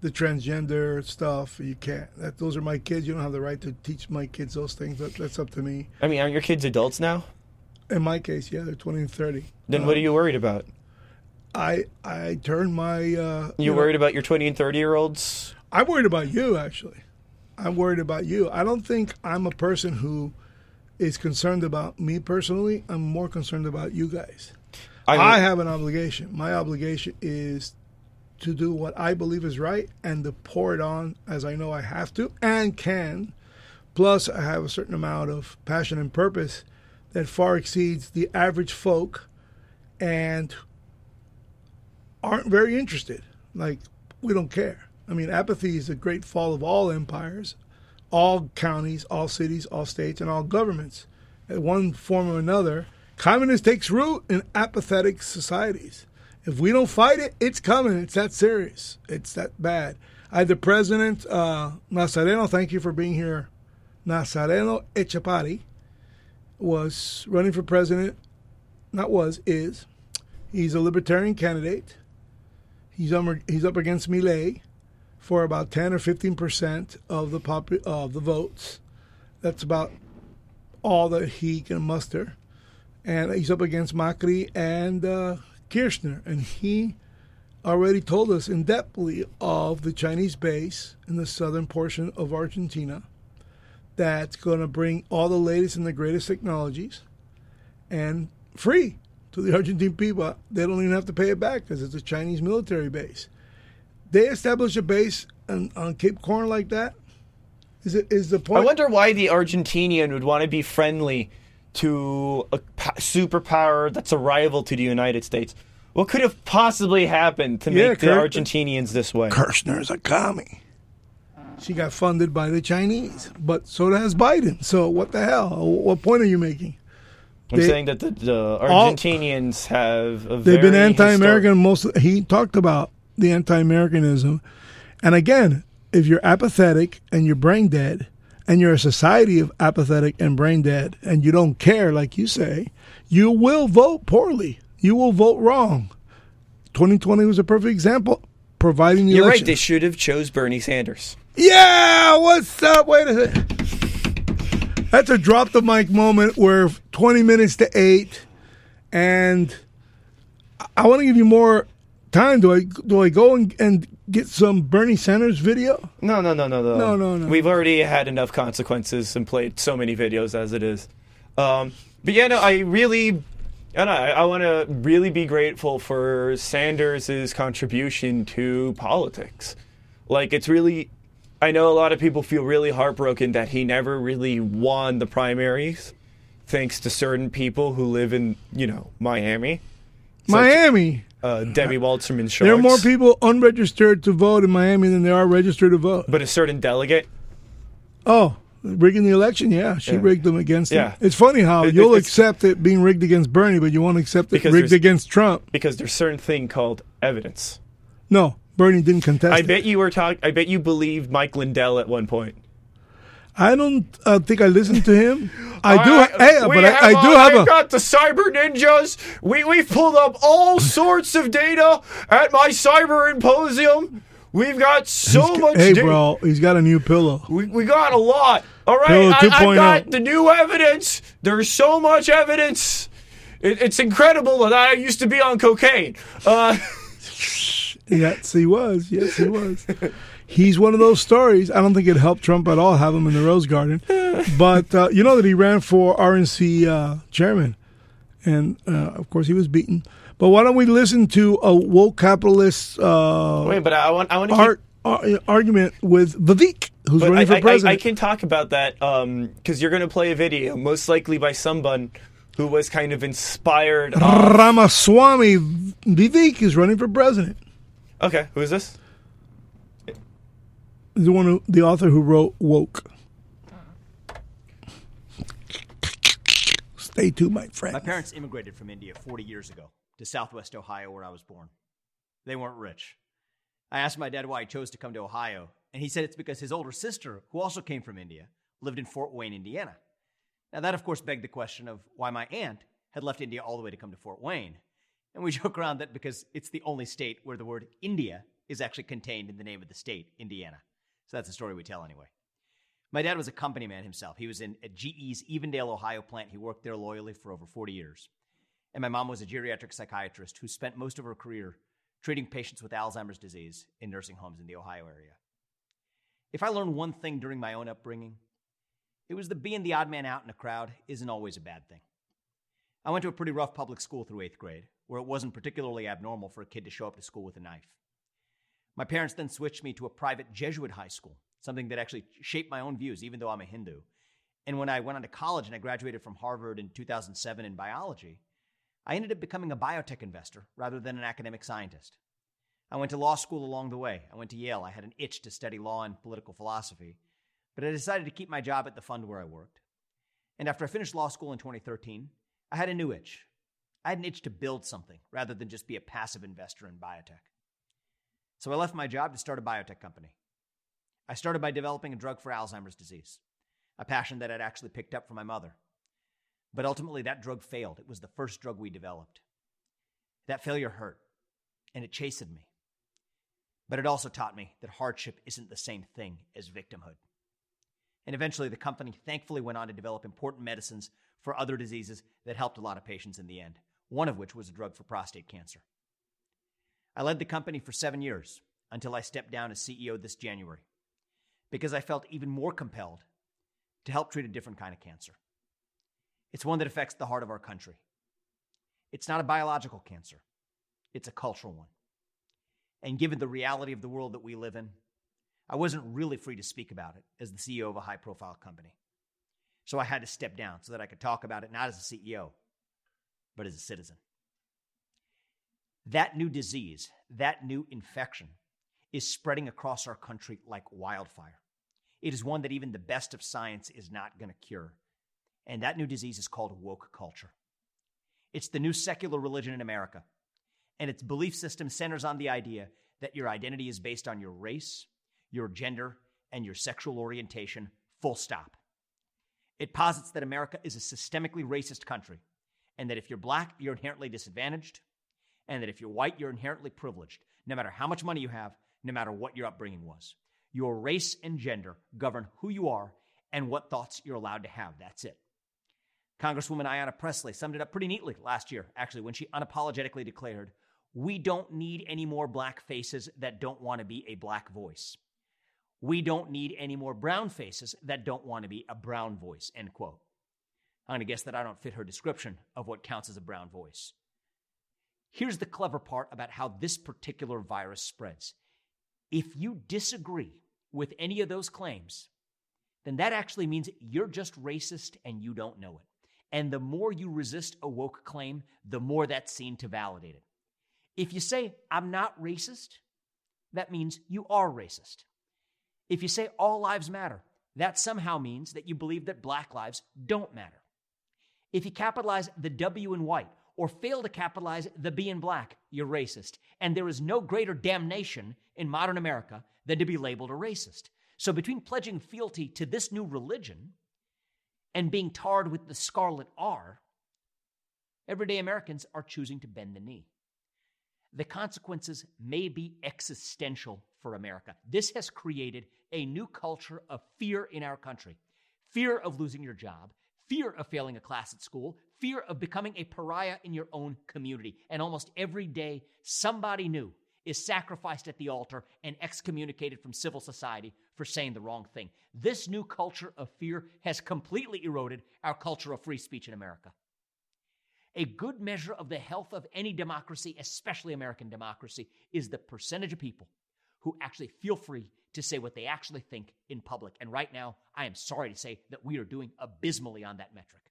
the transgender stuff. You can't. That those are my kids. You don't have the right to teach my kids those things. That, that's up to me. I mean, aren't your kids adults now? In my case, yeah, they're twenty and thirty. Then Uh, what are you worried about? I I turned my. Uh, You know, worried about your twenty and thirty year olds? I'm worried about you, actually. I'm worried about you. I don't think I'm a person who is concerned about me personally. I'm more concerned about you guys. I- I, have an obligation. My obligation is to do what I believe is right and to pour it on as I know I have to and can. Plus, I have a certain amount of passion and purpose that far exceeds the average folk and aren't very interested. Like, we don't care. I mean, apathy is the great fall of all empires, all counties, all cities, all states, and all governments. In one form or another, communism takes root in apathetic societies. If we don't fight it, it's coming. It's that serious. It's that bad. I had the president, uh, Nazareno, thank you for being here. Nazareno Etchepare was running for president, not was, is. He's a libertarian candidate. He's um, he's up against Milei for about ten or fifteen percent of the pop of the votes. That's about all that he can muster, and he's up against Macri and uh, Kirchner, and he already told us in depthly of the Chinese base in the southern portion of Argentina that's going to bring all the latest and the greatest technologies and free to the Argentine people. They don't even have to pay it back because it's a Chinese military base. They establish a base on, on Cape Horn like that. Is it is the point? I wonder why the Argentinian would want to be friendly to a superpower that's a rival to the United States. What could have possibly happened to Yeah, make the Kirk- Argentinians this way? Kirchner's a commie. She got funded by the Chinese, but so does Biden. So what the hell? What point are you making? I'm They- saying that the, the all- Argentinians have a They've been anti-American. Most he talked about the anti-Americanism, and again, if you're apathetic and you're brain dead, and you're a society of apathetic and brain dead, and you don't care, like you say, you will vote poorly. You will vote wrong. 2020 was a perfect example. Providing the You're right. They should have chose Bernie Sanders. Yeah, what's up? Wait a second. That's a drop the mic moment where 20 minutes to 8 and I- I want to give you more time. Do I do I go and, and get some Bernie Sanders video? No, no, no, no, no. No, no, no. We've already had enough consequences and played so many videos as it is. Um, but yeah, no, I really, And I, I want to really be grateful for Sanders' contribution to politics. Like, it's really, I know a lot of people feel really heartbroken that he never really won the primaries, thanks to certain people who live in, you know, Miami. Miami. Uh, Debbie Wasserman Schultz. There are more people unregistered to vote in Miami than there are registered to vote. But a certain delegate. Oh, rigging the election? Yeah, she Yeah. rigged them against him. Yeah. It's funny how It- you'll accept it being rigged against Bernie, but you won't accept it rigged against Trump. Because there's certain thing called evidence. No, Bernie didn't contest I it. bet you were talking. I bet you believed Mike Lindell at one point. I don't uh, think I listened to him. I do. Right, hey, but I, I do have we've a. got the cyber ninjas. We we've pulled up all sorts of data at my cyber symposium. We've got so He's- much. Hey, bro, he's got a new pillow. We, we got a lot. All right, Pillow I, I've 2.0. got the new evidence. There's so much evidence. It, it's incredible that I used to be on cocaine. Uh, *laughs* Yes, he was. Yes, he was. *laughs* He's one of those stories. I don't think it helped Trump at all have him in the Rose Garden, *laughs* but uh, you know that he ran for RNC uh, chairman, and uh, of course he was beaten. But why don't we listen to a woke capitalist uh, Wait, but I want I want to art, ar- argument with Vivek, who's But running I, for I- I- president. I, can talk about that because you're going to play a video, most likely by someone who was kind of inspired. Ramaswamy Vivek is running for president. okay, who is this? The one who, the author who wrote Woke. Stay tuned, my friend. My parents immigrated from India 40 years ago to southwest Ohio, where I was born. They weren't rich. I asked my dad why he chose to come to Ohio, and he said it's because his older sister, who also came from India, lived in Fort Wayne, Indiana. Now, that of course begged the question of why my aunt had left India all the way to come to Fort Wayne. And we *laughs* joke around that because it's the only state where the word India is actually contained in the name of the state, Indiana. So that's the story we tell anyway. My dad was a company man himself. He was in at GE's Evendale, Ohio plant. He worked there loyally for over 40 years. And my mom was a geriatric psychiatrist who spent most of her career treating patients with Alzheimer's disease in nursing homes in the Ohio area. If I learned one thing during my own upbringing, it was that being the odd man out in a crowd isn't always a bad thing. I went to a pretty rough public school through eighth grade, where it wasn't particularly abnormal for a kid to show up to school with a knife. My parents then switched me to a private Jesuit high school, something that actually shaped my own views, even though I'm a Hindu. And when I went on to college and I graduated from Harvard in 2007 in biology, I ended up becoming a biotech investor rather than an academic scientist. I went to law school along the way. I went to Yale. I had an itch to study law and political philosophy, but I decided to keep my job at the fund where I worked. And after I finished law school in 2013, I had a new itch. I had an itch to build something rather than just be a passive investor in biotech. So I left my job to start a biotech company. I started by developing a drug for Alzheimer's disease, a passion that I'd actually picked up from my mother. But ultimately, that drug failed. It was the first drug we developed. That failure hurt, and it chastened me. But it also taught me that hardship isn't the same thing as victimhood. And eventually, the company thankfully went on to develop important medicines for other diseases that helped a lot of patients in the end, one of which was a drug for prostate cancer. I led the company for seven years until I stepped down as CEO this January because I felt even more compelled to help treat a different kind of cancer. It's one that affects the heart of our country. It's not a biological cancer, it's a cultural one. And given the reality of the world that we live in, I wasn't really free to speak about it as the CEO of a high profile company. So I had to step down so that I could talk about it not as a CEO, but as a citizen. That new disease, that new infection, is spreading across our country like wildfire. It is one that even the best of science is not going to cure. And that new disease is called woke culture. It's the new secular religion in America. And its belief system centers on the idea that your identity is based on your race, your gender, and your sexual orientation, full stop. It posits that America is a systemically racist country, and that if you're black, you're inherently disadvantaged, and that if you're white, you're inherently privileged, no matter how much money you have, no matter what your upbringing was. Your race and gender govern who you are and what thoughts you're allowed to have. That's it. Congresswoman Ayanna Pressley summed it up pretty neatly last year, actually, when she unapologetically declared, We don't need any more black faces that don't want to be a black voice. We don't need any more brown faces that don't want to be a brown voice, end quote. I'm going to guess that I don't fit her description of what counts as a brown voice. Here's the clever part about how this particular virus spreads. If you disagree with any of those claims, then that actually means you're just racist and you don't know it. And the more you resist a woke claim, the more that's seen to validate it. If you say, I'm not racist, that means you are racist. If you say all lives matter, that somehow means that you believe that black lives don't matter. If you capitalize the W in white or fail to capitalize the B in black, you're racist. And there is no greater damnation in modern America than to be labeled a racist. So between pledging fealty to this new religion and being tarred with the scarlet R, everyday Americans are choosing to bend the knee. The consequences may be existential for America. This has created a new culture of fear in our country fear of losing your job, fear of failing a class at school, fear of becoming a pariah in your own community. And almost every day, somebody new is sacrificed at the altar and excommunicated from civil society for saying the wrong thing. This new culture of fear has completely eroded our culture of free speech in America. A good measure of the health of any democracy, especially American democracy, is the percentage of people who actually feel free to say what they actually think in public. And right now, I am sorry to say that we are doing abysmally on that metric.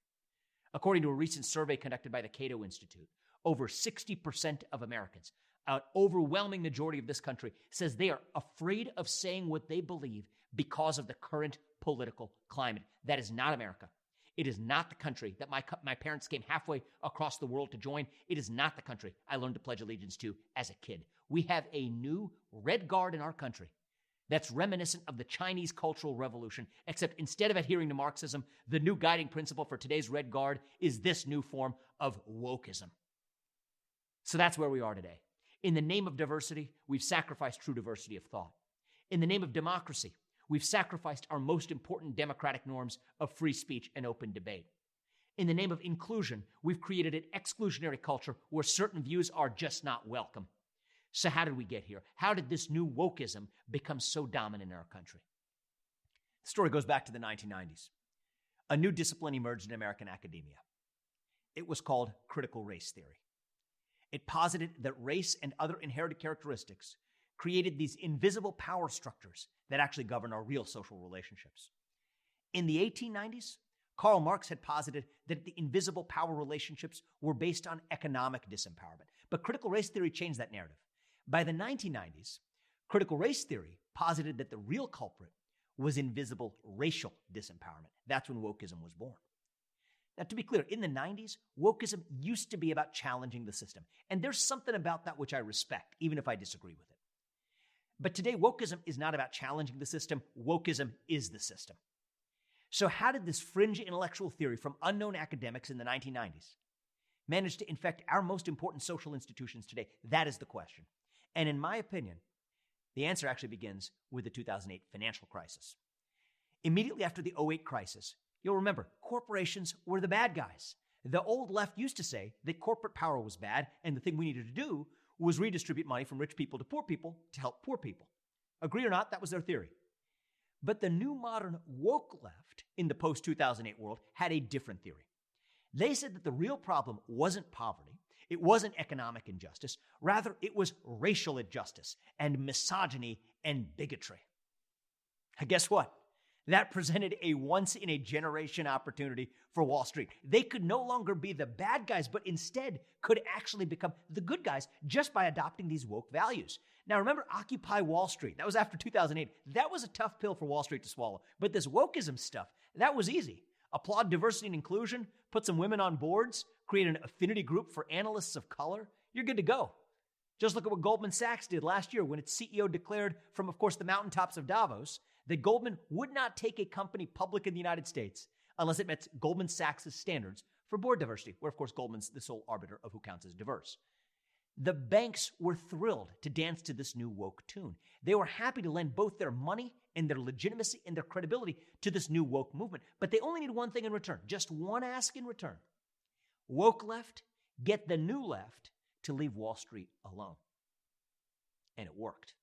According to a recent survey conducted by the Cato Institute, over 60% of Americans, an overwhelming majority of this country, says they are afraid of saying what they believe because of the current political climate. That is not America. It is not the country that my, my parents came halfway across the world to join. It is not the country I learned to pledge allegiance to as a kid. We have a new red guard in our country that's reminiscent of the Chinese Cultural Revolution, except instead of adhering to Marxism, the new guiding principle for today's red guard is this new form of wokeism. So that's where we are today. In the name of diversity, we've sacrificed true diversity of thought. In the name of democracy, we've sacrificed our most important democratic norms of free speech and open debate. In the name of inclusion, we've created an exclusionary culture where certain views are just not welcome. So, how did we get here? How did this new wokeism become so dominant in our country? The story goes back to the 1990s. A new discipline emerged in American academia. It was called critical race theory. It posited that race and other inherited characteristics created these invisible power structures that actually govern our real social relationships. In the 1890s, Karl Marx had posited that the invisible power relationships were based on economic disempowerment. But critical race theory changed that narrative. By the 1990s, critical race theory posited that the real culprit was invisible racial disempowerment. That's when wokeism was born. Now, to be clear, in the 90s, wokeism used to be about challenging the system. And there's something about that which I respect, even if I disagree with it. But today, wokeism is not about challenging the system, wokeism is the system. So, how did this fringe intellectual theory from unknown academics in the 1990s manage to infect our most important social institutions today? That is the question. And in my opinion, the answer actually begins with the 2008 financial crisis. Immediately after the 08 crisis, you'll remember corporations were the bad guys. The old left used to say that corporate power was bad, and the thing we needed to do was redistribute money from rich people to poor people to help poor people. Agree or not, that was their theory. But the new modern woke left in the post 2008 world had a different theory. They said that the real problem wasn't poverty, it wasn't economic injustice, rather, it was racial injustice and misogyny and bigotry. And guess what? That presented a once in a generation opportunity for Wall Street. They could no longer be the bad guys, but instead could actually become the good guys just by adopting these woke values. Now, remember Occupy Wall Street? That was after 2008. That was a tough pill for Wall Street to swallow. But this wokeism stuff, that was easy. Applaud diversity and inclusion, put some women on boards, create an affinity group for analysts of color. You're good to go. Just look at what Goldman Sachs did last year when its CEO declared from, of course, the mountaintops of Davos that Goldman would not take a company public in the United States unless it met Goldman Sachs' standards for board diversity, where, of course, Goldman's the sole arbiter of who counts as diverse. The banks were thrilled to dance to this new woke tune. They were happy to lend both their money and their legitimacy and their credibility to this new woke movement. But they only need one thing in return, just one ask in return. Woke left, get the new left to leave Wall Street alone. And it worked.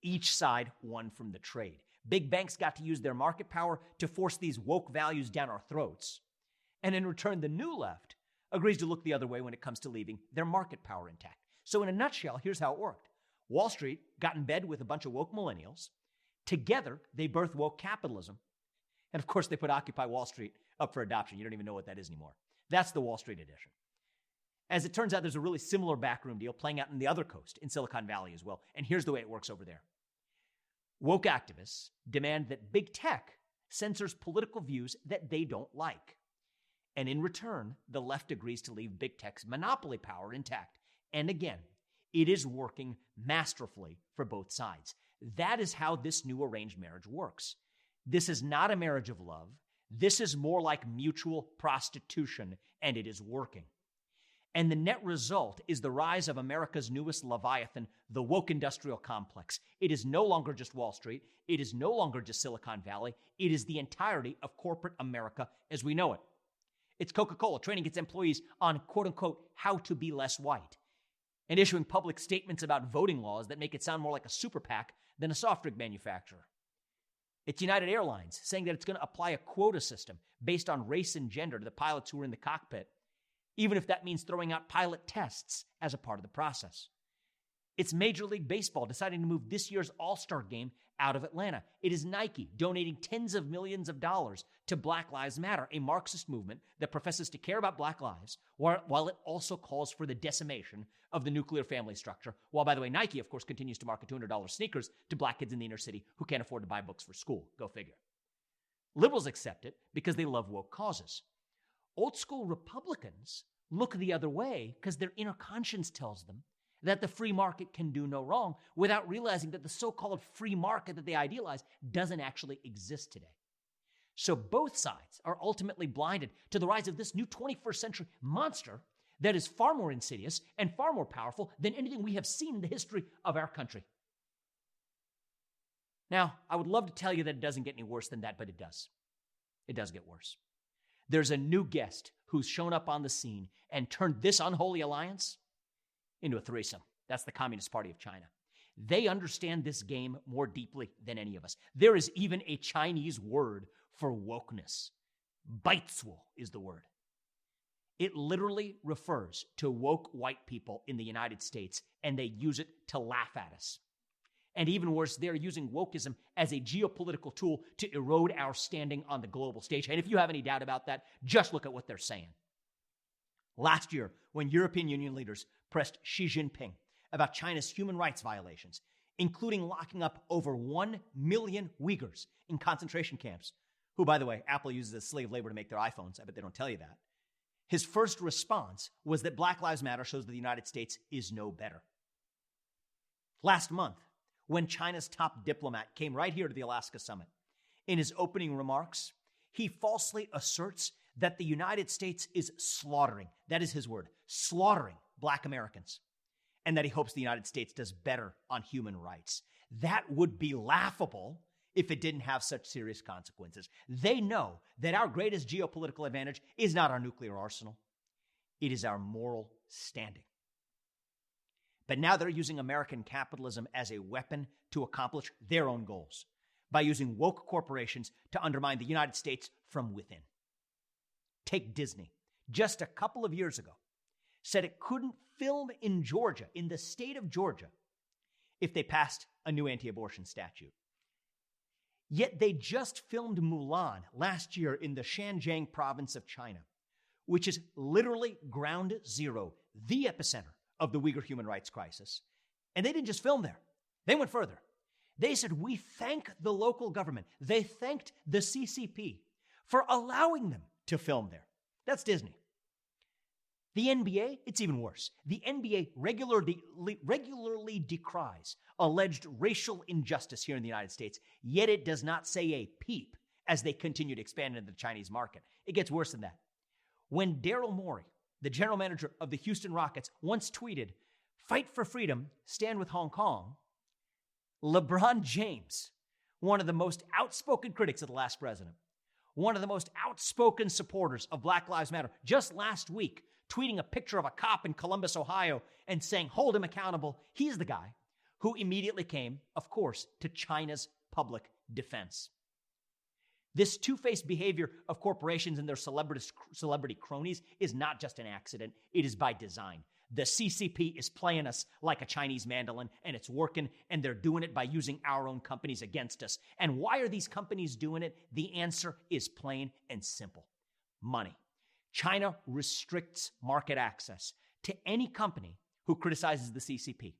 Each side won from the trade. Big banks got to use their market power to force these woke values down our throats. And in return, the new left agrees to look the other way when it comes to leaving their market power intact. So, in a nutshell, here's how it worked Wall Street got in bed with a bunch of woke millennials. Together, they birthed woke capitalism. And of course, they put Occupy Wall Street up for adoption. You don't even know what that is anymore. That's the Wall Street edition. As it turns out, there's a really similar backroom deal playing out in the other coast, in Silicon Valley as well. And here's the way it works over there woke activists demand that big tech censors political views that they don't like. And in return, the left agrees to leave big tech's monopoly power intact. And again, it is working masterfully for both sides. That is how this new arranged marriage works. This is not a marriage of love. This is more like mutual prostitution, and it is working. And the net result is the rise of America's newest Leviathan, the woke industrial complex. It is no longer just Wall Street. It is no longer just Silicon Valley. It is the entirety of corporate America as we know it. It's Coca Cola training its employees on quote unquote how to be less white and issuing public statements about voting laws that make it sound more like a super PAC than a soft drink manufacturer. It's United Airlines saying that it's going to apply a quota system based on race and gender to the pilots who are in the cockpit even if that means throwing out pilot tests as a part of the process. It's Major League Baseball deciding to move this year's All Star game out of Atlanta. It is Nike donating tens of millions of dollars to Black Lives Matter, a Marxist movement that professes to care about black lives, while it also calls for the decimation of the nuclear family structure. While, by the way, Nike, of course, continues to market $200 sneakers to black kids in the inner city who can't afford to buy books for school. Go figure. Liberals accept it because they love woke causes. Old school Republicans look the other way because their inner conscience tells them that the free market can do no wrong without realizing that the so called free market that they idealize doesn't actually exist today. So both sides are ultimately blinded to the rise of this new 21st century monster that is far more insidious and far more powerful than anything we have seen in the history of our country. Now, I would love to tell you that it doesn't get any worse than that, but it does. It does get worse. There's a new guest who's shown up on the scene and turned this unholy alliance into a threesome. That's the Communist Party of China. They understand this game more deeply than any of us. There is even a Chinese word for wokeness. Baizuo is the word. It literally refers to woke white people in the United States, and they use it to laugh at us. And even worse, they're using wokeism as a geopolitical tool to erode our standing on the global stage. And if you have any doubt about that, just look at what they're saying. Last year, when European Union leaders pressed Xi Jinping about China's human rights violations, including locking up over 1 million Uyghurs in concentration camps, who, by the way, Apple uses as slave labor to make their iPhones. I bet they don't tell you that. His first response was that Black Lives Matter shows that the United States is no better. Last month, when China's top diplomat came right here to the Alaska summit. In his opening remarks, he falsely asserts that the United States is slaughtering, that is his word, slaughtering black Americans, and that he hopes the United States does better on human rights. That would be laughable if it didn't have such serious consequences. They know that our greatest geopolitical advantage is not our nuclear arsenal, it is our moral standing. But now they're using American capitalism as a weapon to accomplish their own goals by using woke corporations to undermine the United States from within. Take Disney. Just a couple of years ago, said it couldn't film in Georgia, in the state of Georgia, if they passed a new anti abortion statute. Yet they just filmed Mulan last year in the Xinjiang province of China, which is literally ground zero, the epicenter of the Uyghur human rights crisis. And they didn't just film there, they went further. They said, We thank the local government. They thanked the CCP for allowing them to film there. That's Disney. The NBA, it's even worse. The NBA regularly, regularly decries alleged racial injustice here in the United States, yet it does not say a peep as they continue to expand into the Chinese market. It gets worse than that. When Daryl Morey, the general manager of the Houston Rockets, once tweeted, Fight for freedom, stand with Hong Kong. LeBron James, one of the most outspoken critics of the last president, one of the most outspoken supporters of Black Lives Matter, just last week, tweeting a picture of a cop in Columbus, Ohio, and saying, Hold him accountable. He's the guy who immediately came, of course, to China's public defense. This two faced behavior of corporations and their celebrity, celebrity cronies is not just an accident, it is by design. The CCP is playing us like a Chinese mandolin, and it's working, and they're doing it by using our own companies against us. And why are these companies doing it? The answer is plain and simple money. China restricts market access to any company who criticizes the CCP.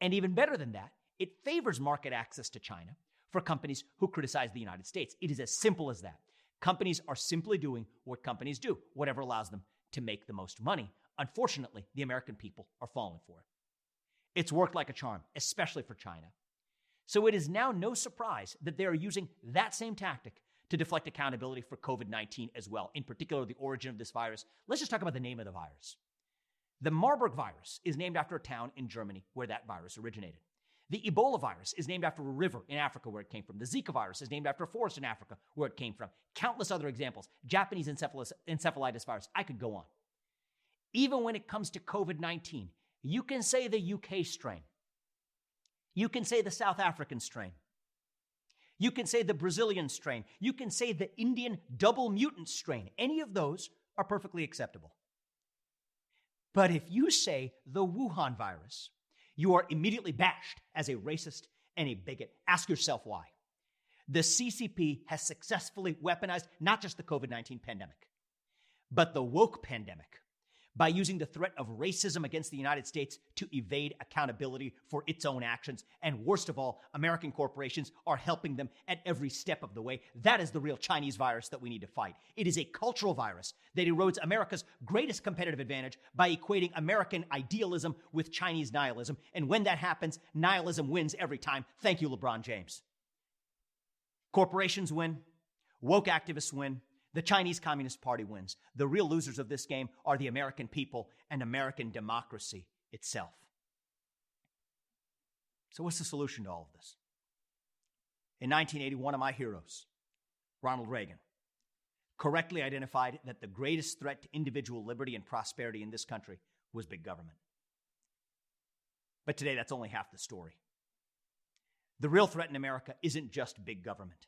And even better than that, it favors market access to China for companies who criticize the United States. It is as simple as that. Companies are simply doing what companies do, whatever allows them to make the most money. Unfortunately, the American people are falling for it. It's worked like a charm, especially for China. So it is now no surprise that they are using that same tactic to deflect accountability for COVID 19 as well, in particular, the origin of this virus. Let's just talk about the name of the virus. The Marburg virus is named after a town in Germany where that virus originated. The Ebola virus is named after a river in Africa where it came from. The Zika virus is named after a forest in Africa where it came from. Countless other examples. Japanese encephalitis virus. I could go on. Even when it comes to COVID 19, you can say the UK strain. You can say the South African strain. You can say the Brazilian strain. You can say the Indian double mutant strain. Any of those are perfectly acceptable. But if you say the Wuhan virus, you are immediately bashed as a racist and a bigot. Ask yourself why. The CCP has successfully weaponized not just the COVID 19 pandemic, but the woke pandemic by using the threat of racism against the United States to evade accountability for its own actions. And worst of all, American corporations are helping them at every step of the way. That is the real Chinese virus that we need to fight. It is a cultural virus that erodes America's greatest competitive advantage by equating American idealism with Chinese nihilism. And when that happens, nihilism wins every time. Thank you, LeBron James. Corporations win. Woke activists win. The Chinese Communist Party wins. The real losers of this game are the American people and American democracy itself. So, what's the solution to all of this? In 1980, one of my heroes, Ronald Reagan, correctly identified that the greatest threat to individual liberty and prosperity in this country was big government. But today, that's only half the story. The real threat in America isn't just big government,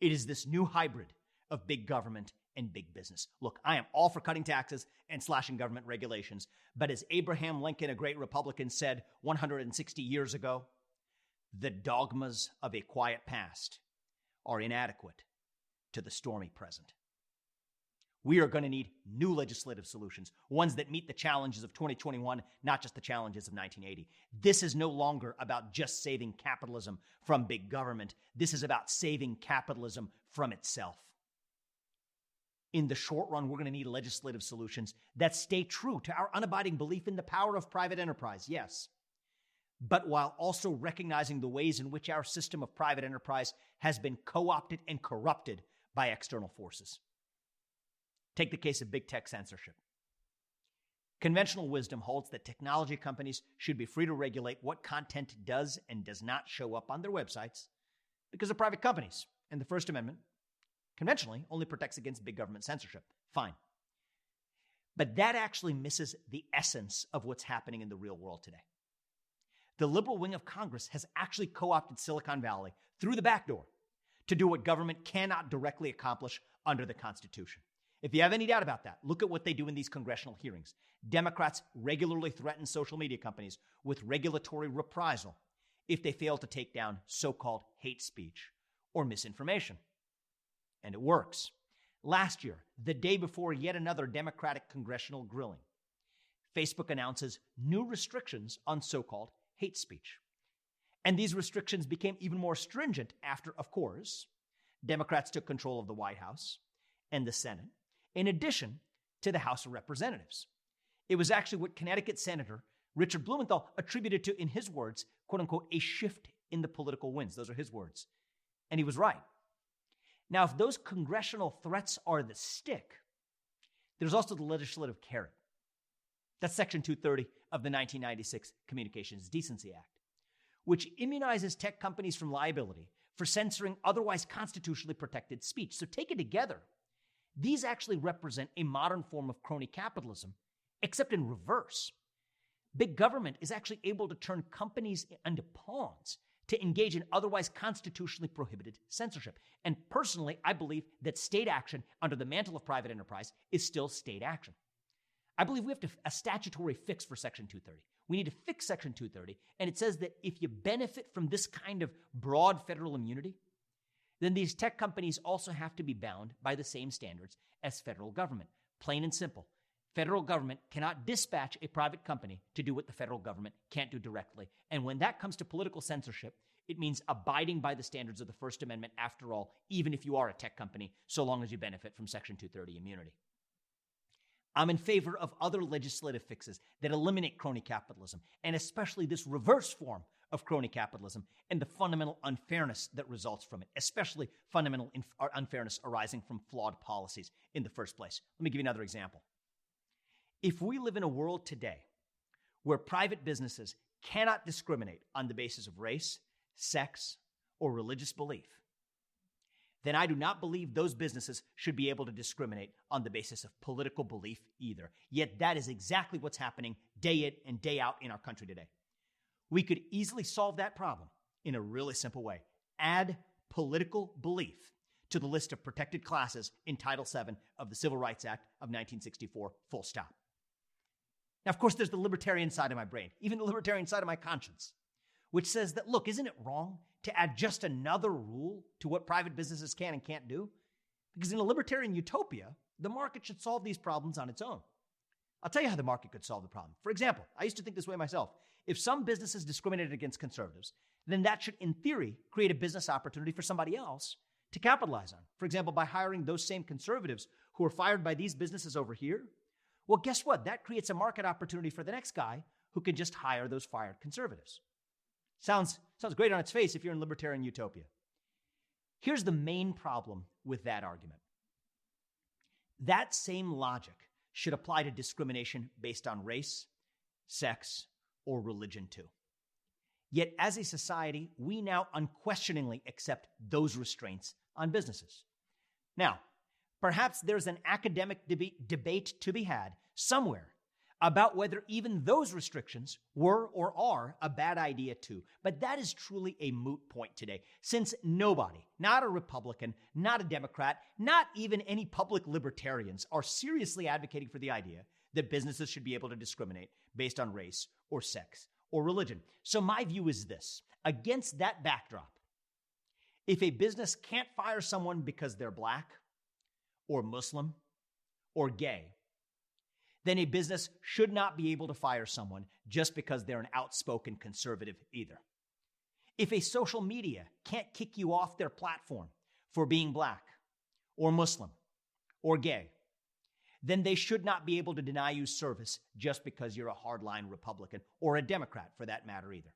it is this new hybrid of big government and big business. Look, I am all for cutting taxes and slashing government regulations, but as Abraham Lincoln, a great Republican, said 160 years ago, the dogmas of a quiet past are inadequate to the stormy present. We are going to need new legislative solutions, ones that meet the challenges of 2021, not just the challenges of 1980. This is no longer about just saving capitalism from big government. This is about saving capitalism from itself in the short run, we're going to need legislative solutions that stay true to our unabiding belief in the power of private enterprise, yes, but while also recognizing the ways in which our system of private enterprise has been co opted and corrupted by external forces. Take the case of big tech censorship. Conventional wisdom holds that technology companies should be free to regulate what content does and does not show up on their websites because of private companies and the First Amendment conventionally only protects against big government censorship. Fine. But that actually misses the essence of what's happening in the real world today. The liberal wing of Congress has actually co opted Silicon Valley through the back door to do what government cannot directly accomplish under the Constitution. If you have any doubt about that, look at what they do in these congressional hearings. Democrats regularly threaten social media companies with regulatory reprisal if they fail to take down so called hate speech or misinformation and it works. Last year, the day before yet another Democratic congressional grilling, Facebook announces new restrictions on so called hate speech. And these restrictions became even more stringent after, of course, Democrats took control of the White House and the Senate, in addition to the House of Representatives. It was actually what Connecticut Senator Richard Blumenthal attributed to, in his words, quote unquote, a shift in the political winds. Those are his words. And he was right. Now, if those congressional threats are the stick, there's also the legislative carrot. That's Section 230 of the 1996 Communications Decency Act, which immunizes tech companies from liability for censoring otherwise constitutionally protected speech. So, taken together, these actually represent a modern form of crony capitalism, except in reverse. Big government is actually able to turn companies into pawns to engage in otherwise constitutionally prohibited censorship. And personally, I believe that state action under the mantle of private enterprise is still state action. I believe we have to, a statutory fix for Section 230. We need to fix Section 230, and it says that if you benefit from this kind of broad federal immunity, then these tech companies also have to be bound by the same standards as federal government. Plain and simple. Federal government cannot dispatch a private company to do what the federal government can't do directly. And when that comes to political censorship, it means abiding by the standards of the First Amendment after all, even if you are a tech company, so long as you benefit from Section 230 immunity. I'm in favor of other legislative fixes that eliminate crony capitalism, and especially this reverse form of crony capitalism and the fundamental unfairness that results from it, especially fundamental inf- unfairness arising from flawed policies in the first place. Let me give you another example. If we live in a world today where private businesses cannot discriminate on the basis of race, sex, or religious belief, then I do not believe those businesses should be able to discriminate on the basis of political belief either. Yet that is exactly what's happening day in and day out in our country today. We could easily solve that problem in a really simple way. Add political belief to the list of protected classes in Title VII of the Civil Rights Act of 1964, full stop. Now, of course, there's the libertarian side of my brain, even the libertarian side of my conscience, which says that, look, isn't it wrong to add just another rule to what private businesses can and can't do? Because in a libertarian utopia, the market should solve these problems on its own. I'll tell you how the market could solve the problem. For example, I used to think this way myself. If some businesses discriminated against conservatives, then that should, in theory, create a business opportunity for somebody else to capitalize on. For example, by hiring those same conservatives who are fired by these businesses over here. Well, guess what? That creates a market opportunity for the next guy who can just hire those fired conservatives. Sounds, sounds great on its face if you're in libertarian utopia. Here's the main problem with that argument that same logic should apply to discrimination based on race, sex, or religion too. Yet, as a society, we now unquestioningly accept those restraints on businesses. Now, perhaps there's an academic deb- debate to be had somewhere about whether even those restrictions were or are a bad idea too. But that is truly a moot point today, since nobody, not a Republican, not a Democrat, not even any public libertarians, are seriously advocating for the idea that businesses should be able to discriminate based on race or sex or religion. So my view is this against that backdrop, if a business can't fire someone because they're black or Muslim or gay, then a business should not be able to fire someone just because they're an outspoken conservative either. If a social media can't kick you off their platform for being black or Muslim or gay, then they should not be able to deny you service just because you're a hardline Republican or a Democrat for that matter either.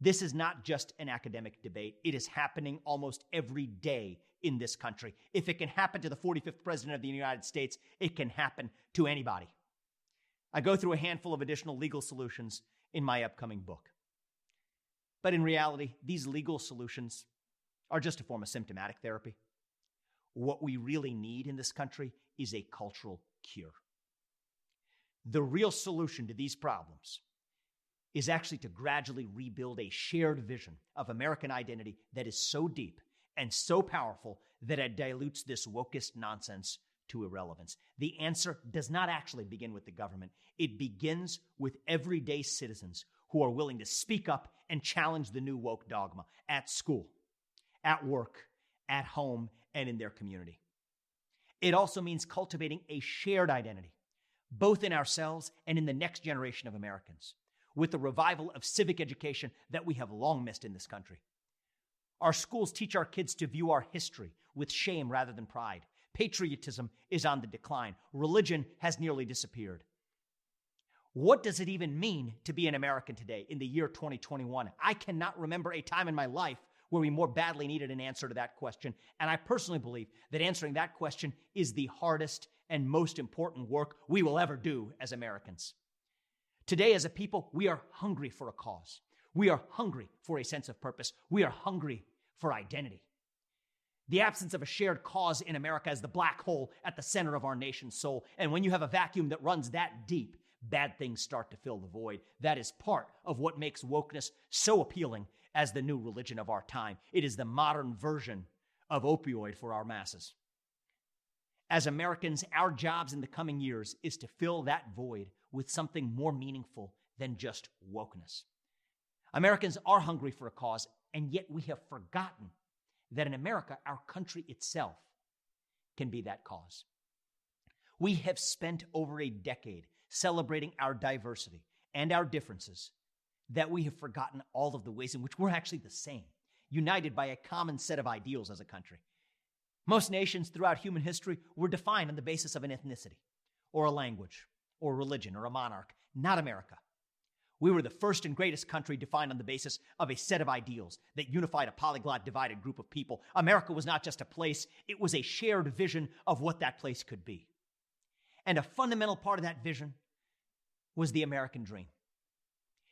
This is not just an academic debate. It is happening almost every day in this country. If it can happen to the 45th president of the United States, it can happen to anybody. I go through a handful of additional legal solutions in my upcoming book. But in reality, these legal solutions are just a form of symptomatic therapy. What we really need in this country is a cultural cure. The real solution to these problems is actually to gradually rebuild a shared vision of American identity that is so deep and so powerful that it dilutes this wokest nonsense to irrelevance. The answer does not actually begin with the government. It begins with everyday citizens who are willing to speak up and challenge the new woke dogma at school, at work, at home, and in their community. It also means cultivating a shared identity, both in ourselves and in the next generation of Americans with the revival of civic education that we have long missed in this country. Our schools teach our kids to view our history with shame rather than pride. Patriotism is on the decline. Religion has nearly disappeared. What does it even mean to be an American today in the year 2021? I cannot remember a time in my life where we more badly needed an answer to that question. And I personally believe that answering that question is the hardest and most important work we will ever do as Americans. Today, as a people, we are hungry for a cause. We are hungry for a sense of purpose. We are hungry for identity. The absence of a shared cause in America is the black hole at the center of our nation's soul. And when you have a vacuum that runs that deep, bad things start to fill the void. That is part of what makes wokeness so appealing as the new religion of our time. It is the modern version of opioid for our masses. As Americans, our jobs in the coming years is to fill that void with something more meaningful than just wokeness. Americans are hungry for a cause, and yet we have forgotten that in America, our country itself can be that cause. We have spent over a decade celebrating our diversity and our differences that we have forgotten all of the ways in which we're actually the same, united by a common set of ideals as a country. Most nations throughout human history were defined on the basis of an ethnicity, or a language, or religion, or a monarch, not America. We were the first and greatest country defined on the basis of a set of ideals that unified a polyglot divided group of people. America was not just a place, it was a shared vision of what that place could be. And a fundamental part of that vision was the American dream.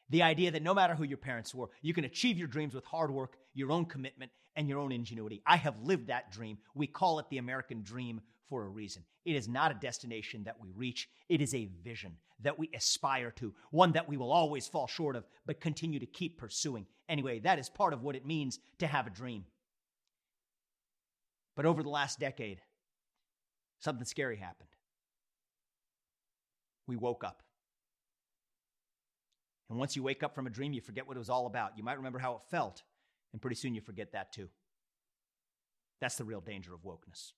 The idea that no matter who your parents were, you can achieve your dreams with hard work, your own commitment, and your own ingenuity. I have lived that dream. We call it the American dream for a reason. It is not a destination that we reach, it is a vision that we aspire to, one that we will always fall short of, but continue to keep pursuing. Anyway, that is part of what it means to have a dream. But over the last decade, something scary happened. We woke up. And once you wake up from a dream, you forget what it was all about. You might remember how it felt, and pretty soon you forget that too. That's the real danger of wokeness.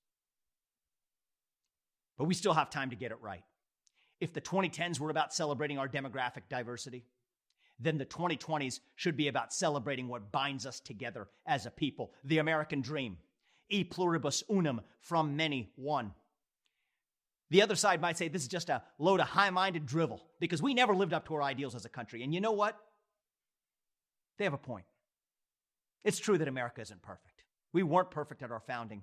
But we still have time to get it right. If the 2010s were about celebrating our demographic diversity, then the 2020s should be about celebrating what binds us together as a people the American dream. E pluribus unum, from many, one. The other side might say this is just a load of high minded drivel because we never lived up to our ideals as a country. And you know what? They have a point. It's true that America isn't perfect. We weren't perfect at our founding.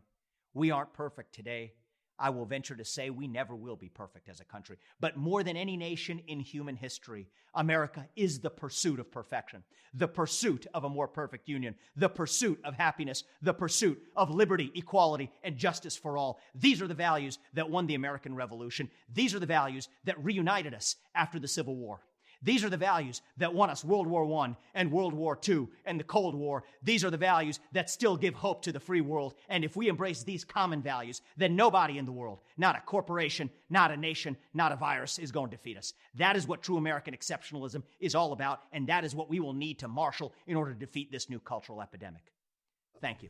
We aren't perfect today. I will venture to say we never will be perfect as a country. But more than any nation in human history, America is the pursuit of perfection, the pursuit of a more perfect union, the pursuit of happiness, the pursuit of liberty, equality, and justice for all. These are the values that won the American Revolution. These are the values that reunited us after the Civil War. These are the values that won us World War I and World War II and the Cold War. These are the values that still give hope to the free world. And if we embrace these common values, then nobody in the world, not a corporation, not a nation, not a virus, is going to defeat us. That is what true American exceptionalism is all about. And that is what we will need to marshal in order to defeat this new cultural epidemic. Thank you.